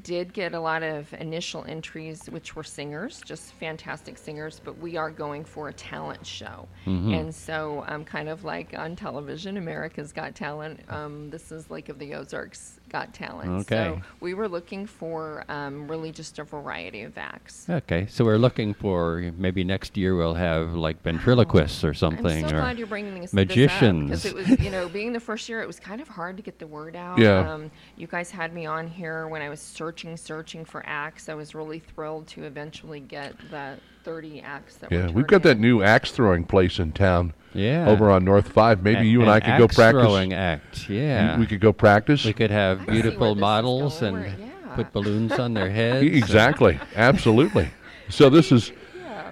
did get a lot of initial entries, which were singers, just fantastic singers, but we are going for a talent show. Mm-hmm. And so, um, kind of like on television, America's Got Talent, um, this is Lake of the Ozarks Got Talent. Okay. So, we were looking for um, really just a variety of acts. Okay, so we're looking for maybe next year we'll have like ventriloquists or something, I'm so or glad you're bringing this magicians. because it was, you know, being the first year, it was kind of hard to get the word out. Yeah. Um, you guys had me on here when I was searching, searching for acts. I was really thrilled to eventually get the 30 acts that Yeah, were we've got turned that new axe throwing place in town. Yeah. Over on North Five. Maybe A- you and I an could go axe practice. throwing act. Yeah, We could go practice. We could have I see where beautiful models and where- yeah. put balloons on their heads. Exactly. Absolutely. So this is,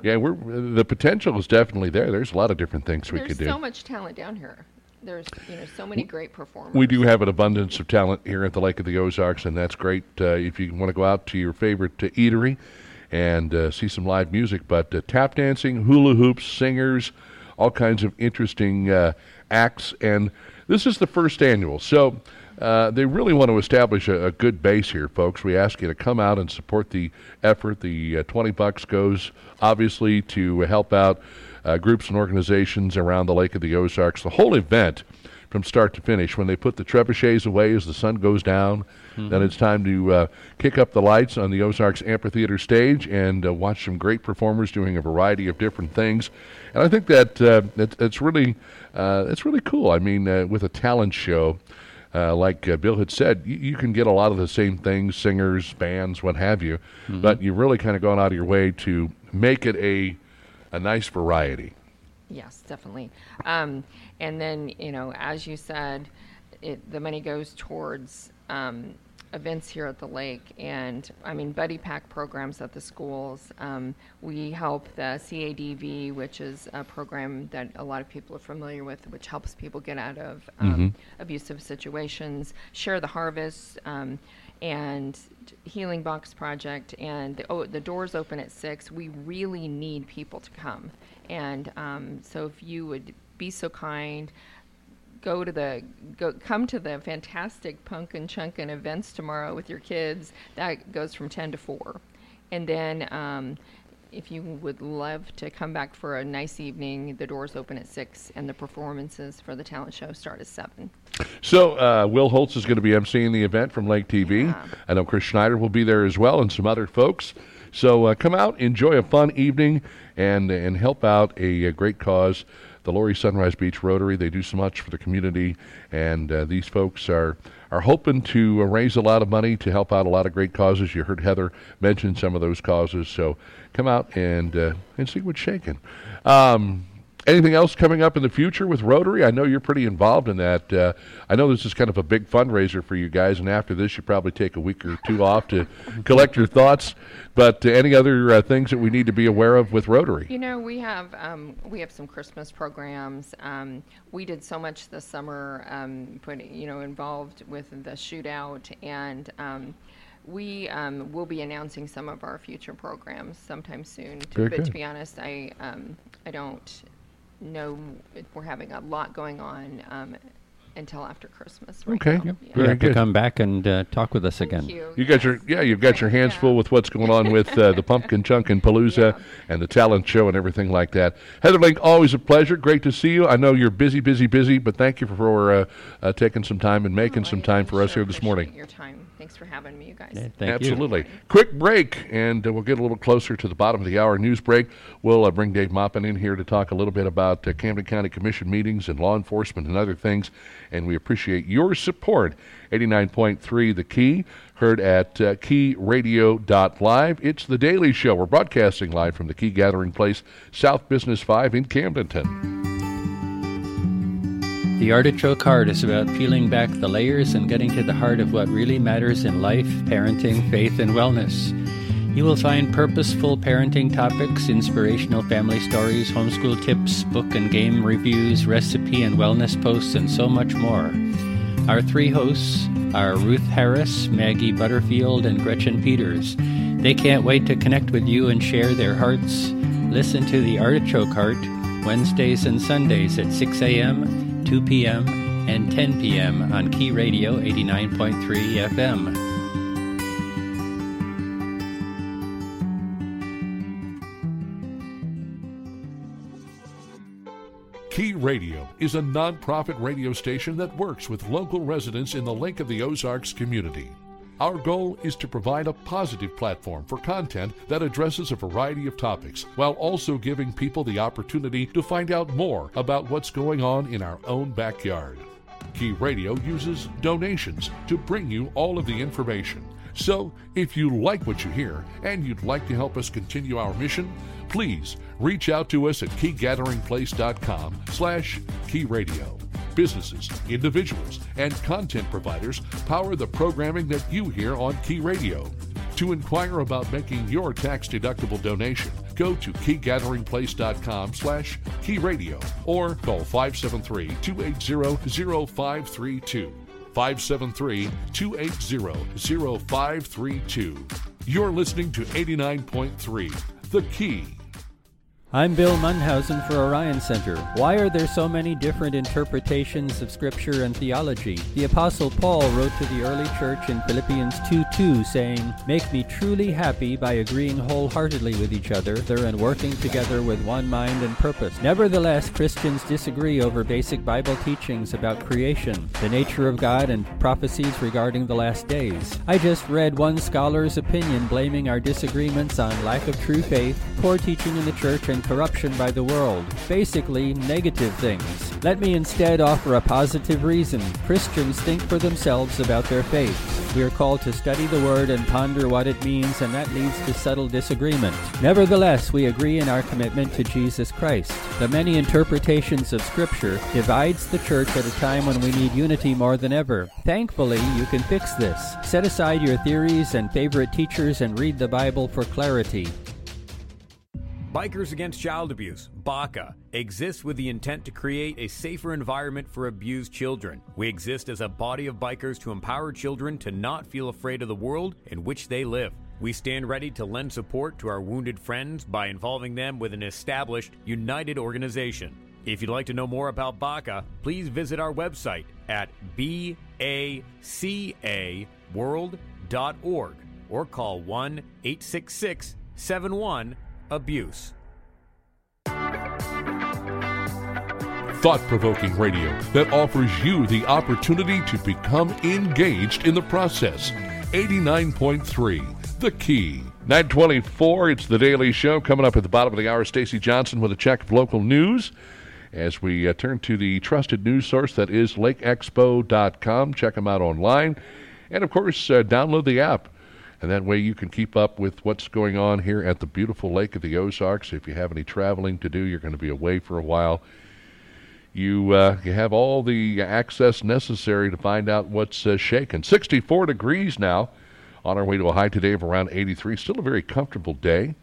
yeah, we're the potential is definitely there. There's a lot of different things we There's could do. so much talent down here. There's, you know, so many great performers. We do have an abundance of talent here at the Lake of the Ozarks, and that's great uh, if you want to go out to your favorite uh, eatery and uh, see some live music. But uh, tap dancing, hula hoops, singers, all kinds of interesting uh, acts. And this is the first annual. So uh, they really want to establish a, a good base here, folks. We ask you to come out and support the effort. The uh, 20 bucks goes obviously to help out uh, groups and organizations around the Lake of the Ozarks. The whole event from start to finish. When they put the trebuchets away as the sun goes down, then it's time to uh, kick up the lights on the Ozarks Amphitheater stage and uh, watch some great performers doing a variety of different things. And I think that uh, it, it's really uh, it's really cool. I mean, uh, with a talent show. Uh, like uh, Bill had said, you, you can get a lot of the same things, singers, bands, what have you, but you've really kind of gone out of your way to make it a a nice variety. Yes, definitely. Um, and then, you know, as you said, it, the money goes towards um, events here at the lake. And I mean, buddy pack programs at the schools. Um, we help the CADV, which is a program that a lot of people are familiar with, which helps people get out of um, abusive situations. Share the Harvest. Um, and Healing Box Project, and the, oh, the doors open at six. We really need people to come, and um, so if you would be so kind, go to the go come to the fantastic Pumpkin Chunkin events tomorrow with your kids. That goes from ten to four, and then. Um, if you would love to come back for a nice evening, the doors open at six, and the performances for the talent show start at seven. So uh, Will Holtz is going to be emceeing the event from Lake TV. Yeah. I know Chris Schneider will be there as well, and some other folks. So uh, come out, enjoy a fun evening, and and help out a, a great cause. The Laurie Sunrise Beach Rotary. They do so much for the community, and uh, these folks are are hoping to uh, raise a lot of money to help out a lot of great causes. You heard Heather mention some of those causes, so come out and uh, and see what's shaking. Um, anything else coming up in the future with Rotary? I know you're pretty involved in that. Uh, I know this is kind of a big fundraiser for you guys, and after this, you probably take a week or two off to collect your thoughts. But uh, any other uh, things that we need to be aware of with Rotary? You know, we have um, we have some Christmas programs. Um, we did so much this summer, um, putting you know involved with the shootout and. Um, we um, will be announcing some of our future programs sometime soon. Very but good. to be honest, I um, I don't know if we're having a lot going on um, until after Christmas. Right Okay. now. Yep. Yeah. You have to come back and uh, talk with us again. you. You got your yeah, you've got your hands full with what's going on with uh, the Pumpkin Chunkin Palooza and the talent show and everything like that. Heather Link, always a pleasure. Great to see you. I know you're busy, busy, busy, but thank you for uh, uh, taking some time and making some time for us here this morning. Your time. Thanks for having me, you guys. Thank you. Absolutely. Quick break, and uh, we'll get a little closer to the bottom of the hour news break. We'll uh, bring Dave Maupin in here to talk a little bit about uh, Camden County Commission meetings and law enforcement and other things. And we appreciate your support. 89.3 The Key, heard at uh, keyradio.live. It's The Daily Show. We're broadcasting live from the Key Gathering Place, South Business 5 in Camdenton. The Artichoke Heart is about peeling back the layers and getting to the heart of what really matters in life, parenting, faith, and wellness. You will find purposeful parenting topics, inspirational family stories, homeschool tips, book and game reviews, recipe and wellness posts, and so much more. Our three hosts are Ruth Harris, Maggie Butterfield, and Gretchen Peters. They can't wait to connect with you and share their hearts. Listen to The Artichoke Heart Wednesdays and Sundays at 6 a.m., 2 p.m., and 10 p.m. on Key Radio 89.3 FM. Key Radio is a nonprofit radio station that works with local residents in the Lake of the Ozarks community. Our goal is to provide a positive platform for content that addresses a variety of topics while also giving people the opportunity to find out more about what's going on in our own backyard. Key Radio uses donations to bring you all of the information. So, if you like what you hear and you'd like to help us continue our mission, please reach out to us at keygatheringplace.com slash keyradio. Businesses, individuals, and content providers power the programming that you hear on Key Radio. To inquire about making your tax-deductible donation, go to keygatheringplace.com slash keyradio or call 573-280-0532. 573-280-0532. You're listening to 89.3 The Key. I'm Bill Mundhausen for Orion Center. Why are there so many different interpretations of Scripture and theology? The Apostle Paul wrote to the early church in Philippians 2 2, saying, Make me truly happy by agreeing wholeheartedly with each other and working together with one mind and purpose. Nevertheless, Christians disagree over basic Bible teachings about creation, the nature of God, and prophecies regarding the last days. I just read one scholar's opinion blaming our disagreements on lack of true faith, poor teaching in the church, and corruption by the world. Basically, negative things. Let me instead offer a positive reason. Christians think for themselves about their faith. We are called to study the Word and ponder what it means, and that leads to subtle disagreement. Nevertheless, we agree in our commitment to Jesus Christ. The many interpretations of Scripture divides the church at a time when we need unity more than ever. Thankfully, you can fix this. Set aside your theories and favorite teachers and read the Bible for clarity. Bikers Against Child Abuse, BACA, exists with the intent to create a safer environment for abused children. We exist as a body of bikers to empower children to not feel afraid of the world in which they live. We stand ready to lend support to our wounded friends by involving them with an established, united organization. If you'd like to know more about BACA, please visit our website at bacaworld.org or call 1 866 71 Abuse. Thought provoking radio that offers you the opportunity to become engaged in the process. 89.3 The Key. 924, it's the Daily Show. Coming up at the bottom of the hour, Stacy Johnson with a check of local news. As we uh, turn to the trusted news source that is lakeexpo.com. Check them out online. And of course, uh, download the app. And that way you can keep up with what's going on here at the beautiful Lake of the Ozarks. If you have any traveling to do, you're going to be away for a while. You, uh, you have all the access necessary to find out what's uh, shaking. 64 degrees now on our way to a high today of around 83. Still a very comfortable day.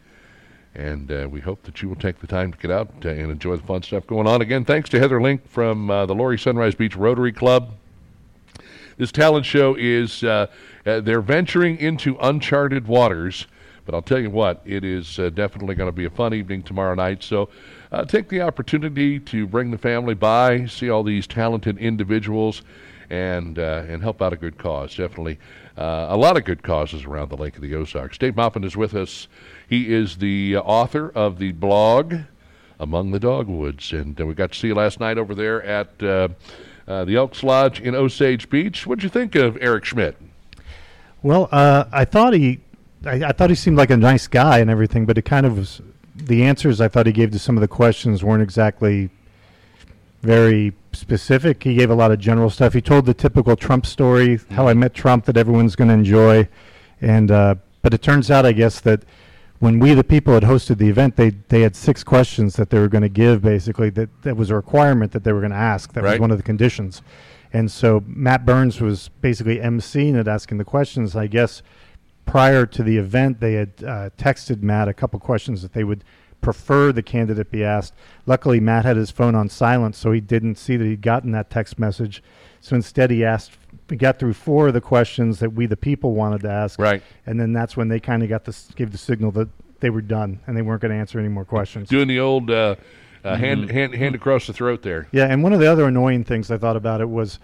And uh, we hope that you will take the time to get out uh, and enjoy the fun stuff going on. Again, thanks to Heather Link from uh, the Laurie Sunrise Beach Rotary Club. This talent show is, uh, uh, they're venturing into uncharted waters. But I'll tell you what, it is uh, definitely going to be a fun evening tomorrow night. So take the opportunity to bring the family by, see all these talented individuals, and, and help out a good cause. Definitely uh, a lot of good causes around the Lake of the Ozarks. Dave Maupin is with us. He is the author of the blog Among the Dogwoods, and uh, we got to see you last night over there at uh, the Elks Lodge in Osage Beach. What'd you think of Eric Schmitt? Well, uh, I thought he, I, I, thought he seemed like a nice guy and everything, but it kind of was. The answers I thought he gave to some of the questions weren't exactly very specific. He gave a lot of general stuff. He told the typical Trump story, how I met Trump, that everyone's going to enjoy, and uh, but it turns out, I guess, that when we the people had hosted the event, they they had six questions that they were going to give. Basically, that that was a requirement that they were going to ask. That right. was one of the conditions, and so Matt Burns was basically emceeing it, asking the questions. I guess prior to the event, they had uh, texted Matt a couple questions that they would prefer the candidate be asked. Luckily, Matt had his phone on silent, so he didn't see that he'd gotten that text message. So instead, he asked. We got through four of the questions that we, the people, wanted to ask. Right. And then that's when they kind of got the gave the signal that they were done and they weren't going to answer any more questions. Doing the old uh, uh, mm-hmm. hand hand hand across the throat there. Yeah, and one of the other annoying things I thought about it was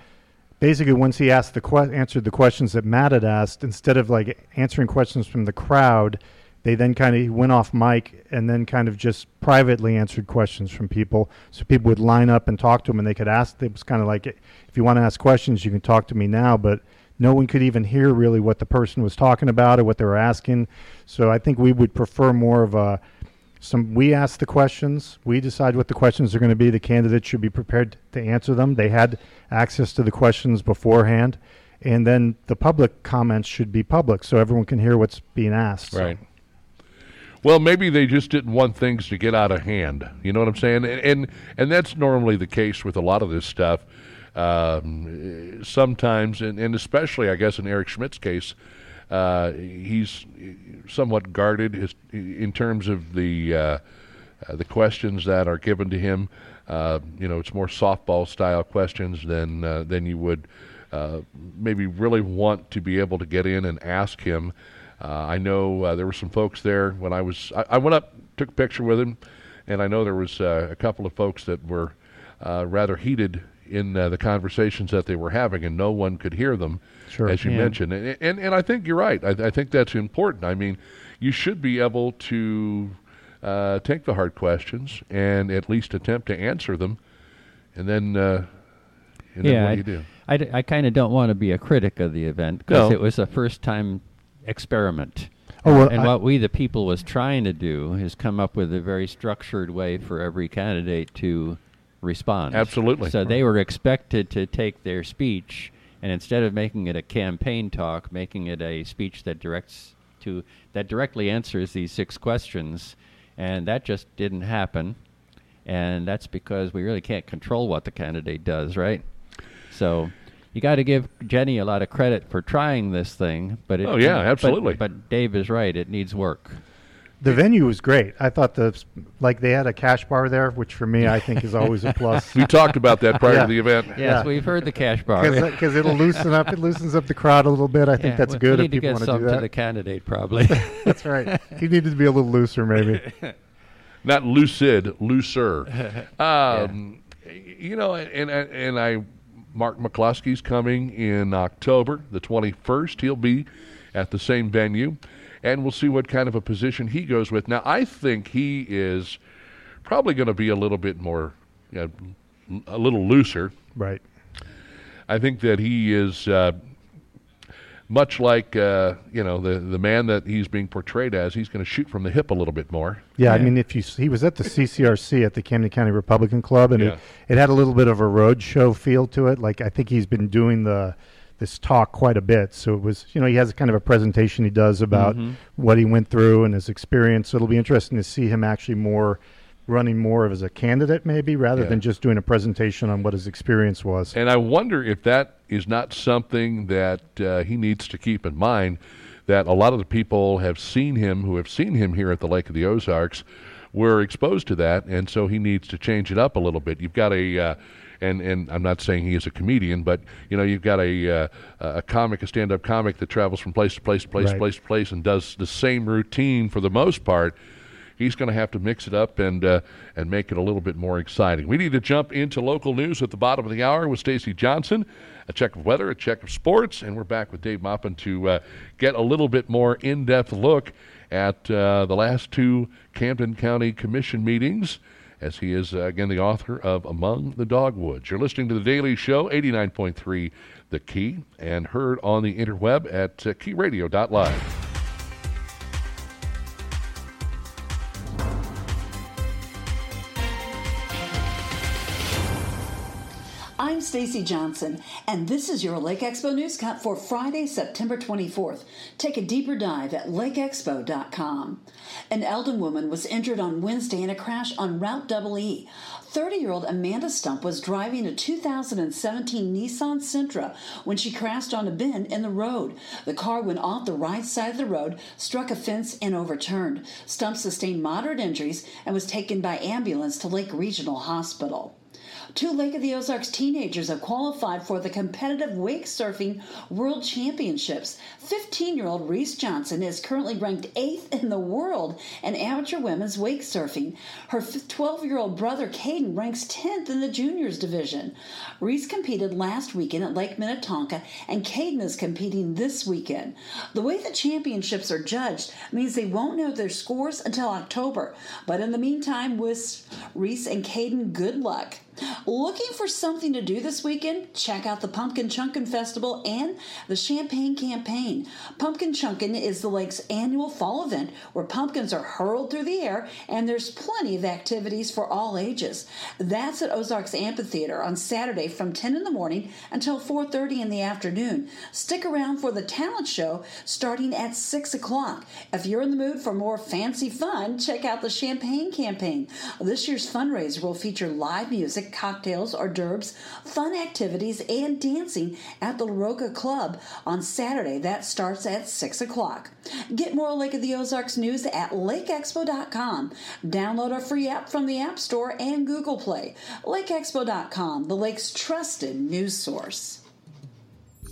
basically once he asked the que- answered the questions that Matt had asked, instead of like answering questions from the crowd, they then kind of went off mic and then kind of just privately answered questions from people. So people would line up and talk to them, and they could ask. It was kind of like, if you want to ask questions, you can talk to me now, but no one could even hear really what the person was talking about or what they were asking. So I think we would prefer more of a some. We ask the questions. We decide what the questions are going to be. The candidate should be prepared to answer them. They had access to the questions beforehand, and then the public comments should be public, so everyone can hear what's being asked. Right. So. Well, maybe they just didn't want things to get out of hand. You know what I'm saying? And and, and that's normally the case with a lot of this stuff. Um, sometimes, and, and especially, I guess, in Eric Schmitt's case, uh, he's somewhat guarded his, in terms of the uh, uh, the questions that are given to him. Uh, you know, it's more softball style questions than uh, than you would uh, maybe really want to be able to get in and ask him. Uh, I know uh, there were some folks there when I was. I, I, went up, took a picture with him, and I know there was uh, a couple of folks that were uh, rather heated in uh, the conversations that they were having, and no one could hear them, sure, as you yeah. mentioned. And, and, and I think you're right. I, I, think that's important. I mean, you should be able to uh, take the hard questions and at least attempt to answer them, and then. and yeah, then what do you do? I, I, I kind of don't want to be a critic of the event because no. it was the first time experiment. Oh, well, and I what we, the people, was trying to do is come up with a very structured way for every candidate to respond. Absolutely. So they were expected to take their speech and instead of making it a campaign talk, making it a speech that directs to that directly answers these six questions, and that just didn't happen. And that's because we really can't control what the candidate does, right? So you got to give Jenny a lot of credit for trying this thing. But it, oh yeah, absolutely. But, but Dave is right; it needs work. The venue was great. I thought the like they had a cash bar there, which for me I think is always a plus. we talked about that prior yeah. to the event. Yes, yeah. we've heard the cash bar because it'll loosen up. It loosens up the crowd a little bit. I yeah, think that's well, good if people want to do that. To the candidate probably. that's right. He needed to be a little looser, maybe. Not lucid, looser. Um, you know, and and I Mark McCloskey's coming in October the 21st. He'll be at the same venue, and we'll see what kind of a position he goes with. Now, I think he is probably going to be a little bit more, you know, a little looser. Right. I think that he is. Uh, much like uh, you know the the man that he's being portrayed as, he's going to shoot from the hip a little bit more. Yeah, I mean, if you s- he was at the CCRC at the Camden County Republican Club, and Yeah. it, it had a little bit of a road show feel to it. Like I think he's been doing the this talk quite a bit, so it was you know he has kind of a presentation he does about Mm-hmm. Mhm. what he went through and his experience. So it'll be interesting to see him actually more running more of as a candidate, maybe rather Yeah. than just doing a presentation on what his experience was. And I wonder if that is not something that uh, he needs to keep in mind. That a lot of the people have seen him, who have seen him here at the Lake of the Ozarks, were exposed to that, and so he needs to change it up a little bit. You've got a, uh, and and I'm not saying he is a comedian, but you know you've got a uh, a comic, a stand-up comic that travels from place to place to place to Right. place to place and does the same routine for the most part he's going to have to mix it up and uh, and make it a little bit more exciting. We need to jump into local news at the bottom of the hour with Stacy Johnson. A check of weather, a check of sports, and we're back with Dave Maupin to uh, get a little bit more in-depth look at uh, the last two Camden County Commission meetings. As he is uh, again the author of Among the Dogwoods. You're listening to the Daily Show, 89.3 The Key, and heard on the interweb at uh, keyradio.live. I'm Stacy Johnson, and this is your Lake Expo News Cut for Friday, September 24th. Take a deeper dive at lakeexpo.com. An Eldon woman was injured on Wednesday in a crash on Route Double E. 30 year old Amanda Stump was driving a 2017 Nissan Sentra when she crashed on a bend in the road. The car went off the right side of the road, struck a fence, and overturned. Stump sustained moderate injuries and was taken by ambulance to Lake Regional Hospital. Two Lake of the Ozarks teenagers have qualified for the competitive wake surfing world championships. 15 year old Reese Johnson is currently ranked eighth in the world in amateur women's wake surfing. Her 12 year old brother Caden ranks 10th in the juniors division. Reese competed last weekend at Lake Minnetonka, and Caden is competing this weekend. The way the championships are judged means they won't know their scores until October, but in the meantime, wish Reese and Caden good luck. Looking for something to do this weekend? Check out the Pumpkin Chunkin' Festival and the Champagne Campaign. Pumpkin Chunkin' is the lake's annual fall event where pumpkins are hurled through the air and there's plenty of activities for all ages. That's at Ozarks Amphitheater on Saturday from 10 in the morning until 4.30 in the afternoon. Stick around for the talent show starting at 6 o'clock. If you're in the mood for more fancy fun, check out the Champagne Campaign. This year's fundraiser will feature live music, cocktails, hors d'oeuvres, fun activities, and dancing at the LaRocca Club on Saturday. That starts at 6 o'clock. Get more Lake of the Ozarks news at lakeexpo.com. Download our free app from the App Store and Google Play. LakeExpo.com, the lake's trusted news source.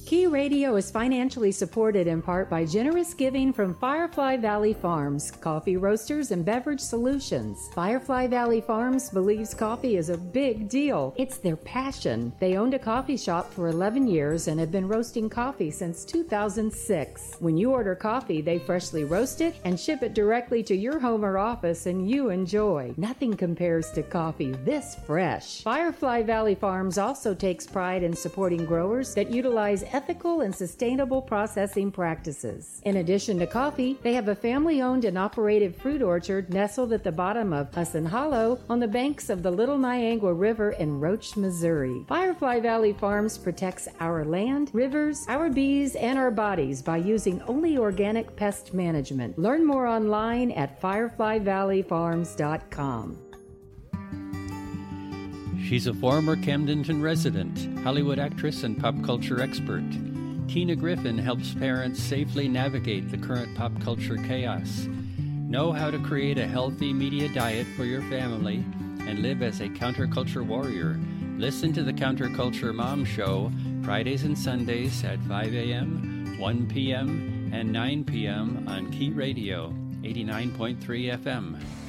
Key Radio is financially supported in part by generous giving from Firefly Valley Farms, coffee roasters and beverage solutions. Firefly Valley Farms believes coffee is a big deal. It's their passion. They owned a coffee shop for 11 years and have been roasting coffee since 2006. When you order coffee, they freshly roast it and ship it directly to your home or office and you enjoy. Nothing compares to coffee this fresh. Firefly Valley Farms also takes pride in supporting growers that utilize ethical and sustainable processing practices. In addition to coffee, they have a family owned and operated fruit orchard nestled at the bottom of Husson Hollow on the banks of the Little Niangua River in Roach, Missouri. Firefly Valley Farms protects our land, rivers, our bees, and our bodies by using only organic pest management. Learn more online at fireflyvalleyfarms.com. She's a former Camdenton resident, Hollywood actress, and pop culture expert. Tina Griffin helps parents safely navigate the current pop culture chaos. Know how to create a healthy media diet for your family and live as a counterculture warrior. Listen to the Counterculture Mom Show Fridays and Sundays at 5 a.m., 1 p.m., and 9 p.m. on Key Radio 89.3 FM.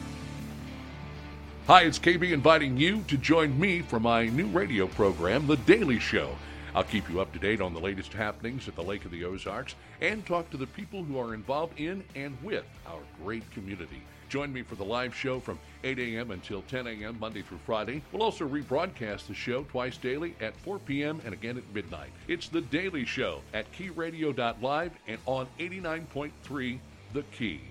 Hi, it's KB inviting you to join me for my new radio program, The Daily Show. I'll keep you up to date on the latest happenings at the Lake of the Ozarks and talk to the people who are involved in and with our great community. Join me for the live show from 8 a.m. until 10 a.m. Monday through Friday. We'll also rebroadcast the show twice daily at 4 p.m. and again at midnight. It's The Daily Show at keyradio.live and on 89.3 The Key.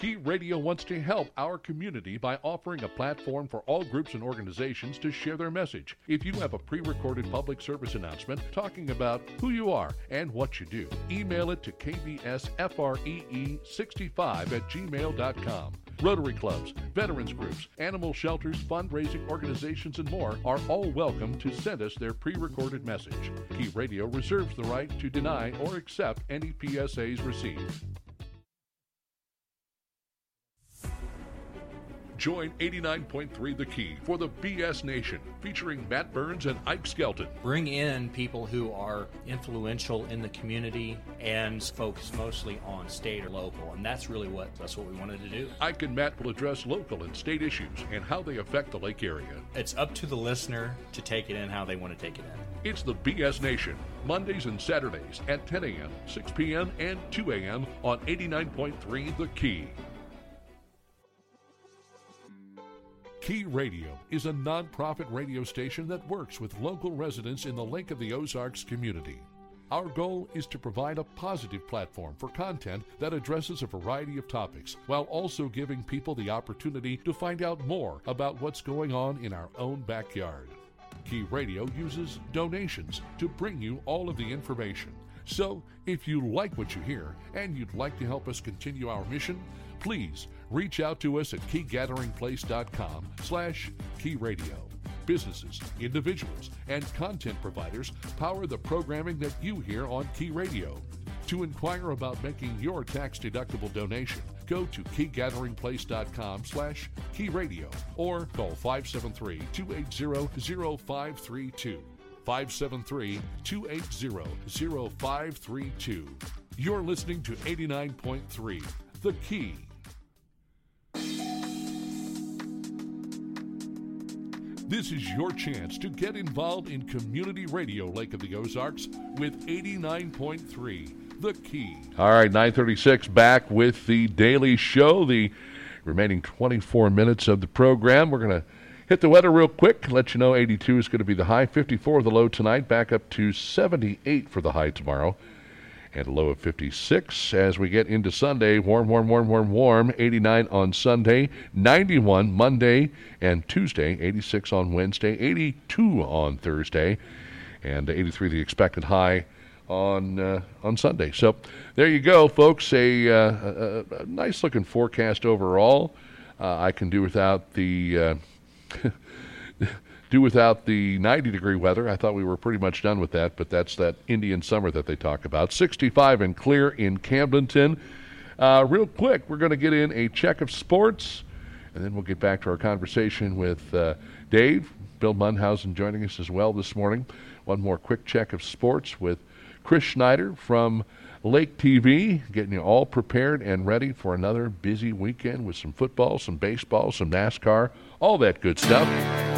Key Radio wants to help our community by offering a platform for all groups and organizations to share their message. If you have a pre recorded public service announcement talking about who you are and what you do, email it to kbsfree65 at gmail.com. Rotary clubs, veterans groups, animal shelters, fundraising organizations, and more are all welcome to send us their pre recorded message. Key Radio reserves the right to deny or accept any PSAs received. Join 89.3 The Key for the BS Nation, featuring Matt Burns and Ike Skelton. Bring in people who are influential in the community and focus mostly on state or local, and that's really what that's what we wanted to do. Ike and Matt will address local and state issues and how they affect the lake area. It's up to the listener to take it in how they want to take it in. It's the BS Nation, Mondays and Saturdays at 10 a.m., 6 p.m., and 2 a.m. on 89.3 The Key. Key Radio is a nonprofit radio station that works with local residents in the Lake of the Ozarks community. Our goal is to provide a positive platform for content that addresses a variety of topics while also giving people the opportunity to find out more about what's going on in our own backyard. Key Radio uses donations to bring you all of the information. So, if you like what you hear and you'd like to help us continue our mission, please reach out to us at keygatheringplace.com slash keyradio. Businesses, individuals, and content providers power the programming that you hear on Key Radio. To inquire about making your tax-deductible donation, go to keygatheringplace.com slash keyradio or call 573-280-0532. 573-280-0532. You're listening to 89.3 The Key. This is your chance to get involved in community radio Lake of the Ozarks with 89.3 The Key. All right, 936 back with the Daily Show, the remaining 24 minutes of the program. We're going to hit the weather real quick, let you know 82 is going to be the high, 54 the low tonight, back up to 78 for the high tomorrow and a low of 56 as we get into Sunday. Warm, warm, warm, warm, warm. 89 on Sunday, 91 Monday and Tuesday, 86 on Wednesday, 82 on Thursday, and 83 the expected high on uh, on Sunday. So there you go, folks. A, uh, a, a nice looking forecast overall. Uh, I can do without the. Do without the 90 degree weather. I thought we were pretty much done with that, but that's that Indian summer that they talk about. 65 and clear in Camdenton. Uh, real quick, we're going to get in a check of sports, and then we'll get back to our conversation with uh, Dave. Bill Mundhausen joining us as well this morning. One more quick check of sports with Chris Schneider from Lake TV, getting you all prepared and ready for another busy weekend with some football, some baseball, some NASCAR, all that good stuff.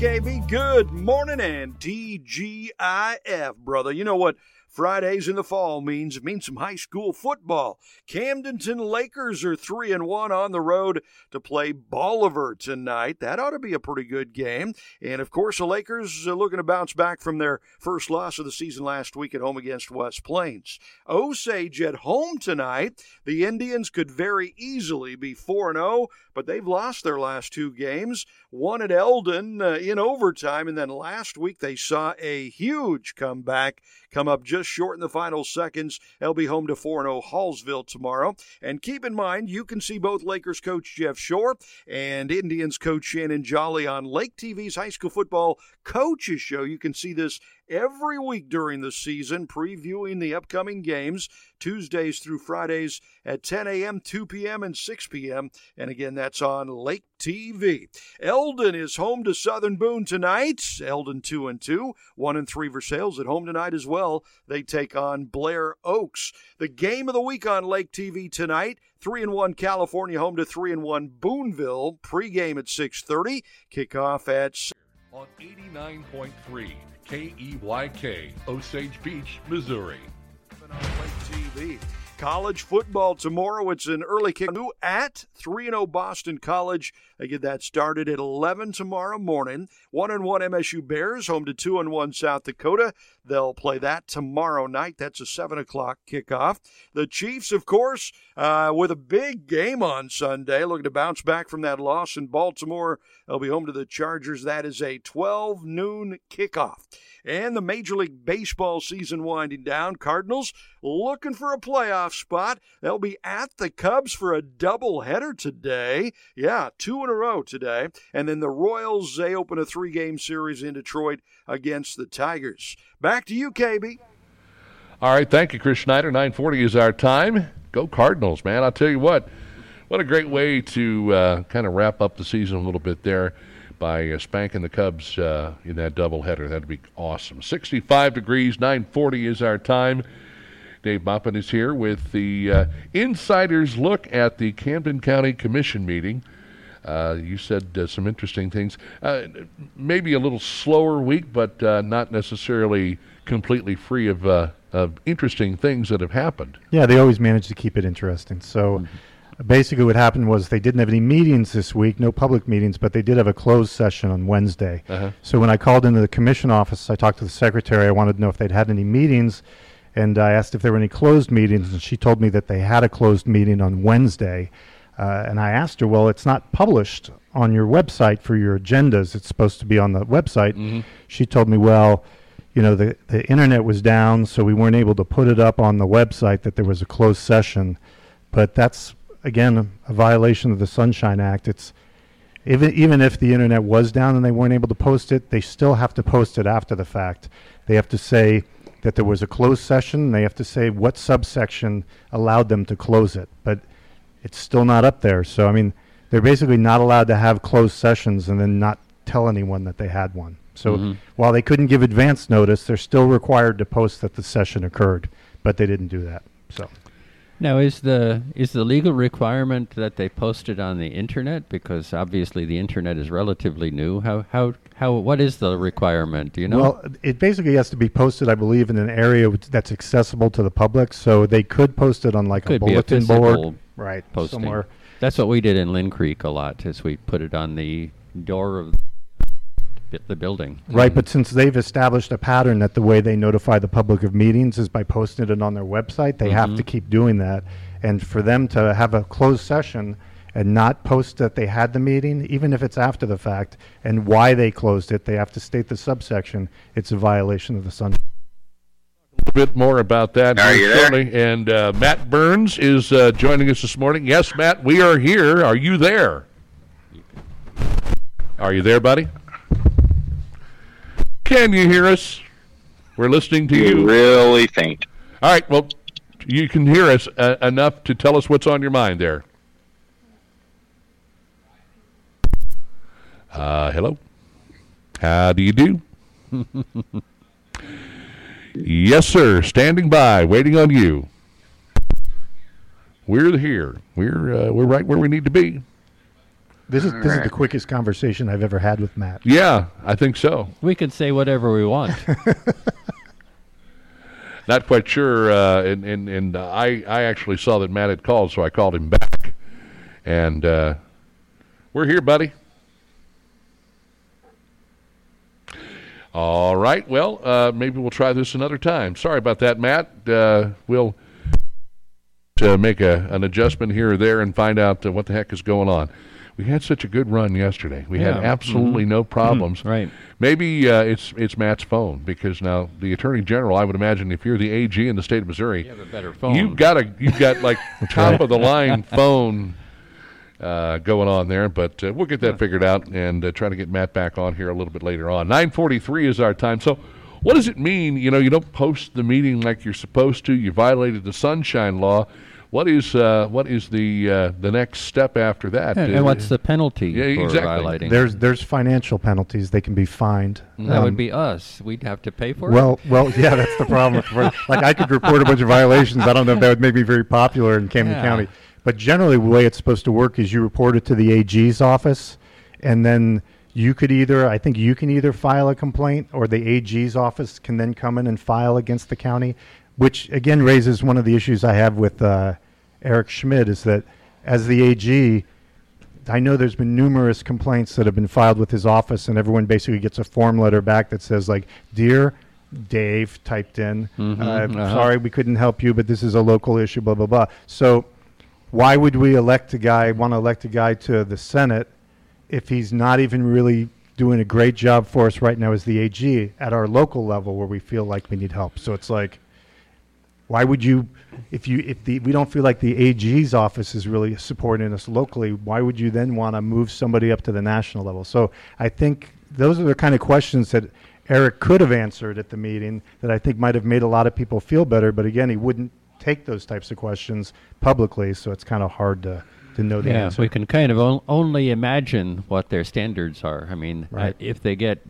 KB, good morning and DGIF, brother. You know what Fridays in the fall means means some high school football. Camdenton Lakers are 3 and 1 on the road to play Bolivar tonight. That ought to be a pretty good game. And of course, the Lakers are looking to bounce back from their first loss of the season last week at home against West Plains. Osage at home tonight. The Indians could very easily be 4 and 0, but they've lost their last two games. One at Eldon uh, in overtime, and then last week they saw a huge comeback come up just short in the final seconds. They'll be home to 4 0 Hallsville tomorrow. And keep in mind, you can see both Lakers coach Jeff Shore and Indians coach Shannon Jolly on Lake TV's High School Football Coaches Show. You can see this every week during the season, previewing the upcoming games Tuesdays through Fridays at 10 a.m., 2 p.m., and 6 p.m. And again, that's on Lake TV. Eldon is home to Southern Boone tonight. Eldon 2 and 2, 1 and 3 Versailles at home tonight as well. They take on Blair Oaks. The game of the week on Lake TV tonight. 3 and 1 California home to 3 and 1 Boonville. Pregame at 6:30. Kickoff at on 89.3 KEYK, Osage Beach, Missouri. College football tomorrow. It's an early kick New at 3 0 Boston College. I get that started at 11 tomorrow morning. 1 and 1 MSU Bears, home to 2 and 1 South Dakota. They'll play that tomorrow night. That's a 7 o'clock kickoff. The Chiefs, of course, uh, with a big game on Sunday, looking to bounce back from that loss in Baltimore. They'll be home to the Chargers. That is a 12 noon kickoff. And the Major League Baseball season winding down. Cardinals looking for a playoff spot. They'll be at the Cubs for a doubleheader today. Yeah, two in a row today. And then the Royals, they open a three game series in Detroit against the Tigers. Back to you, KB. All right, thank you, Chris Schneider. 940 is our time. Go Cardinals, man. I'll tell you what, what a great way to uh, kind of wrap up the season a little bit there by uh, spanking the Cubs uh, in that doubleheader. That'd be awesome. 65 degrees, 940 is our time. Dave Maupin is here with the uh, insider's look at the Camden County Commission meeting. Uh, you said uh, some interesting things. Uh, maybe a little slower week, but uh, not necessarily completely free of, uh, of interesting things that have happened. Yeah, they always manage to keep it interesting. So. Mm-hmm basically what happened was they didn't have any meetings this week, no public meetings, but they did have a closed session on Wednesday. Uh-huh. So when I called into the commission office, I talked to the secretary. I wanted to know if they'd had any meetings, and I asked if there were any closed meetings, and she told me that they had a closed meeting on Wednesday. Uh, and I asked her, well, it's not published on your website for your agendas. It's supposed to be on the website. Mm-hmm. She told me, well, you know, the, the internet was down, so we weren't able to put it up on the website that there was a closed session. But that's again a violation of the Sunshine Act. It's even even if the internet was down and they weren't able to post it, they still have to post it after the fact. They have to say that there was a closed session. They have to say what subsection allowed them to close it, but it's still not up there. So I mean, they're basically not allowed to have closed sessions and then not tell anyone that they had one. So Mm-hmm. while they couldn't give advance notice, they're still required to post that the session occurred, but they didn't do that. So Now, is the is the legal requirement that they post it on the internet? Because obviously the internet is relatively new. How how how what is the requirement? Do you know? Well, it basically has to be posted, I believe, in an area that's accessible to the public. So they could post it on like Could a be a bulletin physical board, right? posting. Somewhere. That's what we did in Linn Creek a lot. Is we put it on the door of the building. Right, but since they've established a pattern that the way they notify the public of meetings is by posting it on their website, they have to Mhm. keep doing that. And for them to have a closed session and not post that they had the meeting, even if it's after the fact, and why they closed it, they have to state the subsection. It's a violation of the Sunshine. A bit more about that Are you there? And uh, Matt Burns is uh, joining us this morning. Yes, Matt, we are here. Are you there? Are you there, buddy? Can you hear us? We're listening to you. Really faint. All right. Well, you can hear us uh, enough to tell us what's on your mind there. Uh, hello. How do you do? yes, sir. Standing by, waiting on you. We're here. We're uh, we're right where we need to be. This is this is the quickest conversation I've ever had with Matt. Yeah, I think so. We can say whatever we want. Not quite sure, uh, and and and uh, I I actually saw that Matt had called, so I called him back, and uh, we're here, buddy. All right. Well, uh, maybe we'll try this another time. Sorry about that, Matt. Uh, we'll uh, make a, an adjustment here or there and find out uh, what the heck is going on. We had such a good run yesterday. We had Yeah. absolutely Mhm. no problems. right. Maybe uh, it's it's Matt's phone because now the Attorney General, I would imagine, if you're the AG in the state of Missouri, You have a better phone. You've got a you've got like top of the line phone uh, going on there, but uh, we'll get that figured out and uh, try to get Matt back on here a little bit later on. 9:43 is our time. So, what does it mean? You know, you don't post the meeting like you're supposed to. You violated the sunshine law. What is uh, what is the uh, the next step after that? And, Uh, and what's the penalty Yeah, for exactly. violating? There's there's financial penalties. They can be fined. that Um, would be us. We'd have to pay for Well, it. well, well, yeah, that's the problem. like I could report a bunch of violations. I don't know if that would make me very popular in Camden Yeah. County. But generally, the way it's supposed to work is you report it to the AG's office, and then you could either, I think, you can either file a complaint, or the AG's office can then come in and file against the county, which again raises one of the issues I have with uh, Eric Schmitt is that as the AG, I know there's been numerous complaints that have been filed with his office, and everyone basically gets a form letter back that says, like, "Dear Dave," typed in, Mhm, uh, uh-huh. "Sorry, we couldn't help you, but this is a local issue." Blah blah blah. So, why would we elect a guy, want to elect a guy to the Senate, if he's not even really doing a great job for us right now as the AG at our local level, where we feel like we need help? So it's like, why would you if you if the we don't feel like the AG's office is really supporting us locally, why would you then want to move somebody up to the national level? So I think those are the kind of questions that Eric could have answered at the meeting that I think might have made a lot of people feel better. But again, he wouldn't take those types of questions publicly, so it's kind of hard to to know the yeah, answer. we can kind of on, only imagine what their standards are. I mean, uh, if they get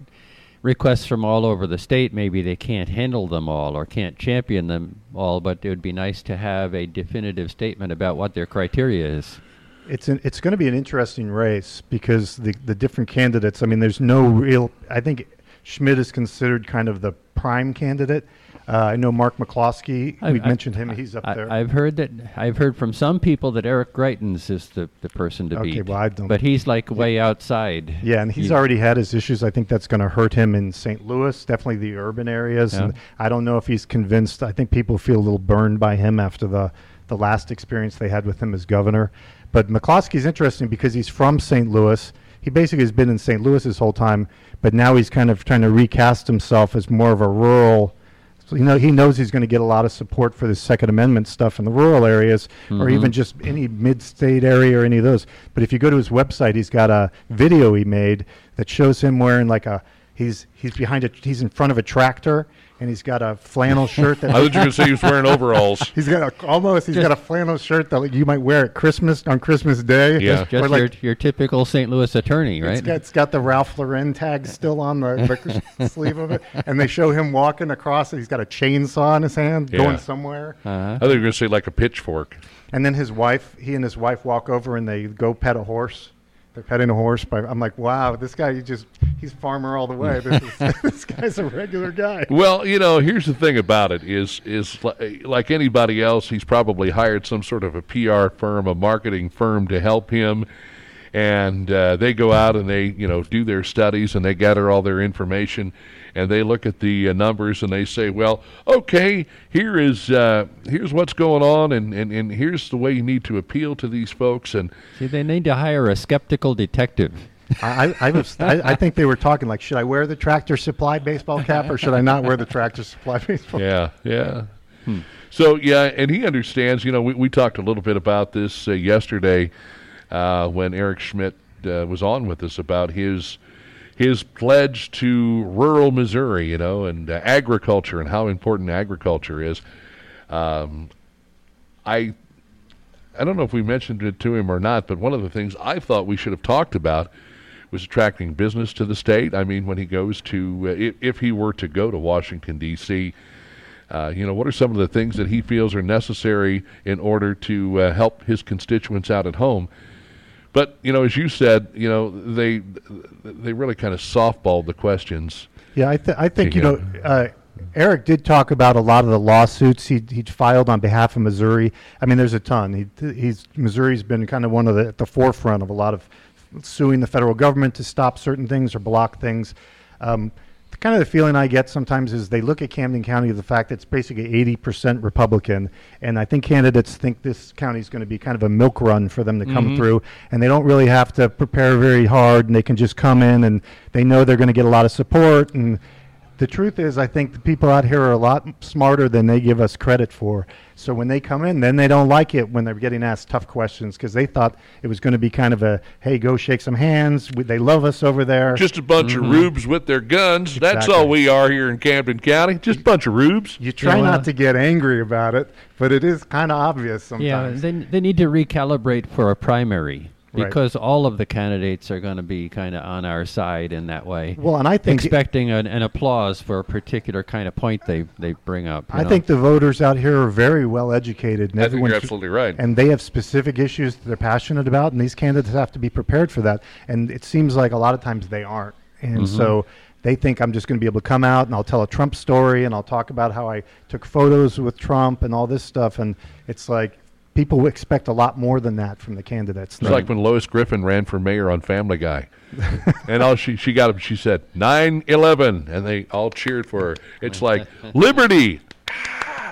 requests from all over the state, maybe they can't handle them all or can't champion them all. But it would be nice to have a definitive statement about what their criteria is. It's an, it's going to be an interesting race because the the different candidates. I mean, there's no real. I think Schmitt is considered kind of the prime candidate. Uh, I know Mark McCloskey. I- we I- mentioned him. He's up I, there. I've heard that. I've heard from some people that Eric Greitens is the, the person to Okay, beat. well, I don't- But he's like way outside. Yeah, and he's already had his issues. I think that's going to hurt him in St. Louis, definitely the urban areas. Yeah. And I don't know if he's convinced. I think people feel a little burned by him after the, the last experience they had with him as governor. But McCloskey's interesting because he's from St. Louis. He basically has been in St. Louis his whole time, but now he's kind of trying to recast himself as more of a rural. So you know he knows he's going to get a lot of support for the Second Amendment stuff in the rural areas, or Mhm. even just any mid-state area or any of those. But if you go to his website, he's got a video he made that shows him wearing like a he's he's behind a he's in front of a tractor and he's got a flannel shirt. That I thought you were gonna say he was wearing overalls. he's got a, almost he's got a flannel shirt that you might wear at Christmas on Christmas Day. Yeah. Or Just like- your, your typical St. Louis attorney, right? it's got, it's got the Ralph Lauren tag still on the, the sleeve of it, and they show him walking across. it. He's got a chainsaw in his hand, Yeah. going somewhere. uh-huh. I thought you were going to say like a pitchfork. And then his wife, he and his wife walk over and they go pet a horse. They're petting a horse. By, I'm like, wow, this guy, he just, he's farmer all the way. This, is, this guy's a regular guy. Well, you know, here's the thing about it is is li- like anybody else, he's probably hired some sort of a PR firm, a marketing firm to help him, and uh, they go out and they you know do their studies and they gather all their information, and they look at the uh, numbers and they say, well, okay, here is uh, here's what's going on, and, and and here's the way you need to appeal to these folks, and See, they need to hire a skeptical detective. I, I, I, was, I, I think they were talking like, should I wear the tractor supply baseball cap or should I not wear the tractor supply baseball? Cap? Yeah, yeah. So yeah, and he understands. You know, we, we talked a little bit about this uh, yesterday uh, when Eric Schmitt uh, was on with us about his his pledge to rural Missouri. You know, and uh, agriculture and how important agriculture is. Um, I I don't know if we mentioned it to him or not, but one of the things I thought we should have talked about was attracting business to the state. I mean, when he goes to, uh, if, if he were to go to Washington, D.C., uh, you know, what are some of the things that he feels are necessary in order to uh, help his constituents out at home? But you know, as you said, you know, they they really kind of softballed the questions. Yeah, I, th- I think, you know, uh, Eric did talk about a lot of the lawsuits he he filed on behalf of Missouri. I mean, there's a ton. He he's Missouri's been kind of one of the at the forefront of a lot of suing the federal government to stop certain things or block things. Um, kind of the feeling I get sometimes is they look at Camden County the fact that it's basically 80% Republican, and I think candidates think this county is going to be kind of a milk run for them to come mm-hmm. through, and they don't really have to prepare very hard, and they can just come in and they know they're going to get a lot of support and the truth is, I think the people out here are a lot smarter than they give us credit for. So when they come in, then they don't like it when they're getting asked tough questions because they thought it was going to be kind of a, hey, go shake some hands. We, they love us over there. Just a bunch Mhm. of rubes with their guns. That's all we are here in Camden County. Just a bunch of rubes. You try Yeah, well- not to get angry about it, but it is kind of obvious sometimes. Yeah, sometimes. they, they need to recalibrate for a primary Right. because all of the candidates are going to be kind of on our side in that way. Well, and I think- expecting an, an applause for a particular kind of point they, they bring up. I know. think the voters out here are very well educated. And I think you're absolutely right. And they have specific issues that they're passionate about, and these candidates have to be prepared for that. And it seems like a lot of times they aren't. And Mhm. so they think I'm just going to be able to come out and I'll tell a Trump story and I'll talk about how I took photos with Trump and all this stuff. And it's like people expect a lot more than that from the candidates. It's like when Lois Griffin ran for mayor on Family Guy. and all she she got up she said 9-11 and they all cheered for her. It's like liberty.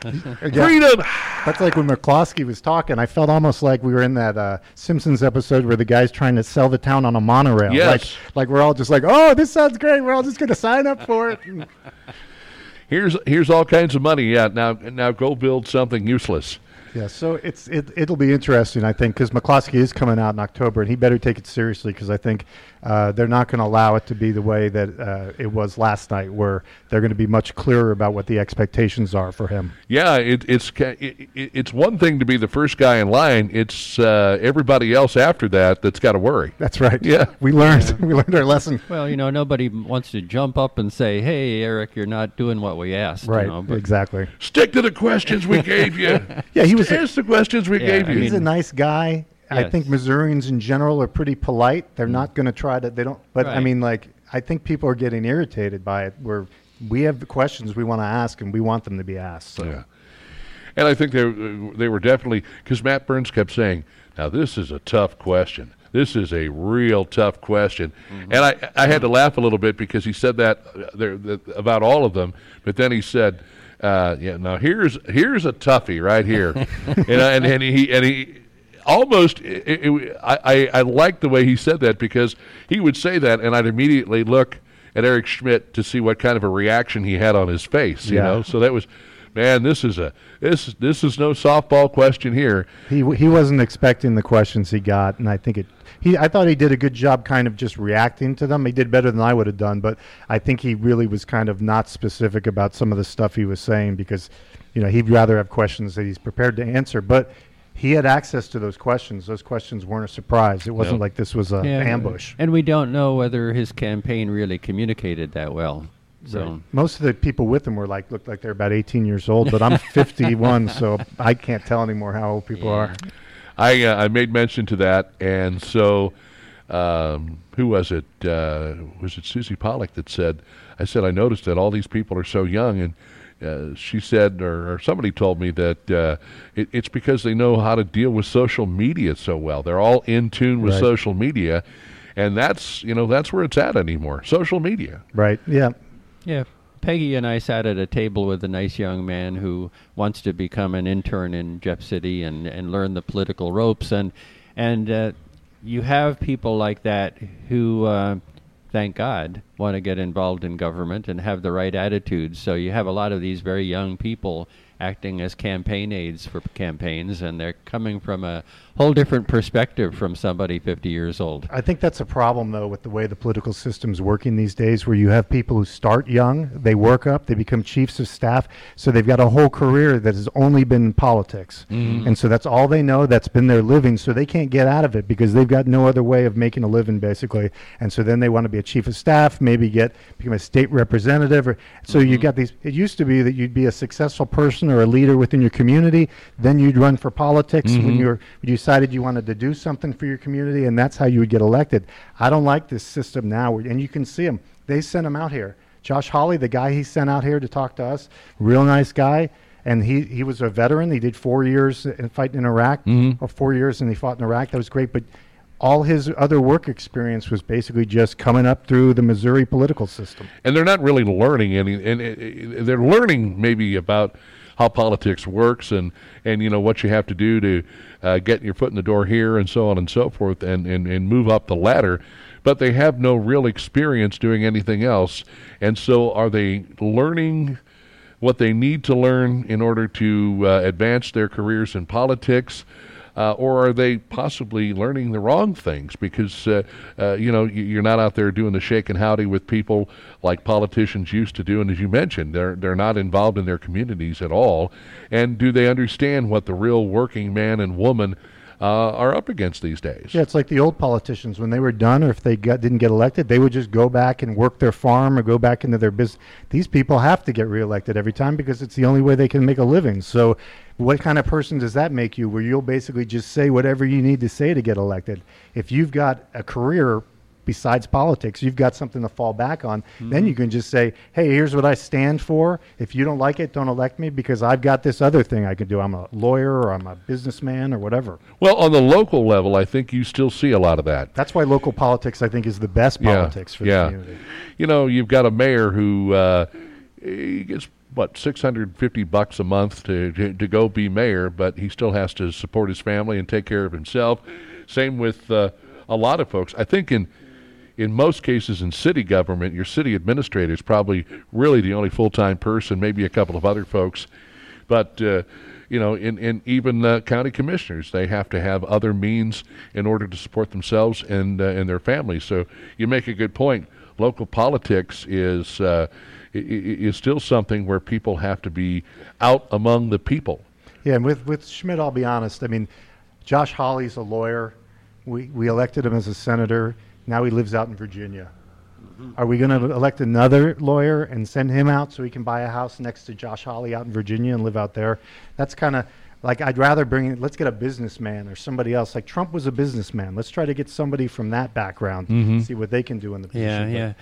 Yeah. Freedom. That's like when McCloskey was talking. I felt almost like we were in that uh, Simpsons episode where the guy's trying to sell the town on a monorail. Yes. Like, like we're all just like, oh, this sounds great. We're all just going to sign up for it. Here's here's all kinds of money. Yeah, now now go build something useless. Yeah, so it's it it'll be interesting, I think, because McCloskey is coming out in October, and he better take it seriously because I think uh, they're not going to allow it to be the way that uh, it was last night, where they're going to be much clearer about what the expectations are for him. Yeah, it, it's it, it, it's one thing to be the first guy in line. It's uh, everybody else after that that's got to worry. That's right. Yeah, we learned we learned our lesson. Well, you know, nobody wants to jump up and say, "Hey, Eric, you're not doing what we asked." you Right, know, but- exactly. Stick to the questions we gave you. Yeah, he was. Ask the questions we gave you. He's a nice guy. I think Missourians in general are pretty polite. They're not going to try to. They don't. But I mean, like, I think people are getting irritated by it. Where we have the questions we want to ask, and we want them to be asked. So. Yeah. And I think they they were definitely because Matt Burns kept saying, "Now this is a tough question. This is a real tough question." And I I had to laugh a little bit because he said that uh, there about all of them, but then he said, uh, "Yeah, now here's here's a toughie right here," and, I, and and he and he almost it, it, I, I I liked the way he said that because he would say that and I'd immediately look at Eric Schmitt to see what kind of a reaction he had on his face, you Yeah. know. So that was man, this is a this this is no softball question here. He he wasn't expecting the questions he got, and I think it. He I thought he did a good job, kind of just reacting to them. He did better than I would have done, but I think he really was kind of not specific about some of the stuff he was saying because, you know, he'd rather have questions that he's prepared to answer. But he had access to those questions. Those questions weren't a surprise. It wasn't No. like this was an Yeah, ambush. And we don't know whether his campaign really communicated that well. So Right. Most of the people with him were like looked like they're about 18 years old, but I'm 51, so I can't tell anymore how old people are. I uh, I made mention to that, and so um, who was it? Uh, was it Susie Pollock that said? I said I noticed that all these people are so young, and uh, she said, or, or somebody told me that uh, it, it's because they know how to deal with social media so well. They're all in tune with Right. social media, and that's you know that's where it's at anymore. Social media. Right. Yeah. Yeah. Peggy and I sat at a table with a nice young man who wants to become an intern in Jeff City and, and learn the political ropes. And, and uh, you have people like that who, uh, thank God, want to get involved in government and have the right attitudes. So you have a lot of these very young people acting as campaign aides for campaigns, and they're coming from a whole different perspective from somebody 50 years old. I think that's a problem, though, with the way the political system's working these days, where you have people who start young, they work up, they become chiefs of staff, so they've got a whole career that has only been politics. Mhm. And so that's all they know, that's been their living, so they can't get out of it because they've got no other way of making a living, basically. And so then they want to be a chief of staff, maybe get become a state representative. Or, so you've got these, it used to be that you'd be a successful person or a leader within your community, then you'd run for politics when Mhm. you were when you decided you wanted to do something for your community, and that's how you would get elected. I don't like this system now, and you can see them. They sent him out here. Josh Hawley, the guy he sent out here to talk to us, real nice guy, and he, he was a veteran. He did four years in fighting in Iraq, Mhm. or four years, and he fought in Iraq. That was great, but all his other work experience was basically just coming up through the Missouri political system. and they're not really learning any and uh, uh, they're learning maybe about how politics works and and you know what you have to do to uh, get your foot in the door here and so on and so forth and and, and move up the ladder but they have no real experience doing anything else. And so, are they learning what they need to learn in order to uh, advance their careers in politics? Uh, or are they possibly learning the wrong things? Because uh, uh, you know you're not out there doing the shake and howdy with people like politicians used to do. And as you mentioned they're they're not involved in their communities at all. And do they understand what the real working man and woman uh, are up against these days. Yeah, it's like the old politicians when they were done, or if they got, didn't get elected, they would just go back and work their farm or go back into their business. These people have to get reelected every time because it's the only way they can make a living. So, what kind of person does that make you? Where you'll basically just say whatever you need to say to get elected. If you've got a career besides politics, you've got something to fall back on, mm-hmm. then you can just say, hey, here's what I stand for. If you don't like it, don't elect me because I've got this other thing I can do. I'm a lawyer or I'm a businessman or whatever. Well, on the local level, I think you still see a lot of that. That's why local politics, I think, is the best politics yeah, for yeah. the community. You know, you've got a mayor who uh, gets what 650 bucks a month to, to, to go be mayor, but he still has to support his family and take care of himself. Same with uh, a lot of folks. I think in in most cases in city government, your city administrator is probably really the only full-time person, maybe a couple of other folks. But uh, you know, in, in even uh, county commissioners, they have to have other means in order to support themselves and uh, and their families. So you make a good point. Local politics is uh, is still something where people have to be out among the people. Yeah, and with with Schmitt, I'll be honest. I mean, Josh Hawley's a lawyer. We we elected him as a senator. Now he lives out in Virginia. Mm-hmm. Are we going to elect another lawyer and send him out so he can buy a house next to Josh Hawley out in Virginia and live out there? That's kind of like I'd rather bring. Let's get a businessman or somebody else. Like Trump was a businessman. Let's try to get somebody from that background. Mm-hmm. See what they can do in the position. Yeah, yeah.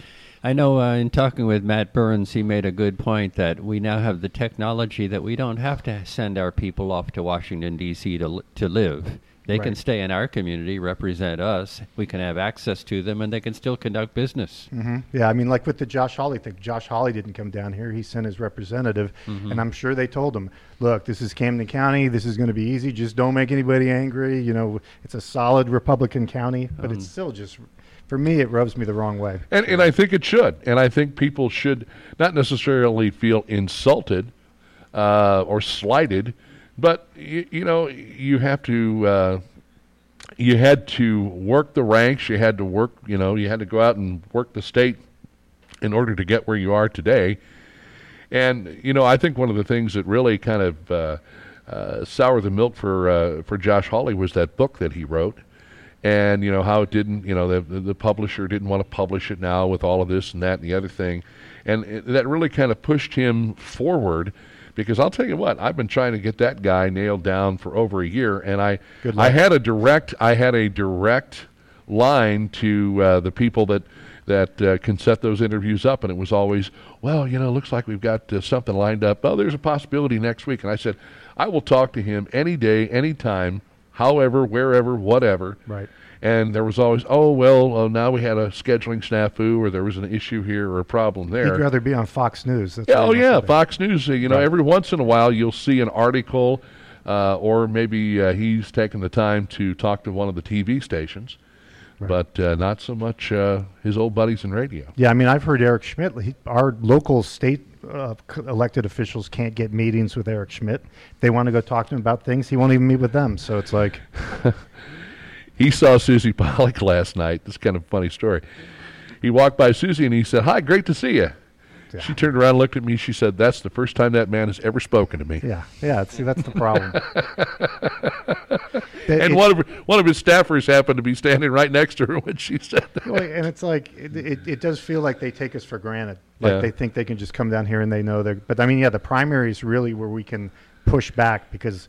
I know uh, in talking with Matt Burns, he made a good point that we now have the technology that we don't have to send our people off to Washington D.C. to to live. They right. can stay in our community, represent us. We can have access to them, and they can still conduct business. Mm-hmm. Yeah, I mean, like with the Josh Hawley thing. Josh Hawley didn't come down here; he sent his representative, mm-hmm. and I'm sure they told him, "Look, this is Camden County. This is going to be easy. Just don't make anybody angry. You know, it's a solid Republican county, but um, it's still just." For me, it rubs me the wrong way. And, and I think it should. And I think people should not necessarily feel insulted uh, or slighted but you, you know, you have to. Uh, you had to work the ranks. You had to work. You know, you had to go out and work the state in order to get where you are today. And you know, I think one of the things that really kind of uh, uh, soured the milk for uh, for Josh Hawley was that book that he wrote, and you know how it didn't. You know, the the publisher didn't want to publish it now with all of this and that and the other thing, and it, that really kind of pushed him forward because I'll tell you what, I've been trying to get that guy nailed down for over a year, and I I had a direct I had a direct line to uh, the people that that uh, can set those interviews up, and it was always, well, you know, looks like we've got uh, something lined up. Oh, there's a possibility next week, and I said, I will talk to him any day, any time, however, wherever, whatever. Right and there was always, oh well, uh, now we had a scheduling snafu, or there was an issue here, or a problem there. He'd rather be on Fox News. That's yeah, oh yeah, Fox News. You know, right. every once in a while you'll see an article, uh, or maybe uh, he's taken the time to talk to one of the TV stations. Right. But uh, not so much uh, his old buddies in radio. Yeah, I mean, I've heard Eric Schmitt. He, our local state uh, elected officials can't get meetings with Eric Schmitt. They want to go talk to him about things, he won't even meet with them. So it's like, he saw Susie Pollock last night. This is kind of a funny story. He walked by Susie and he said, "Hi, great to see you." Yeah. She turned around, and looked at me. She said, "That's the first time that man has ever spoken to me." Yeah, yeah. See, that's the problem. and one of one of his staffers happened to be standing right next to her when she said that. And it's like it, it, it does feel like they take us for granted. Like yeah. they think they can just come down here and they know they're. But I mean, yeah, the primary is really where we can push back because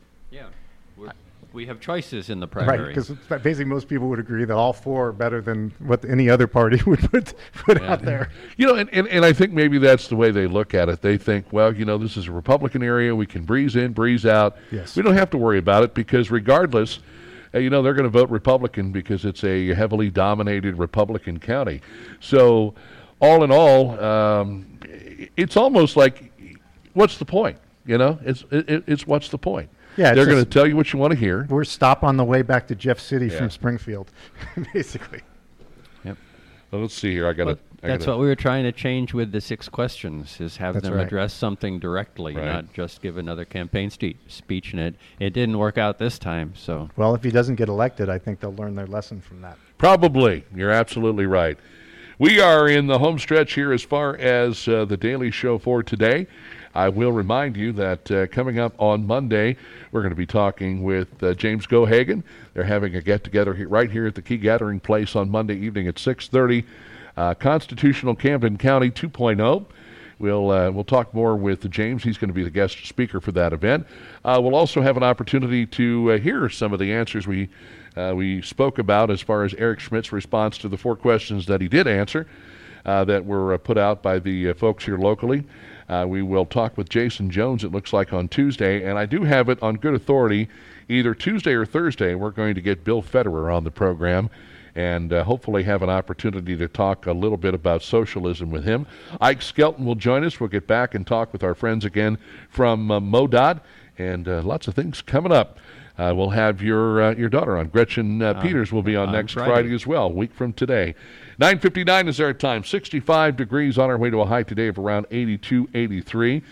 we have choices in the primary. Right, because basically most people would agree that all four are better than what any other party would put, put yeah. out there. You know, and, and, and I think maybe that's the way they look at it. They think, well, you know, this is a Republican area. We can breeze in, breeze out. Yes. We don't have to worry about it because regardless, uh, you know, they're going to vote Republican because it's a heavily dominated Republican county. So, all in all, um, it's almost like, what's the point? You know, it's it, it's what's the point? Yeah, they're going to tell you what you want to hear. We're stop on the way back to Jeff City yeah. from Springfield, basically. Yep. Well, let's see here. I got to. That's what we were trying to change with the six questions: is have them right. address something directly, Right. not just give another campaign ste- speech. And it it didn't work out this time. So Well, if he doesn't get elected, I think they'll learn their lesson from that. Probably. You're absolutely right. We are in the home stretch here as far as uh, the Daily Show for today. I will remind you that uh, coming up on Monday, we're going to be talking with uh, James Gohagen. They're having a get together right here at the Key Gathering Place on Monday evening at 6:30. Uh, Constitutional Camden County 2.0. We'll uh, we'll talk more with James. He's going to be the guest speaker for that event. Uh, we'll also have an opportunity to uh, hear some of the answers we uh, we spoke about as far as Eric Schmitt's response to the four questions that he did answer uh, that were uh, put out by the folks here locally. Uh, we will talk with Jason Jones, it looks like, on Tuesday. And I do have it on good authority either Tuesday or Thursday. We're going to get Bill Federer on the program and uh, hopefully have an opportunity to talk a little bit about socialism with him. Ike Skelton will join us. We'll get back and talk with our friends again from uh, MoDOT and uh, lots of things coming up. Uh, we'll have your uh, your daughter on. Gretchen uh, Peters will be on, on next Friday. Friday as well, a week from today. 9:59 is our time. 65 degrees on our way to a high today of around 82, 83.